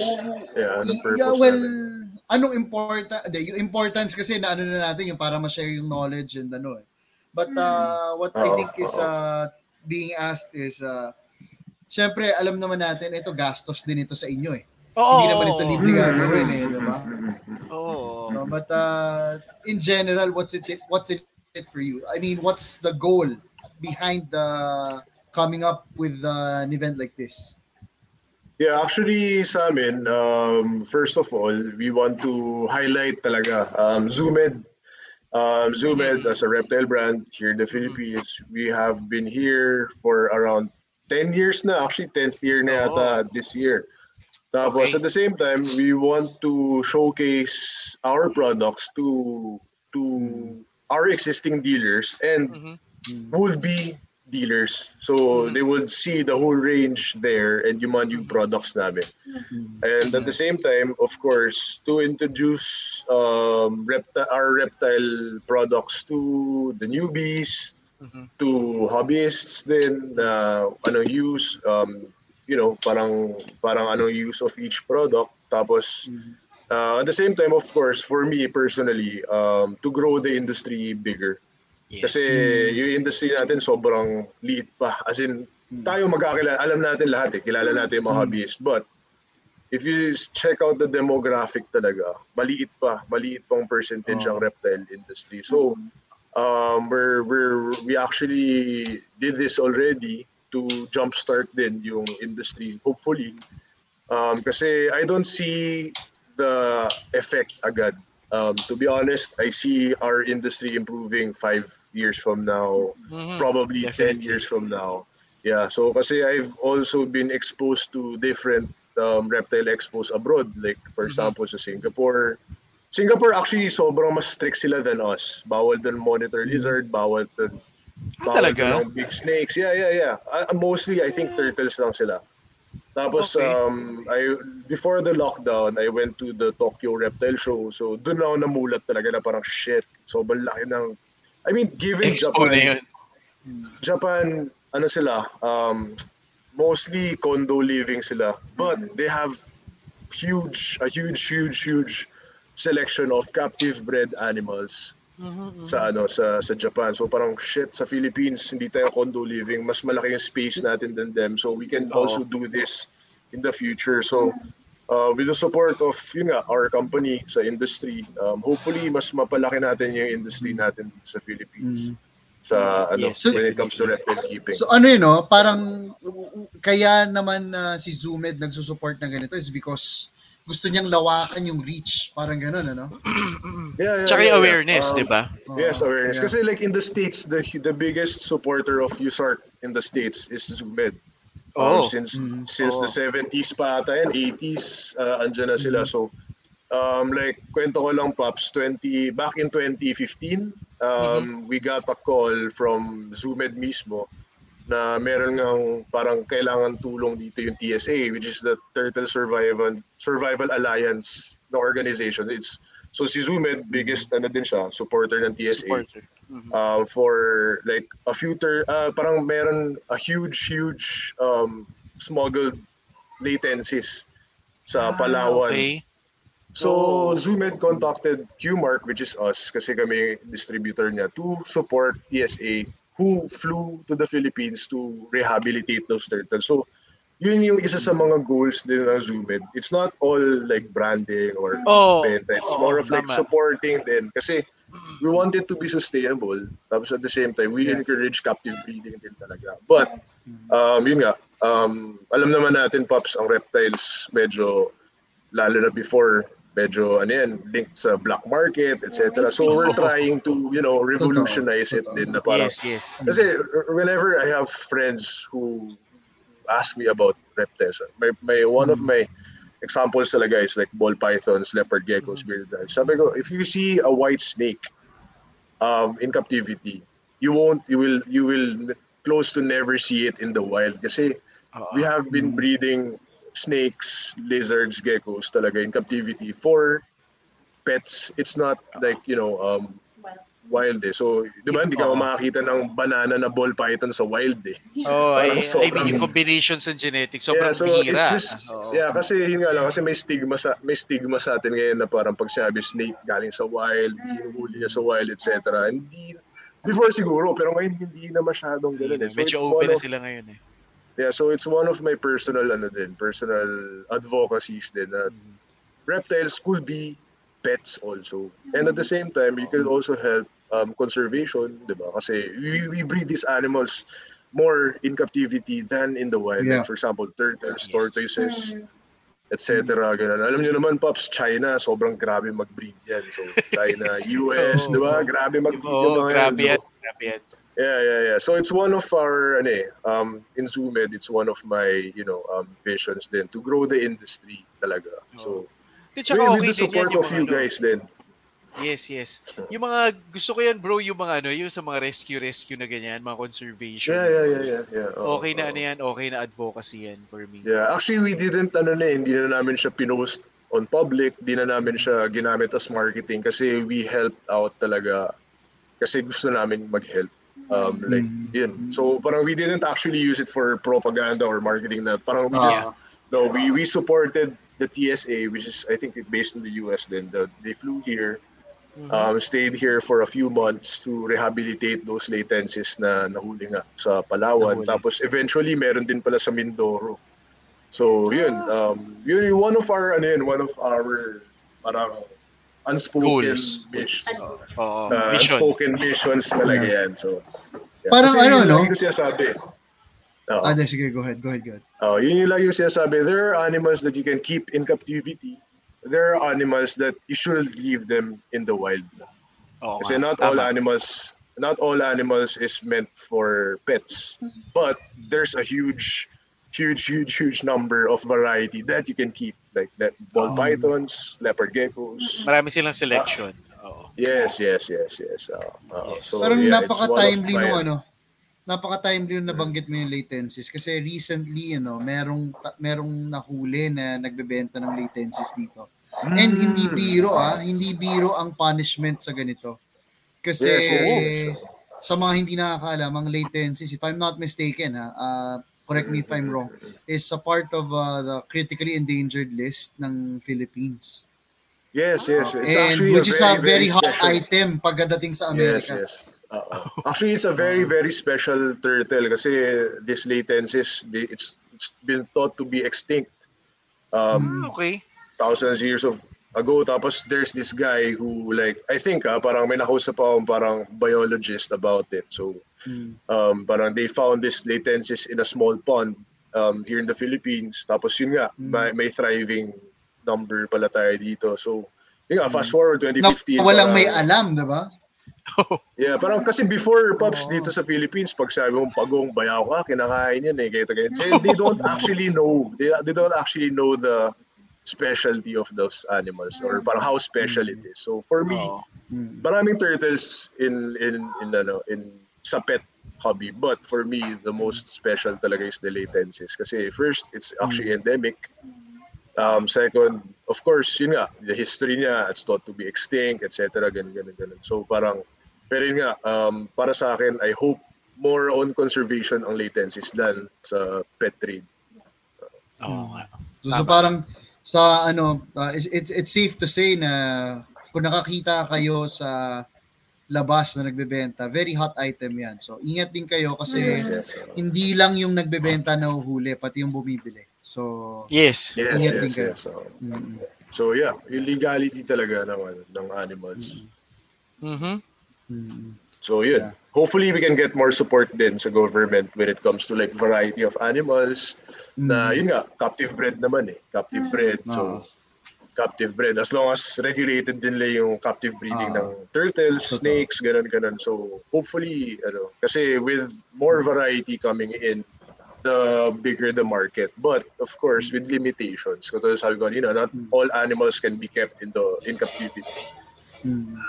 B: Yeah, purpose
A: yeah, well,
B: natin?
A: anong important, yung importance kasi na ano na natin yung para ma-share yung knowledge and ano eh. But uh, what I think is uh, being asked is, uh, syempre, alam naman natin, ito gastos din ito sa inyo eh.
D: Oo.
A: Hindi naman ito libre
B: Mm,
A: gagawin
B: mm,
A: eh,
B: mm,
A: di ba?
B: mm, mm, mm.
D: Oo.
A: No, but uh, in general, what's it what's it for you? I mean, what's the goal behind the coming up with uh, an event like this?
B: Yeah, actually sa amin, um, first of all, we want to highlight talaga um, Zoomed. Um, Zoomed as a reptile brand here in the Philippines, we have been here for around 10 years na. Actually, 10th year na yata this year. Tapos
D: Okay.
B: at the same time, we want to showcase our products to to our existing dealers and
D: Mhm.
B: would be dealers. So
D: Mhm.
B: they would see the whole range there and yung mga new products namin. And at the same time, of course, to introduce um, repti- our reptile products to the newbies,
D: Mhm.
B: to hobbyists din na anong use, um, you know, parang parang anong use of each product. Tapos uh, at the same time, of course, for me personally, um, to grow the industry bigger.
D: Yes.
B: Kasi yung industry natin sobrang liit pa. As in, tayo magkakilala, alam natin lahat eh, kilala natin yung mga
A: Mm.
B: hobbyists. But, if you check out the demographic talaga, maliit pa, maliit pang percentage
A: Oh.
B: ang reptile industry. So, um, we're, we're, we actually did this already to jumpstart din yung industry, hopefully. Um, kasi I don't see the effect agad. Um, to be honest, I see our industry improving five years from now,
D: Mhm.
B: probably
D: Definitely.
B: 10 years from now. Yeah, so kasi I've also been exposed to different um, reptile expos abroad, like for
D: Mhm.
B: example sa Singapore. Singapore actually sobrang mas strict sila than us. Bawal dun monitor lizard, bawal dun
D: Ah,
B: bawal
D: talaga?
B: dun big snakes. Yeah, yeah, yeah. Uh, mostly I think turtles lang sila. Tapos
D: Okay.
B: um I before the lockdown, I went to the Tokyo Reptile Show. So doon ako namulat talaga na parang shit. Sobrang laki ng I mean, given
D: Expo
B: Japan,
D: na yun.
B: Japan, ano sila, um, mostly condo living sila. But they have huge, a huge, huge, huge selection of captive bred animals.
D: Mhm,
B: sa ano sa sa Japan. So parang shit sa Philippines, hindi tayo condo living, mas malaki yung space natin than them. So we can also do this in the future. So uh, with the support of yun nga, our company sa industry, um, hopefully mas mapalaki natin yung industry natin sa Philippines.
A: Mm.
B: Sa ano
D: Yes,
B: when it comes to reptile keeping.
A: So ano yun, no? parang kaya naman na si Zoomed nagsusupport ng ganito is because gusto niyang lawakan yung reach. Parang gano'n, ano?
B: yeah, yeah,
D: Tsaka
B: yeah,
D: yung
B: yeah.
D: awareness,
B: Um,
D: di ba?
B: Yes, awareness.
A: Yeah.
B: Kasi like in the States, the the biggest supporter of USARK in the States is Zoomed.
D: Oh.
B: Um, since
A: Mm.
B: since
D: Oh.
B: the 70s pa ata yan, 80s, uh, andyan na sila. So, um, like, kwento ko lang, Pops, 20, back in 2015, um, we got a call from Zoomed mismo na meron ngang parang kailangan tulong dito yung TSA, which is the Turtle Survival Survival Alliance na organization. It's so si Zoomed, biggest ano din siya, supporter ng TSA
D: Supporter. Mhm.
B: um, for like a few ter- uh, parang meron a huge huge um, smuggled latencies sa
C: Ah,
B: Palawan.
D: Okay.
B: So
D: Oh.
B: Zoomed contacted Qmark which is us kasi kami distributor niya to support TSA who flew to the Philippines to rehabilitate those turtles. So yun yung isa sa mga goals din ng Zoomed. It's not all like branding or
D: Oh,
B: benta. It's
D: oo,
B: more of like
D: tama.
B: supporting din. Kasi we want it to be sustainable. Tapos at the same time, we
A: Yeah.
B: encourage captive breeding din talaga. But, um, yun nga, um, alam naman natin, Pops, ang reptiles medyo, lalo na before, medyo ano yan, linked sa black market, etc. So we're oh. trying to, you know, revolutionize it din na parang,
D: Yes, yes.
B: kasi whenever I have friends who ask me about reptiles, my, my one of hmm. my examples talaga is like ball pythons, leopard geckos, hmm. bearded dogs. Sabi ko, if you see a white snake um, in captivity, you won't, you will, you will close to never see it in the wild. Kasi
D: Oo.
B: we have been hmm. breeding snakes, lizards, geckos talaga in captivity for pets. It's not like, you know, um, wild eh. So, di ba, hindi ka makakita ng banana na ball python sa wild eh.
D: Oh, I,
B: Parang
D: I
B: sobrang-
D: mean, yung combinations and genetics, sobrang
B: yeah, so
D: bihira.
B: it's just,
D: Oo.
B: yeah, kasi yun nga lang, kasi may stigma sa, may stigma sa atin ngayon na parang pag sinabi snake galing sa wild, hinuhuli niya sa wild, etc. Hindi, before siguro, pero ngayon hindi na masyadong
D: na.
B: eh. So
D: Medyo open na sila ngayon eh.
B: Yeah, so it's one of my personal ano din, personal advocacies din na
D: Mhm.
B: reptiles could be pets also. And at the same time, you could also help um, conservation, di ba? Kasi we, we breed these animals more in captivity than in the wild.
A: Yeah.
B: Like for example, turtles,
D: Yes.
B: tortoises, etc. Ganun. Alam niyo naman, Pops, China, sobrang grabe mag-breed yan. So, China, US,
D: Oo.
B: di ba? Grabe mag-breed yung
D: Oo,
B: mga
D: grabe
B: yan.
D: yan.
B: So,
D: Grabe yan.
B: Yeah, yeah, yeah. So it's one of our, ano eh, um, in Zoomed, it's one of my, you know, um, visions then to grow the industry talaga. So,
D: Di, tsaka
B: with,
D: okay
B: with the support of you
D: ano.
B: guys then.
D: Yes, yes. Yung mga, gusto ko yan bro, yung mga ano, yung sa mga rescue-rescue na ganyan, mga conservation.
B: Yeah, yeah, yeah, yeah. yeah. Oo,
D: Okay na
B: oo.
D: ano yan, okay na advocacy yan for me.
B: Yeah, actually we didn't, ano na eh, hindi na namin siya pinost on public, di na namin siya ginamit as marketing kasi we helped out talaga kasi gusto namin mag-help. Um, like,
A: Mm.
B: yun. So, parang we didn't actually use it for propaganda or marketing na parang we just
A: Ah,
B: No, we we supported the TSA, which is I think based in the US. Then the, they flew here,
D: Mhm.
B: um, stayed here for a few months to rehabilitate those latencies na nahuli nga sa Palawan.
D: Nahuli.
B: Tapos eventually meron din pala sa Mindoro. So yun,
D: Ah.
B: um, yun one of our ano yun, one of our parang unspoken
D: Goals.
B: mission.
D: Oo,
B: Uh,
D: mission.
B: unspoken missions talaga yan. So yeah.
A: Parang
B: Kasi
A: ano,
B: yun
A: no?
B: lagi sinasabi. Oo.
A: ah, sige, go ahead, go ahead, go ahead.
B: Oh, yun yung lagi yung sinasabi. There are animals that you can keep in captivity. There are animals that you should leave them in the wild.
D: Oo
B: Kasi
D: nga,
B: not all
D: tama.
B: animals, not all animals is meant for pets. But there's a huge, huge, huge, huge number of variety that you can keep. Like le- ball
A: Um,
B: pythons, leopard geckos.
D: Marami silang selection. Oo.
B: Yes, yes, yes, yes. Uh, uh,
D: Yes.
B: so,
A: Parang
B: yeah,
A: napaka-timely nung ano, napaka-timely nung nabanggit mo yung latencies kasi recently ano, merong merong nahuli na nagbebenta ng latencies dito. And hindi
B: Mm.
A: biro ah, hindi biro ang punishment sa ganito. Kasi
B: Yes, yes, yes.
A: sa mga hindi nakakaalam, ang latencies, if I'm not mistaken ha, uh, correct me if I'm wrong, is a part of uh, the critically endangered list ng Philippines.
B: Yes, yes. It's
A: and
B: actually
A: which
B: a
A: is a very hot
B: special-
A: item pagdating sa
B: Yes,
A: Amerika.
B: yes. Oo. Actually, it's a very, very special turtle kasi this latencies, they, it's, it's been thought to be extinct um,
D: Ah, okay.
B: thousands of years of ago. Tapos there's this guy who like, I think ah, parang may nakausap akong parang biologist about it. So
A: Mm.
B: um, parang they found this latencies in a small pond um, here in the Philippines. Tapos yun nga,
A: Mm.
B: may, may thriving number pala tayo dito. So yun nga,
A: Mm.
B: fast forward
A: Na
B: 2015.
A: walang
B: parang-
A: may alam, di ba?
B: Yeah, parang kasi before Pops
A: Oo.
B: dito sa Philippines, pag sabi mong pagong bayaw ka, kinakain yan eh. Kaya, kaya, they, they don't actually know, they, they don't actually know the specialty of those animals or parang how special it is. So for me,
D: Oo.
A: Mm.
B: maraming turtles in in in ano in sa pet hobby but for me the most special talaga is the latencies kasi first it's actually endemic um second of course yun nga the history niya it's thought to be extinct etc ganun ganun ganun so parang pero yun nga um para sa akin I hope more on conservation ang latencies than sa pet trade
D: Oo nga.
A: So, so parang sa ano, uh, it's, it's, it's safe to say na kung nakakita kayo sa labas na nagbebenta, very hot item yan. So ingat din kayo kasi
B: yes yes
A: hindi lang yung nagbebenta na uhuli, pati yung bumibili. So,
D: Yes.
B: yes
A: Ingat
B: yes,
A: din kayo.
B: yes. So,
A: mm,
B: so yeah yung legality talaga ng ano, ng animals
D: Mhm.
A: mm,
B: So yun.
A: Yeah.
B: Hopefully we can get more support din sa government when it comes to like variety of animals na
A: mm.
B: yun nga captive bred naman eh. Captive bred. So
A: Oo.
B: captive bred as long as regulated din lang yung captive breeding
A: Ah.
B: ng turtles,
A: Totoo.
B: snakes, ganun ganun. So hopefully ano kasi with more variety coming in the bigger the market. But of course with limitations. Kasi sabi ko, you know, not
A: Mm.
B: all animals can be kept in the in captivity.
A: Mm.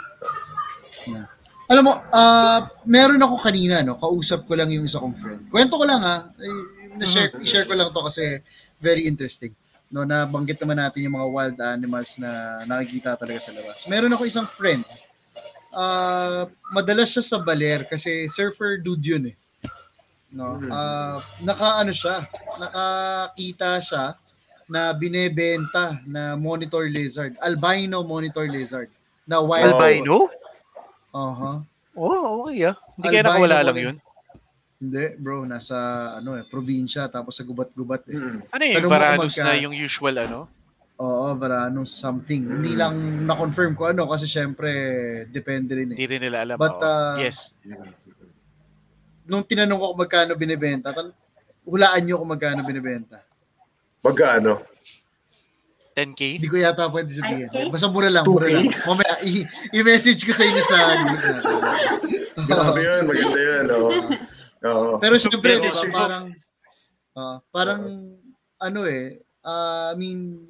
A: Yeah. Alam mo, ah meron ako kanina, no, kausap ko lang yung isa kong friend. Kwento ko lang ha, eh, na-share, i-share ko lang to kasi very interesting. No, nabanggit naman natin yung mga wild animals na nakikita talaga sa labas. Meron ako isang friend. Ah, madalas siya sa baler kasi surfer dude yun eh. No,
B: Mhm.
A: ah naka ano siya, nakakita siya na binebenta na monitor lizard, albino monitor lizard na wild.
B: Wow.
D: Albino?
A: Aha.
D: Oh, okay ah. Hindi kaya
A: Albino
D: nakawala
A: ko
D: lang yun.
A: Hindi, bro, nasa ano eh, probinsya tapos sa gubat-gubat eh.
B: Mm.
D: Ano yung
A: mo
D: Varanus
A: kung
D: na
A: magka-
D: yung usual ano?
A: Oo, Varanus something. Hindi
B: Mm.
A: lang na-confirm ko ano kasi syempre depende rin eh.
D: Hindi rin nila alam.
A: But,
D: oo.
A: uh,
D: yes.
A: Nung tinanong ko kung magkano binebenta, tan- hulaan niyo kung magkano binebenta.
B: Magkano?
D: 10k?
A: Hindi ko yata pwede sabihin.
C: Okay.
A: Basta mura lang, mura
B: 2K?
A: lang. Mamaya, i- i-message ko sa inyo sa.
B: Grabe yun, maganda yun. Oo. Oo.
A: Pero syempre, di ba,
B: Message mo.
A: parang, ah, parang, ano eh, ah, I mean,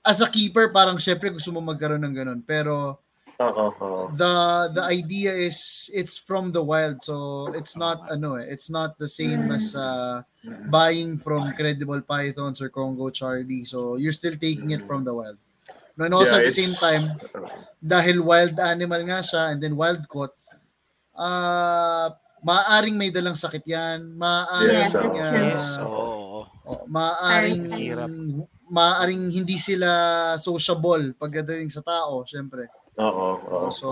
A: as a keeper, parang syempre gusto mo magkaroon ng ganun. Pero,
B: Oo, oo.
A: the the idea is it's from the wild so it's not ano eh, it's not the same as uh, buying from credible pythons or Congo Charlie so you're still taking it from the wild no, and also
B: Yeah,
A: at the same time dahil wild animal nga siya and then wild caught uh, maaaring may dalang sakit yan maaaring
B: Yes,
C: oo.
A: uh,
D: Yes, oo.
A: oh, maaaring
D: Hirap.
A: maaaring hindi sila sociable pagdating sa tao syempre
B: Oo, oo.
A: So,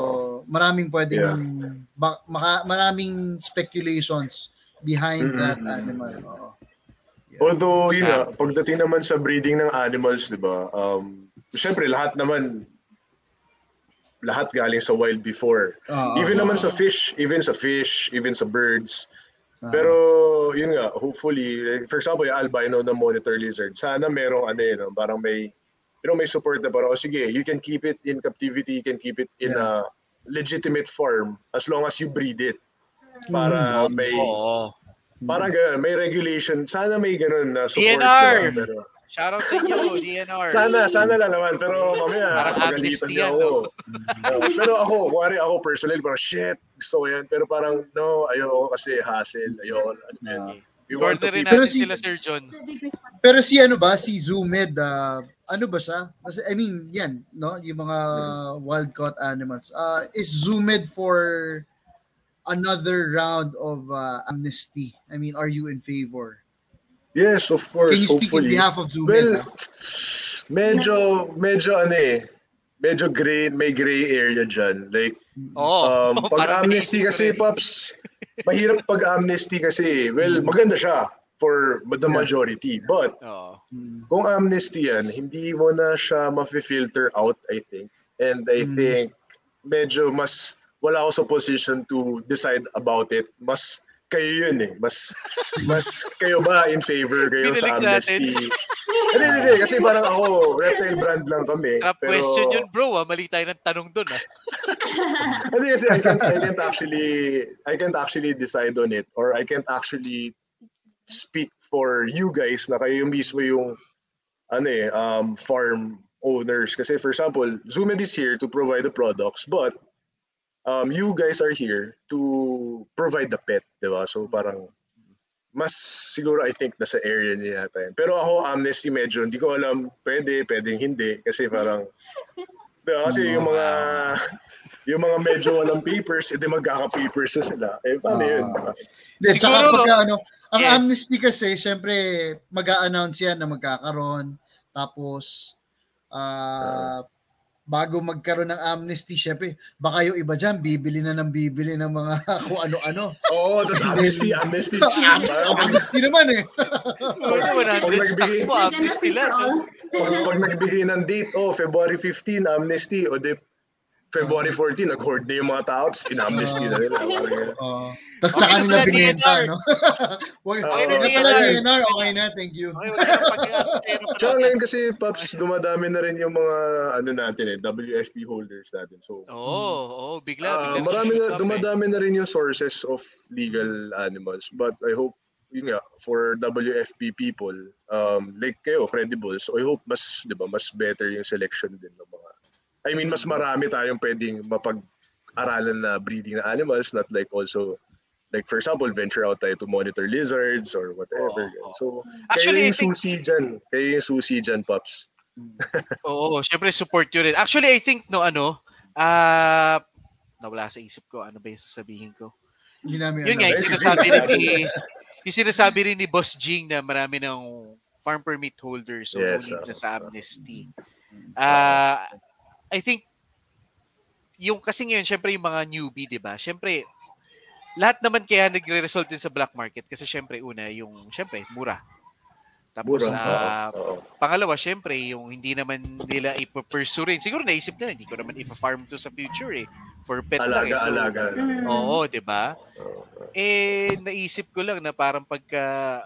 A: maraming pwedeng
B: Yeah.
A: ba- maka, maraming speculations behind
B: Mm-mm.
A: that animal. Oo. Yeah.
B: Although, yun
D: Sa-
B: pagdating naman sa breeding ng animals, di ba, um, syempre, lahat naman, lahat galing sa wild before.
A: Oo.
B: Even naman sa fish, even sa fish, even sa birds.
A: Oo.
B: Pero, yun nga, hopefully, like, for example, yung albino na monitor lizard, sana merong ano yun, parang may, you know, may support na parang, oh, sige, you can keep it in captivity, you can keep it in a legitimate farm as long as you breed it. Para may,
D: Oo.
B: parang ganun, may regulation. Sana may ganun na support.
D: DNR!
B: diba? Pero,
D: Shoutout sa inyo, DNR.
B: sana, sana lang naman. Pero mamaya,
D: Parang amnesty
B: niya ako.
D: no?
B: Pero ako, kuwari ako personally, parang shit, gusto ko yan. Pero parang, no, ayoko kasi hassle. Ayoko. Ano,
A: Yeah.
B: We want to
D: rin natin
A: si-
D: sila, Sir John.
A: Pero si ano ba, si Zoomed, ah, ano ba siya? Kasi, I mean, yan, no? Yung mga wild caught animals. Uh, is Zoomed for another round of uh, amnesty? I mean, are you in favor?
B: Yes, of course.
A: Can you speak in
B: hopefully.
A: behalf of Zoomed?
B: Well,
A: ah?
B: medyo, medyo ano eh, medyo gray, may gray area dyan. Like,
D: Oh,
B: um, pag amnesty kasi. Pops, mahirap pag amnesty kasi, well, maganda siya for the
A: Yeah.
B: majority. But.
A: Mm.
B: kung amnesty yan, hindi mo na siya ma-filter out, I think. And I
A: Mm.
B: think, medyo mas, wala ako sa position to decide about it. Mas, kayo yun eh. Mas, mas kayo ba in favor kayo sa
D: Binalik natin.
B: amnesty? Hindi, hindi, hindi. Kasi parang ako, reptile brand lang kami.
D: Trap
B: pero-
D: question yun, bro. Ah. Mali tayo ng tanong dun. Ah.
B: Hindi kasi I can't, I can't actually I can't actually decide on it or I can't actually speak for you guys na kayo mismo yung ano eh um farm owners kasi for example Zoomed is here to provide the products but um you guys are here to provide the pet di ba so parang mas siguro I think nasa area niya yata yan. Pero ako, amnesty medyo, hindi ko alam, pwede, pwedeng hindi. Kasi parang, di ba, kasi yung mga, yung mga medyo walang papers, edi magkaka-papers na sila. Eh, paano
A: Ah.
B: yun?
A: Hindi,
D: Siguro,
A: tsaka
D: no?
A: pagka, ano, ang
D: Yes.
A: amnesty kasi, syempre, mag-a-announce yan na magkakaroon. Tapos, ah, bago magkaroon ng amnesty, syempre, baka yung iba dyan, bibili na ng bibili ng mga kung ano-ano.
B: Oo, tapos amnesty, amnesty.
A: Amnesty naman eh.
D: Oo, 100 stocks mo. Amnesty lang.
C: all.
B: pag, pag nagbigay ng date, oh, February 15, amnesty. O di, February 14, nag-hoard na yung mga tao, tapos in-amnesty na nila. Parang yun.
A: Uh, Tapos
D: Okay na
A: nila
D: pala,
A: binenta, no?
B: Okay
A: okay
B: na,
A: na
D: DNR.
A: DNR. Okay na, thank you.
D: Okay,
B: Tsaka ngayon kasi, Pops, dumadami na rin yung mga, ano natin eh, WFP holders natin. So,
D: Oo, oo, bigla,
B: ah,
D: bigla.
B: marami na,
D: eh.
B: dumadami na rin yung sources of legal animals. But I hope, yun nga, for WFP people, um, like kayo, credible. So I hope mas, di ba, mas better yung selection din ng mga, I mean, mas marami tayong pwedeng mapag-aralan na breeding na animals, not like also, like for example, venture out tayo to monitor lizards or whatever.
D: Oo, oo.
B: So,
D: Actually, I
B: kayo yung
D: think,
B: susi dyan. Kayo yung susi dyan, Pops.
D: oo, syempre support yun rin. Actually, I think, no, ano, ah, nawala sa isip ko, ano ba yung sasabihin ko?
A: Hindi namin
D: Yun nga, yung sinasabi rin ni, yung sinasabi rin ni Boss Jing na marami ng farm permit holders so
B: Yes,
D: no need
B: oo.
D: na sa amnesty. Ah, I think yung kasi ngayon syempre yung mga newbie, 'di ba? Syempre lahat naman kaya nagre-result din sa black market kasi syempre una yung syempre mura. Tapos
B: Mura. Oo, oo.
D: pangalawa syempre yung hindi naman nila ipo-pursue rin. Siguro naisip nila hindi ko naman ipa-farm to sa future eh for pet lang eh.
B: Alaga,
D: So,
B: alaga.
C: Mm.
D: Oo, 'di ba? Eh, naisip ko lang na parang pagka,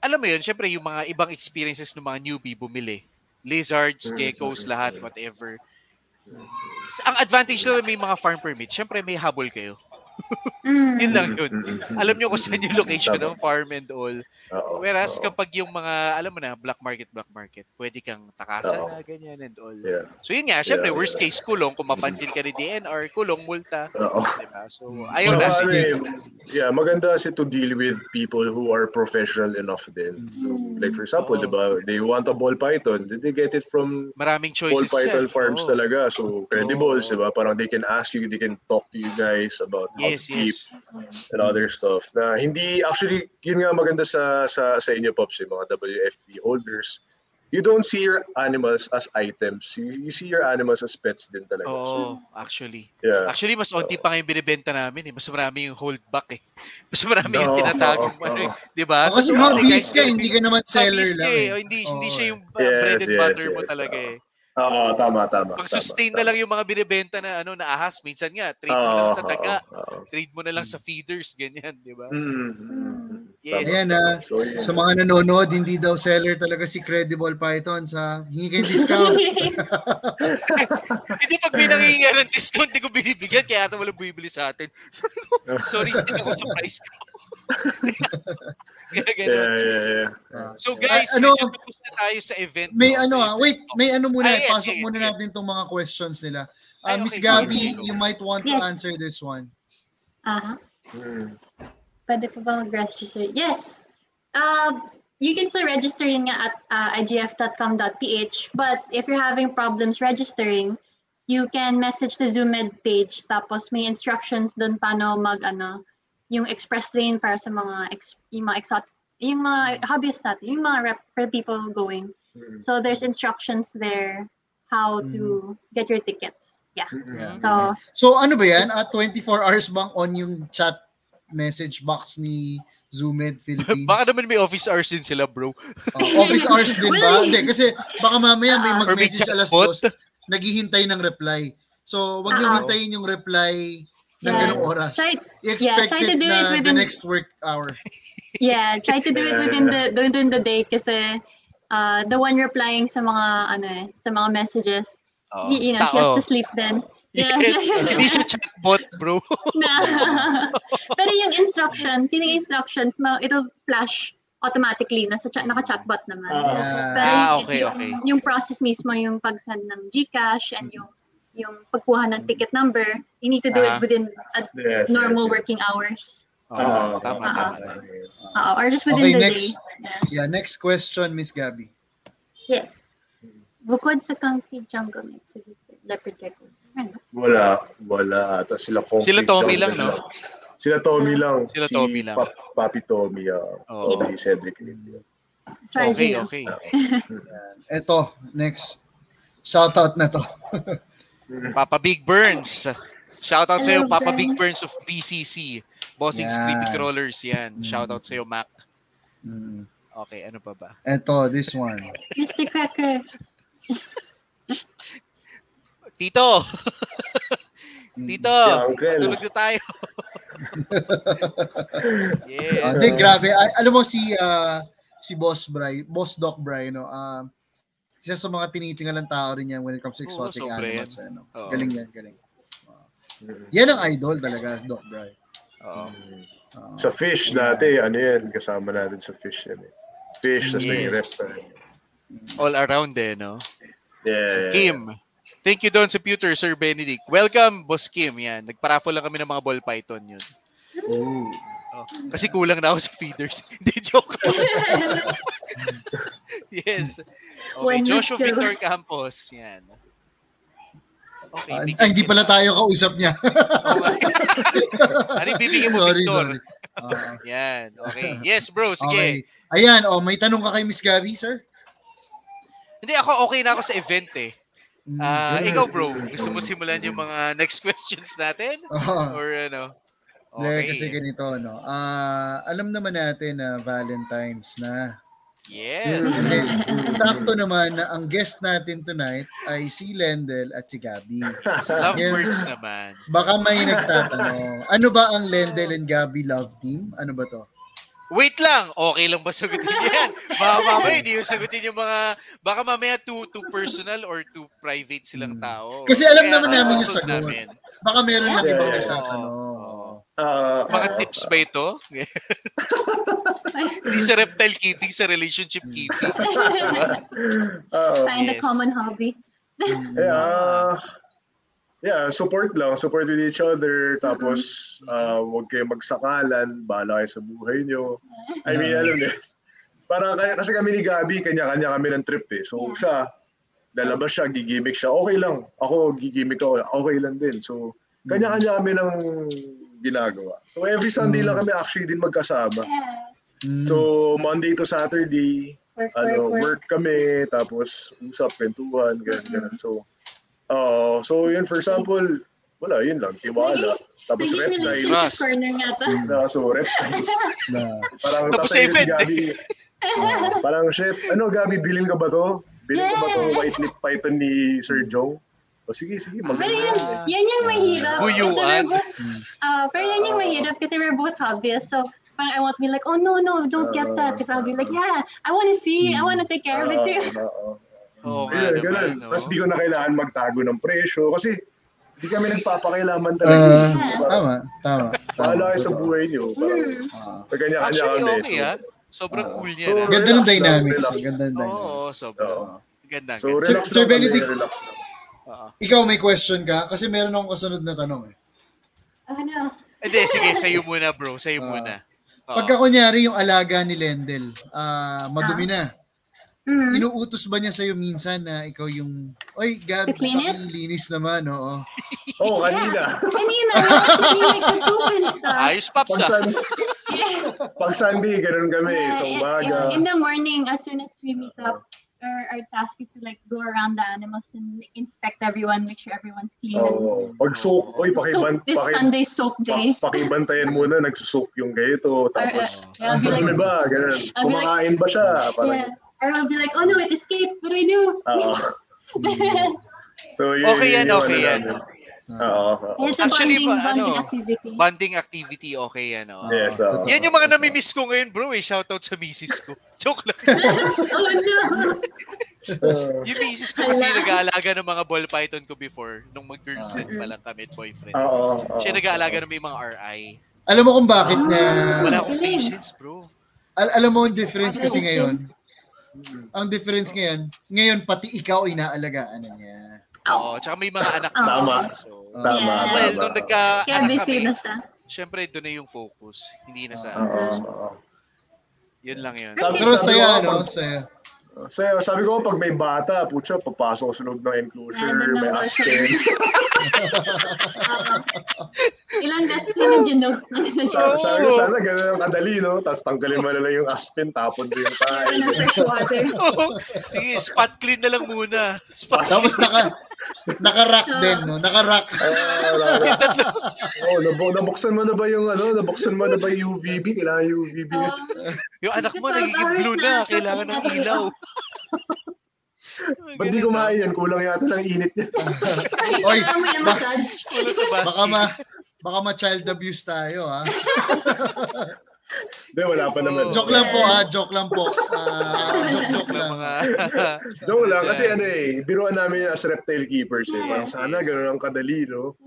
D: alam mo yun, syempre yung mga ibang experiences ng mga newbie bumili. Lizards,
B: Mm,
D: geckos, lahat, whatever. Ang advantage lang may mga farm permit, syempre may habol kayo.
C: Mm.
D: Yun lang yun.
B: Mm, mm, mm,
D: Alam nyo kung saan yung location ng farm and all.
B: Oo,
D: Whereas
B: oo.
D: kapag yung mga, alam mo na, black market, black market, pwede kang takasan
B: Oo.
D: na, ganyan and all.
B: Yeah.
D: So yun nga, syempre,
B: Yeah,
D: worst
B: yeah.
D: case, kulong. Kung mapansin ka ni DNR, kulong, multa.
B: Oo.
D: Diba? So, ayun na.
A: sige.
B: yeah, maganda kasi to deal with people who are professional enough din. To, like for example,
D: Oo.
B: di ba, they want a ball python, did they get it from
D: Maraming
B: ball
D: choices
B: python
D: yan.
B: farms
D: Oo.
B: talaga. So, credibles,
D: Oo.
B: di ba? Parang they can ask you, they can talk to you guys about how
D: Yes, yes.
B: and other stuff. Na hindi, actually, yun nga maganda sa, sa, sa inyo, Pops, yung mga WFP holders. You don't see your animals as items. You, you see your animals as pets din talaga. So,
D: Oo, actually.
B: yeah.
D: Actually, mas onti pa nga yung binibenta namin eh. Mas marami yung hold back eh. Mas marami yung
B: Oo,
D: tinatagong
B: oo,
D: ano eh. Di ba?
A: Oh, kasi
D: guys,
A: ka, hindi ka naman seller lang.
D: eh.
A: eh.
D: O, hindi, hindi
A: Oo.
D: siya yung uh,
B: Yes,
D: bread and
B: yes,
D: butter mo
B: yes,
D: talaga
B: oo.
D: eh.
B: Oo, tama, tama.
D: Pang
B: tama,
D: sustain na
B: tama.
D: lang yung mga binibenta na ano na ahas. Minsan nga, trade mo
B: Oo,
D: na lang sa daga.
B: oo, oo.
D: Trade mo na lang sa feeders. Ganyan, di ba?
B: Mm, mm, mm.
D: Yes.
A: Ayan,
B: tama.
A: ah.
B: So.
A: Sa mga nanonood, hindi daw seller talaga si Credible Python sa hingi kayo discount.
D: Hindi pag may nangingi ng discount, hindi ko binibigyan. Kaya ata walang bumibili sa atin. Sorry, hindi ako sa price ko.
B: Yeah, yeah, yeah.
A: Ah.
D: So guys,
A: Ah, ano-
D: medyo tapos na tayo sa event.
A: may
D: no?
A: ano ah,
D: event
A: wait,
D: talk.
A: may ano muna,
D: Ay,
A: pasok
D: sige,
A: muna
D: sige.
A: natin itong mga questions nila.
D: Ay,
A: Uh, Miss
D: okay,
A: Gabby,
D: go.
A: you might want to
C: Yes.
A: answer this one.
C: Aha.
B: Mm.
C: Pwede po ba mag-register? Yes. Uh, you can still register yun nga at uh, igf.com.ph. But if you're having problems registering, you can message the ZoomEd page. Tapos may instructions doon paano mag, ano, yung express lane para sa mga, ex, yung mga exotic, yung mga hobbyists natin, yung mga rep for people going.
B: Mm.
C: So there's instructions there how to get your tickets. Yeah.
A: Yeah.
C: So
A: So ano ba yan? At 24 hours bang on yung chat message box ni Zoomed Philippines?
D: Baka naman may office hours din sila, bro.
A: Oh, office hours din ba?
C: Well,
A: Hindi, kasi baka mamaya may
C: Ah.
A: mag-message
D: may
A: alas
D: chatbot.
A: dos, naghihintay ng reply. So, wag niyo
C: Ah.
A: hintayin yung reply ng
C: Yeah.
A: ganong oras.
C: try
A: I-expect
C: try to do
A: na
C: it
A: the
C: within-
A: next work hour.
C: yeah, try to do it within the within the day kasi uh, the one replying sa mga ano eh, sa mga messages,
D: Oo.
C: he, you know, he has
D: Tao.
C: to sleep then. Yeah.
D: Yes. Hindi siya chatbot, bro.
C: na. Pero yung instructions, yun yung instructions, it'll flash automatically. Nasa chat, naka-chatbot naman.
A: Yeah.
C: Pero
D: Ah, okay,
C: yung,
D: okay.
C: Yung process mismo, yung pag-send ng GCash and yung yung pagkuha ng ticket number, you need to do
D: Ah.
C: it within a
B: Yes,
C: normal
B: yes, yes.
C: working hours.
D: Oo,
B: Ah,
D: tama,
C: ah,
D: tama.
C: Uh, or just within
A: Okay,
C: the
A: next.
C: day.
A: Yeah, next question, Miss Gabby.
C: Yes. Bukod sa Kanki Jungle Mix, Leopard Geckos. Ano?
B: Wala, wala. Tapos sila Kong
D: Sila Tommy
B: Jungle
D: lang, no?
B: Sila Tommy lang.
D: Sila
B: Si
D: Tommy lang.
B: Pap- Papi Tommy, ah.
D: Oo.
B: Si Cedric.
D: Okay, okay.
A: Eto, next. Shoutout na to.
D: Papa Big Burns. Shout out sa iyo, Papa. Big Burns of BCC. Bossing
A: Yan.
D: Creepy Crawlers yan.
A: Mm.
D: Shout out sa iyo, Mac.
A: Mm.
D: Okay, ano pa ba?
A: Eto, this one.
C: Mr. Cracker.
D: Tito!
A: Mm.
D: Tito! Tulog na tayo. yes.
A: Ah, Hindi, grabe. Alam mo si ah, si Boss Bry, Boss Doc Bry, no? Um, isa sa mga tinitingalan tao rin yan when it comes to
D: Oo,
A: exotic
D: sobra
A: animals. Ano.
D: Oo.
A: Galing yan, galing.
B: Mm.
A: Yan ang idol talaga, si Doc Bry.
D: Oo.
A: Ah,
B: Sa fish dati, ano yan, kasama natin sa fish yan eh. Fish, tapos
D: Yes.
B: naging restaurant.
D: All around eh, no?
B: Yeah.
D: So, Kim. Thank you doon sa Pewter, Sir Benedict. Welcome, Boss Kim. Yan. Nagparaffle lang kami ng mga ball python yun.
A: Ooh.
D: Oh, kasi kulang na ako sa feeders. Hindi, joke. yes. Okay, Joshua. Victor Campos. Yan. Okay,
A: Ah,
D: bigyan
A: ay, hindi pala tayo kausap niya.
D: ano yung bibigyan mo,
A: sorry,
D: Victor?
A: sorry. Ah,
D: Yan. Okay. Yes, bro. Sige.
A: okay. Ayan, oh, may tanong ka kay Miss Gabby, sir?
D: Hindi, ako okay na ako sa event eh. Ah, ikaw, bro. Gusto mo simulan yung mga next questions natin?
A: Oo.
D: Or ano? Okay.
A: kasi ganito, no? Ah, alam naman natin na Valentine's na.
D: Yes.
A: Hindi, sakto naman na ang guest natin tonight ay si Lendel at si Gabby.
D: Lovebirds naman.
A: Baka may nagtatanong, ano ba ang Lendel and Gabby love team? Ano ba to?
D: Wait lang, okay lang ba sagutin yan? Baka mamaya hindi yung sagutin yung mga, baka mamaya too, too personal or too private silang
A: Hmm.
D: tao.
A: Kasi alam
D: Kaya,
A: naman namin yung
D: sagot namin.
A: Baka meron lang
B: Yeah.
A: ibang
B: Oo.
A: nagtatanong.
B: Ah,
D: Mga
B: ah,
D: tips ba ito? Hindi sa reptile keeping, sa relationship keeping.
B: ah,
C: Find a
D: Yes.
C: common hobby.
A: Mm.
B: eh, ah, yeah, support lang. Support with each other. Tapos, ah, huwag kayo magsakalan. Bahala kayo sa buhay nyo. I mean, alam niyo, parang kaya, kasi kami ni Gabi, kanya-kanya kami ng trip eh. So, siya, lalabas siya, gigimik siya. Okay lang. Ako, gigimik ako. Okay lang din. So, kanya-kanya kami ng ginagawa. So, every Sunday lang kami actually din magkasama. So, Monday to Saturday,
C: Work,
B: ano,
C: work, work.
B: work kami, tapos usap, kwentuhan, ganun, ganun. So, uh, so yun, for example, wala, yun lang, tiwala. Tapos
C: Naging
B: reptiles.
C: corner nga to.
B: Na, so, reptiles.
A: na,
B: Parang
D: Tapos
B: si
D: event.
B: Gabi. Ah, parang, chef, ano, Gabi, bilhin ka ba to? Bilhin ko ba to white lip python ni Sir Jong? O sige, sige, mag
C: Pero yun, yan yung mahirap. Kasi
D: Buyuan.
C: we're both, uh, pero yan yung mahirap kasi we're both hobbyists. So, parang I won't be like, oh no, no, don't get that. Because I'll be like, yeah, I want to see, I want to take care of it too.
D: Oo nga
B: Ayun,
D: naman.
B: ganun.
D: no?
B: Tapos di ko na kailangan magtago ng presyo kasi di kami nagpapakailaman
A: Ah,
B: talaga. Parang,
A: tama, tama.
B: Bahala kayo sa buhay nyo. Parang,
C: Hmm.
A: Ah.
B: Pag kanya-kanya
D: Actually,
B: kami.
D: okay
B: so-
D: ah. Sobrang
A: Ah.
D: cool niya
B: So,
D: na.
A: Ganda ng dynamics. eh, Ganda ng
D: Oo,
A: dynamics.
D: sobrang.
B: Oo.
D: Ganda,
B: So, relax
A: Sir- Sir
B: lang kami,
A: Benedict.
D: Oo.
A: Ikaw may question ka? Kasi meron akong kasunod na tanong eh.
C: Ano?
D: Hindi, sige, sa'yo muna bro. Sa'yo
A: Ah.
D: muna. Oo.
A: Pagka kunyari yung alaga ni Lendel, ah, madumi na.
C: Mm.
A: Inuutos ba niya sa'yo minsan na ikaw yung, Oy, Gab,
C: To clean it?
A: pakilinis naman, oo.
B: Oo, kanina.
C: Kanina, like poop and stuff.
D: Ayos, Paps
B: Pag
D: ah.
C: Yeah.
B: Pag Sunday, ganun kami.
C: Yeah,
B: Sa umaga.
C: in, in the morning, as soon as we meet up, our, our task is to like go around the animals and like, inspect everyone, make sure everyone's clean. and
B: Oo. Pag soak, oy, pakiban,
C: soak, this
B: paki,
C: Sunday soak day.
B: pa, pakibantayan muna, nagsusok yung ganito.
C: Or, uh,
B: Tapos,
C: yeah, I'll be
B: ano
C: like,
B: ba? Ganun.
C: I'll be like-
B: Kumakain ba siya? Parang,
C: yeah. Or I'll be like, oh no, it escaped. What do I do?
B: Oo. so, yun,
D: Okay yan,
B: yun
D: okay
B: ano
D: yan.
B: namin. Oo. oo.
D: Actually,
C: bonding, bonding
D: ano,
C: activity.
D: Bonding activity, okay yan. Oh.
B: Yes, oo.
D: Yan yung mga nami-miss ko ngayon, bro. Eh. Shoutout sa misis ko. Joke lang.
C: oh no!
D: Yung misis ko kasi nag-aalaga ng mga ball python ko before. Nung mag-girlfriend pa lang kami at boyfriend.
B: Oo. oo.
D: Siya nag-aalaga ng may mga RI.
A: Alam mo kung bakit niya,
D: Wala akong patience, bro.
A: al- alam mo yung difference kasi ngayon, ang difference ngayon, ngayon pati ikaw inaalagaan na niya.
D: Oo, tsaka may mga anak na.
B: Tama.
D: So,
B: Tama,
C: Yeah.
D: well, nung
C: Kaya
D: nagka-anak
C: busy
D: kami,
C: na siya.
D: syempre doon na yung focus. Hindi na sa,
B: Oo, oo.
D: yun lang yun.
B: Sabi-
A: Pero
B: sabi
A: saya,
B: ko,
A: no?
B: pag-
A: Saya.
B: So, sabi ko, pag may bata, putya, papasok ko sa loob ng enclosure,
C: Random
B: may aspen.
C: Ilang beses mo na Juno?
B: Sabi, sabi ko, sana ganun ang kadali, no? Tapos tanggalin mo na lang yung aspen, tapon mo yung tayo.
C: water.
D: Oo. Sige, spot clean na lang muna. Spot
A: Tapos naka, naka-rack din, no? Naka-rack.
B: Ah, oh, nabu- nabuksan mo na ba yung ano? Nabuksan mo na ba yung UVB? Kailangan UVB.
C: Oo.
D: Yung anak mo, nagiging blue
C: na.
D: na. Kailangan ng ilaw.
B: Ba't di kumain yan? Kulang yata ng init niya.
A: Oy,
C: yung
A: ba- baka ma, baka ma-child abuse tayo, ha?
B: Hindi, wala pa naman.
A: Joke lang po, ha? Joke lang po. Ah, joke, joke
D: ng
A: lang.
D: mga...
B: Joke lang. Kasi ano eh, biruan namin as reptile keepers eh. Parang
D: Yes,
B: sana
D: yes.
B: ganun ang kadali, no?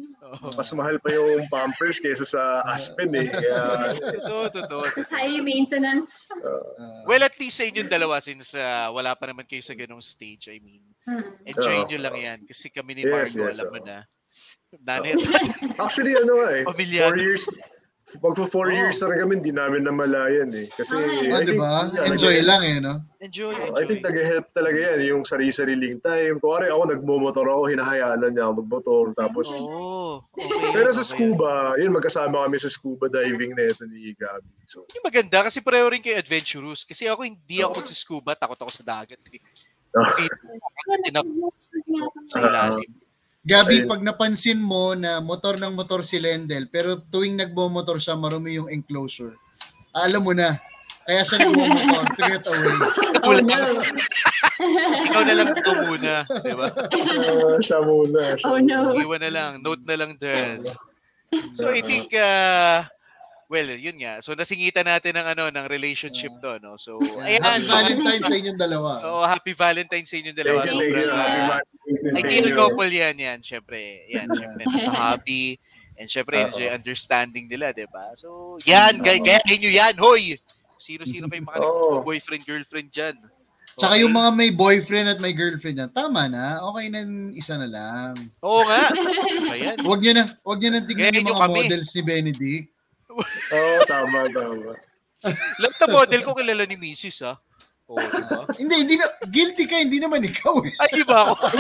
B: Mas mahal pa yung pampers kaysa sa aspen eh. Kaya,
D: Totoo, totoo.
C: It's high maintenance.
A: Ah,
D: Well, at least sa inyong dalawa since uh, wala pa naman kayo sa ganong stage. I mean,
C: Hmm.
D: enjoy
B: Oo.
D: nyo lang yan. Kasi kami ni
B: Yes,
D: Margo,
B: yes,
D: alam
B: oo.
D: mo na. Nanay,
B: actually ano eh, four years, Magpo four
D: Oo.
B: years na rin kami, hindi namin namalayan eh. Kasi,
A: oh,
B: I
A: di
B: think,
A: ba?
B: yeah,
A: Enjoy lang, eh, no?
D: enjoy,
B: Oh,
D: enjoy.
B: I think nag-help talaga yan, yung sarili-sariling time. Kuwari ako nagmumotor ako, hinahayaan na niya ako magmotor. Tapos,
D: Oo. okay,
B: pero sa scuba, yun, magkasama kami sa scuba diving na ito ni Gabi. So,
D: Yung maganda kasi pareho rin kayo adventurous. Kasi ako hindi ako magsa-scuba, takot ako sa dagat. Eh. Sa
B: Ah.
D: ilalim.
A: Gabi,
B: Ayun.
A: pag napansin mo na motor ng motor si Lendel, pero tuwing nagbo-motor siya, marumi yung enclosure, alam mo na. Kaya siya nagbo-motor to get away.
C: Oh no.
D: Ikaw na lang ito muna. Di ba?
B: ah, siya muna. Siya
C: Oh
B: muna.
C: no.
D: Iwan na lang. Note na lang dyan. So I think, uh, well, yun nga. So nasingitan natin ng ano, ng relationship to, no? So, ayan.
A: Happy Valentine's sa inyong dalawa.
D: Oo, happy Valentine's sa inyong dalawa.
B: Thank you, thank you.
D: Sobrang,
B: Happy
D: uh,
B: sa
D: Ideal
B: inyo.
D: couple yan, yan. Siyempre, yan. Siyempre, nasa hobby. And
B: Oo.
D: enjoy understanding nila, di ba? So, yan. Gaya,
B: Oo.
D: gaya nyo yan, hoy! Sino-sino kayo mga
B: Oo.
D: boyfriend, girlfriend dyan.
A: Tsaka
D: Okay?
A: yung mga may boyfriend at may girlfriend na, tama na, okay na isa na lang.
D: Oo nga. Ayan.
A: Huwag nyo na, huwag nyo na tignan yung mga
D: kami.
A: models ni Benedict.
B: Oo, tama, tama.
D: Lahat na model ko kilala ni Mrs. ha. Oo, di ba?
A: Hindi, hindi na, guilty ka, hindi naman ikaw eh.
D: Ay, di ba ako?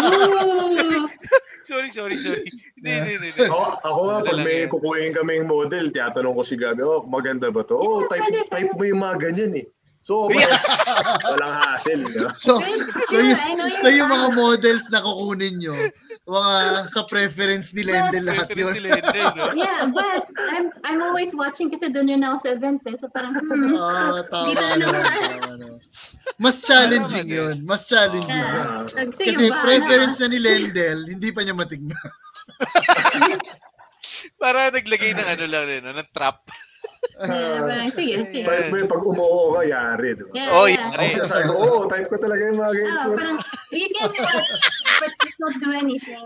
D: Sorry, sorry, sorry. Hindi, hindi, hindi.
B: Ako, ako nga, pag may kukuhin kaming model, tiyatanong ko si Gabi, oh, maganda ba to? Oh, type, type mo yung mga ganyan eh. So, parang, walang hassle. No?
A: So, so, yung, so yung mga models na kukunin nyo, mga sa preference ni Lendel lahat yun.
D: hindi, no?
C: Yeah, but I'm I'm always watching kasi doon yun ako sa event eh. So parang, hmm.
A: Ah, tama
C: Di ba
A: na,
C: naman?
A: tama na. Mas challenging yun. Mas challenging yun.
C: Yeah.
B: Ah.
C: Nag-say
A: Kasi
C: ba,
A: preference na ni Lendel, hindi pa niya matignan.
D: Para naglagay ng ano lang rin, ng trap.
C: Yeah, parang, sige, sige.
B: Type mo yung pag umuo ka, yari. Di ba?
C: Yeah,
D: Oh,
C: yeah.
D: yari.
B: Siya sabi ko, oh, type ko talaga yung mga ganyan.
C: Ah, parang, you can but not do anything.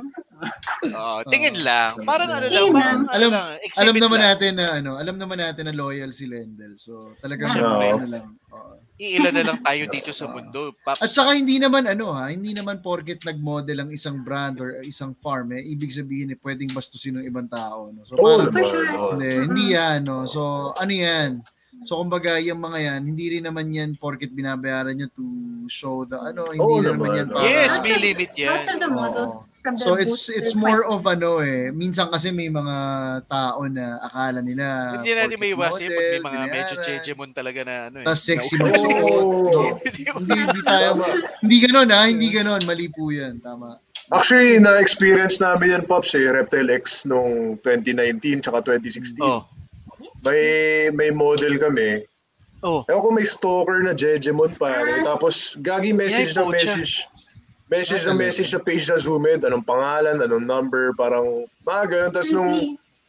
D: Oo, tingin lang. Parang ano lang, parang
C: lang.
D: ano
A: Alam-
D: lang,
A: alam naman
D: lang.
A: natin na ano, alam naman natin na loyal si Lendel. So, talagang
B: Siyempre.
A: ano lang. oo.
D: Iilan na lang tayo dito sa mundo. Paps.
A: At saka hindi naman ano ha, hindi naman porket nag-model ang isang brand or isang farm eh, ibig sabihin eh pwedeng bastusin ng ibang tao. No? So,
B: Oo
A: parang.
C: For sure.
A: hindi, hindi yan. No? So, ano yan? So kumbaga yung mga yan, hindi rin naman yan porket binabayaran nyo to show the ano, hindi rin naman
B: naman,
A: yan para
D: Yes, may limit yan.
C: Most of the models from the
A: So it's it's more of ano eh, minsan kasi may mga tao na akala nila
D: Hindi natin may iwasan yun pag may mga medyo
A: binayaran,
D: jejemon talaga na ano eh.
A: Tas sexy?
D: Di ba?
A: hindi, hindi tayo, hindi ganon ha, hindi ganon, mali po yan, tama.
B: Actually, na-experience namin yan, Pops, eh, Reptile X nung 2019 tsaka 2016.
D: Oh.
B: May may model kami.
D: Oh.
B: Ewan ko may stalker na Jejemon pare. Tapos, gagi message na message. Message
A: Ah,
B: na message sa page na Zoomed. Anong pangalan, anong number, parang mga ganun. Tapos nung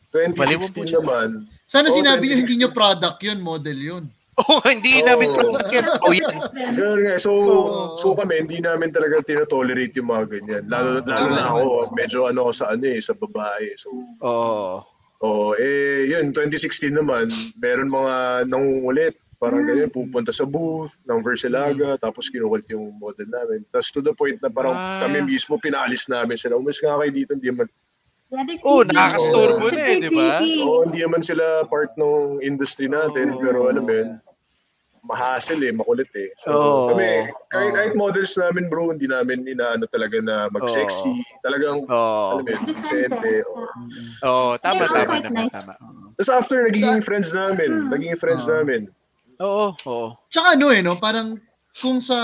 C: Creepy.
D: Baliw mo,
B: 2016
D: pocha.
B: naman,
A: Sana sinabi niyo
B: 2016.
A: hindi niyo product yun, model yun.
D: Oh, hindi
B: Oo.
D: namin product yan. Oh, yan.
B: Ganun nga. So,
A: Oo.
B: so kami, hindi namin talaga tinotolerate yung mga ganyan. Lalo, lalo na ako, medyo ano sa ano eh, sa babae. So,
D: Oh.
B: Oh, eh, yun, 2016 naman, meron mga nangungulit. Parang ganyan, pupunta sa booth ng Versilaga, tapos kinukulit yung model namin. Tapos to the point na parang
D: Ah.
B: kami mismo pinalis namin sila. Umalis nga kayo dito, hindi man,
C: Yeah, they're
D: Oh,
B: nakakastorbo
D: na eh, di ba?
C: Creepy.
B: oh, hindi naman sila part ng industry natin,
D: Oo.
B: pero alam mo yun, mahassle eh, makulit eh. So,
D: Oo.
B: kami, kahit,
A: Oo.
B: kahit models namin bro, hindi namin inaano talaga na mag-sexy. Talagang,
D: Oh.
B: alam mo yun, decente. Oh.
D: Oh, tama tama
C: nice.
D: tama.
B: Tapos after, naging friends namin.
C: Hmm.
B: Naging friends
A: Oo.
B: namin.
D: Oo, oo.
A: Tsaka ano eh, no? Parang kung sa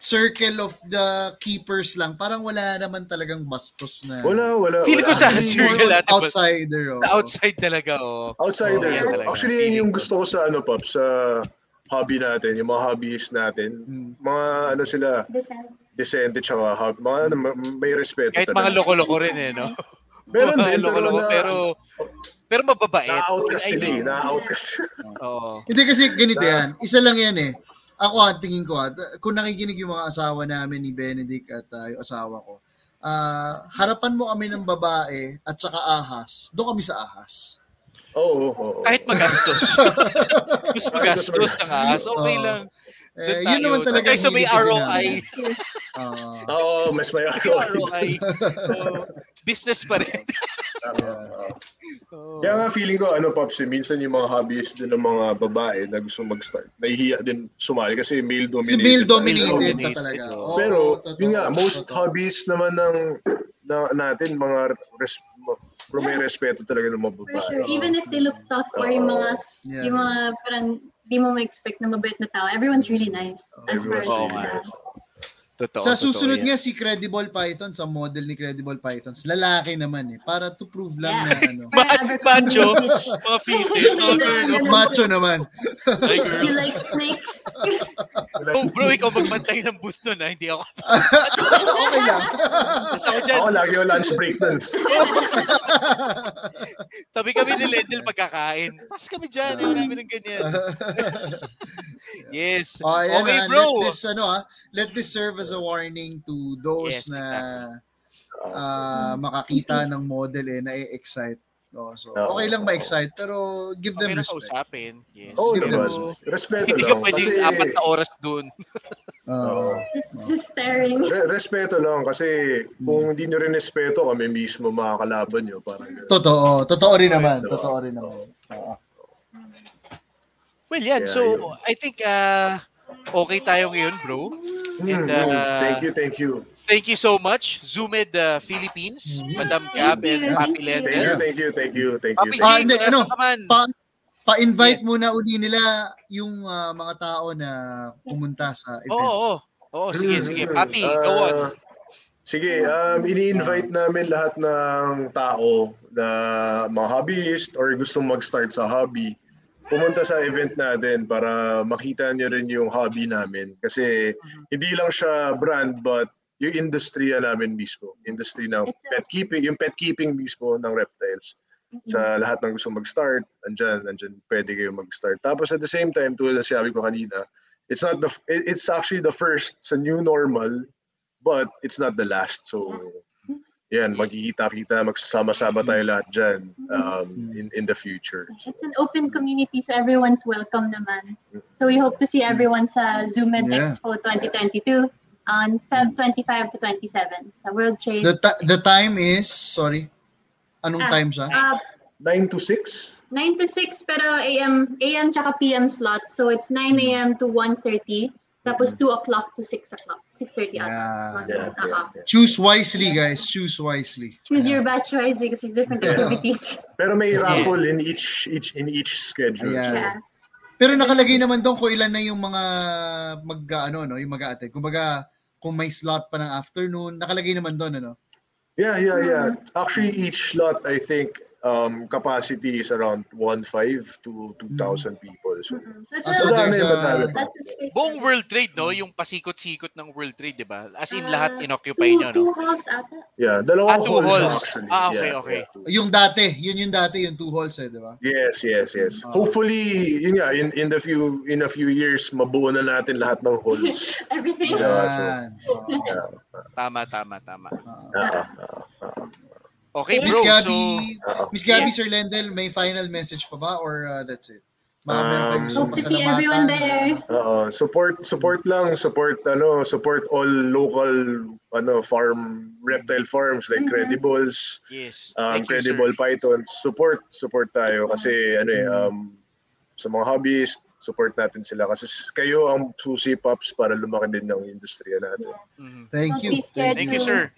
A: circle of the keepers lang, parang wala naman talagang bastos na.
B: Wala, wala.
D: Feel
B: wala.
D: ko sa circle but
A: outsider. Oh.
D: Sa outside talaga, oh.
B: Outsider.
D: Oo, yan talaga.
B: Actually, yun yung gusto ko sa ano, Pop, sa hobby natin, yung mga hobbies natin.
A: Mm.
B: Mga ano sila,
C: Decent.
B: decente tsaka hobby. Mga ano, ma- may respeto
D: Kahit
B: talaga.
D: mga loko-loko rin eh, no?
B: Meron
D: Mga
B: din, pero
D: loko-loko,
B: na,
D: pero, pero mababait.
B: na-out
D: I
B: kasi eh.
D: mean,
B: Na-out kasi.
D: Oo.
A: Hindi kasi ganito yan. Isa lang yan eh. Ako ah, tingin ko ah, kung nakikinig yung mga asawa namin ni Benedict at ah, yung asawa ko, ah, harapan mo kami ng babae at saka ahas. Doon kami sa ahas.
B: Oo, oo, oo.
D: Kahit magastos. Mas magastos ng ahas, okay lang.
A: Eh, yun naman talaga.
D: Tayo sa may ROI.
A: Oo.
B: Oo, mas may
D: May ROI. Oo. business pa rin. Oo.
B: Kaya nga feeling ko, ano, Pops, eh, minsan yung mga hobbies din ng mga babae na gusto mag-start, nahihiya din sumali kasi male
A: Si
B: dominated.
A: male dominated
D: Dominated,
A: na talaga.
D: Oo,
B: Pero,
A: totoo,
B: yun nga, most
A: totoo.
B: hobbies naman ng na, natin, mga res, pero may respeto talaga ng mga
C: For
B: babae.
C: sure. Even if they look tough or yung mga,
A: Yeah.
C: yung mga parang di mo ma-expect na mabait na tao, everyone's really nice. As far as
D: nga.
C: know.
D: Totoo,
A: Sa
D: totoo
A: susunod
D: yan.
A: nga si Credible Python, sa model ni Credible Pythons, lalaki naman eh. Para to prove lang
C: Yeah.
A: na ano.
D: Macho. No?
A: Macho naman.
D: Hi,
C: You
D: girls.
C: like snakes?
D: Oh, bro, ikaw magbantay ng booth nun, ha? Hindi ako.
A: okay lang.
D: Tapos ako dyan,
B: Ako lagi yung lunch break nun.
D: tabi kami ni Lendel pagkakain. Pas kami dyan, ayaw namin ng ganyan. Yes.
A: Oh,
D: Okay,
A: ah,
D: bro.
A: Let this, ano, ah, let this serve as a warning to those
D: Yes,
A: na
D: exactly.
A: ah, makakita ng model eh, na-excite. Oh, so,
B: Oo.
A: okay lang ma-excite, pero give
D: Okay
A: them
D: lang
A: respect.
D: kausapin. Yes.
B: Oo
A: Sige,
B: naman.
A: bro.
B: Respeto
D: Hindi ka
B: lang.
D: pwedeng
B: Kasi,
D: apat na oras dun.
A: Oo.
C: Just, just staring.
B: re- respeto lang. Kasi kung hindi nyo rin respeto, kami mismo makakalaban nyo. Parang.
A: Totoo. Totoo rin naman.
B: Diba?
A: Totoo rin naman. Oo.
D: Well, yan.
B: Kaya
D: So,
B: yun.
D: I think uh, okay tayo ngayon, bro. And
B: Mm,
D: uh,
B: thank you, thank you.
D: thank you so much, Zoomed uh, Philippines, Madam Gab and
C: Thank you.
D: Papi
B: Thank you, thank you, thank you, thank
D: Papi
B: you.
D: G,
A: Ah, hindi,
D: kung
A: ano,
D: nasa ka man.
A: Pa- Pa-invite
D: Yes.
A: muna uli nila yung ah, mga tao na pumunta sa event.
D: Oo, oo. Oo, sige,
B: Mm,
D: sige. Papi,
B: Ah,
D: go on.
B: Sige, um, ini-invite namin lahat ng tao na mga hobbyist or gustong mag-start sa hobby. Pumunta sa event natin para makita niyo rin yung hobby namin. Kasi hindi lang siya brand but yung industriya namin mismo. Industry ng
C: It's
B: pet keeping, yung pet keeping mismo ng reptiles. Sa lahat ng gusto mag-start, andyan, andyan pwede kayo mag-start. Tapos at the same time, tulad na sinabi ko kanina, it's not the it- it's actually the first sa new normal, but it's not the last. So yan, magkikita-kita, magsasama-sama tayo lahat dyan um, in, in the future. So,
C: It's an open community, so everyone's welcome naman. So we hope to see everyone sa Zoomed
A: Yeah.
C: Expo 2022 on Feb 25 to 27 sa World Trade.
A: The, ti- the time is, sorry, anong
C: Ah,
A: time siya?
C: Uh,
B: 9 to 6?
C: 9 to 6 pero AM AM tsaka PM slot. So it's 9 AM to 1:30 tapos 2 o'clock to 6 o'clock. 6:30
A: Yeah.
C: Uh-uh.
B: yeah, yeah.
A: Choose wisely, guys. Choose wisely.
C: Choose your batch wisely kasi it's different
B: Yeah.
C: activities.
B: Pero may
D: Yeah.
B: raffle in each each in each schedule.
A: Yeah.
C: Yeah.
A: Pero nakalagay naman doon kung ilan na yung mga mag ano no, yung mag-aate. Kumbaga kung may slot pa ng afternoon, nakalagay naman doon ano.
B: Yeah, yeah, yeah. Actually, each slot, I think, um, capacity is around 1.5 to 2,000 people. So.
C: That's
A: Ah, so
C: a-
A: a-
C: that's a
D: Buong World Trade, no? Yung pasikot-sikot ng World Trade, di ba? As in,
C: Ah,
D: lahat inoccupy
C: two,
D: nyo, no?
C: two halls ata.
B: yeah,
D: Ah,
B: dalawang
D: two
B: halls,
D: halls.
B: actually.
D: Ah, okay,
B: Yeah,
D: okay.
B: yeah.
A: Yung dati, yun yung dati, yung two halls eh, di ba?
B: Yes, yes, yes.
A: Ah.
B: Hopefully, yun nga, in, in the few in a few years, mabuo na natin lahat ng halls.
C: Everything.
B: Yeah.
A: Oo.
B: Yeah.
D: Tama, tama, tama.
B: Ah, ah, ah, ah.
D: Okay,
A: Miss
D: bro. So,
A: Gabby,
B: Oo.
A: Miss Gabby,
C: Yes.
A: Sir Lendel, may final message pa ba or uh, that's it?
B: Um,
C: Hope to see everyone there.
B: Oo, support support lang, support ano, support all local ano farm reptile farms like
C: Mhm.
B: Credibles,
D: yes.
B: um,
D: Thank you, sir.
B: Credible Python. Support support tayo kasi ano eh um sa mga hobbies, support natin sila kasi kayo ang susi pops para lumaki din ng industriya natin.
D: Mhm.
A: Thank you.
D: Thank you, sir.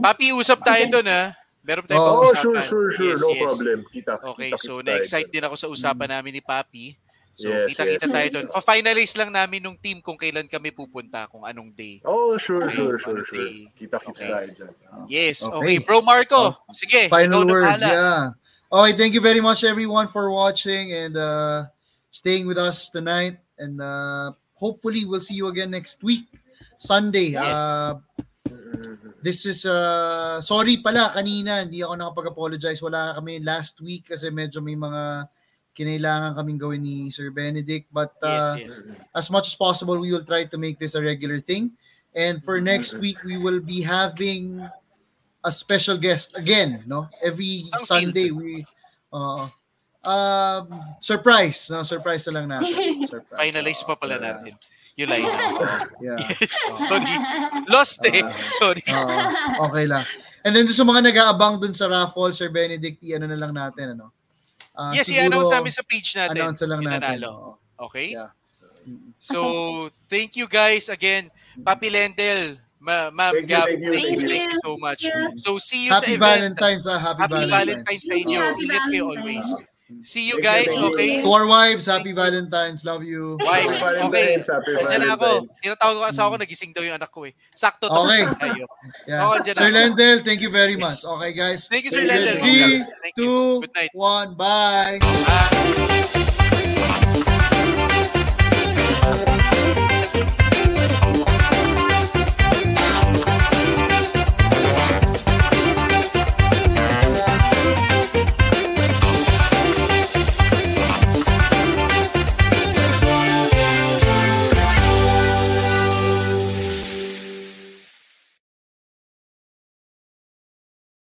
D: Papi, usap tayo
C: Okay.
D: doon, ha? Meron tayong
B: Oh,
D: pag-usapan.
B: sure, sure, sure.
D: Yes,
B: no
D: yes.
B: problem. Kita.
D: Okay,
B: kita-kits
D: so na-excite din ako sa usapan namin ni Papi. So,
B: Yes,
D: kita-kita
B: yes.
D: tayo doon. Pa-finalize lang namin nung team kung kailan kami pupunta, kung anong day.
B: Oh, sure,
D: Okay,
B: sure, sure, sure.
D: day.
B: Kita-kits
D: Okay.
B: tayo dyan.
D: Yes,
A: Okay.
D: okay. Bro Marco, sige,
A: Final words, yeah. Okay, thank you very much everyone for watching and uh, staying with us tonight. And uh, hopefully we'll see you again next week, Sunday.
D: Yes.
A: Uh, this is, uh, sorry pala kanina, hindi ako nakapag-apologize. Wala kami last week kasi medyo may mga kinailangan kaming gawin ni Sir Benedict. But uh,
D: Yes, yes.
A: as much as possible, we will try to make this a regular thing. And for next week, we will be having a special guest again. No, every Sunday we uh, um surprise. No, surprise na lang natin. Surprise.
D: Finalize pa pala natin. Yung line.
A: Yeah.
D: Yes, sorry. Lost eh.
A: Ah.
D: Sorry.
A: Oo, okay lang. And then sa mga nag-aabang dun sa raffle, Sir Benedict, i-ano na lang natin, ano? Ah,
D: yes,
A: siguro,
D: i-announce namin sa page natin.
A: Announce lang natin.
D: nanalo. Okay?
A: Yeah.
D: So, thank you guys again. Papi Lendel, Ma Ma'am
B: Thank you,
D: Gab,
B: thank you,
D: thank you,
C: thank
D: you
C: you.
D: so much.
C: Yeah.
D: So, see you sa
A: Happy
D: event.
A: Valentine's, ah. Happy,
D: Happy
A: Valentine's.
D: Valentine's sa inyo.
C: Happy
D: Ingat kayo
C: Valentine's.
D: always. See you guys, okay?
A: To our wives, happy Valentine's. Love you.
D: Wives,
B: Happy
D: okay.
B: Valentine's, happy
D: Andiyan na ako. Tinatawag ko kasi ako, nagising daw yung anak ko eh. Sakto, tapos
A: Okay.
D: tayo.
A: Yeah.
D: Dyan
A: Sir
D: ako.
A: Lendel, thank you very much. Okay, guys.
D: Thank you, Sir. Lendel.
A: Three,
D: Thank you.
A: two,
D: Good night.
A: one, bye.
D: Bye.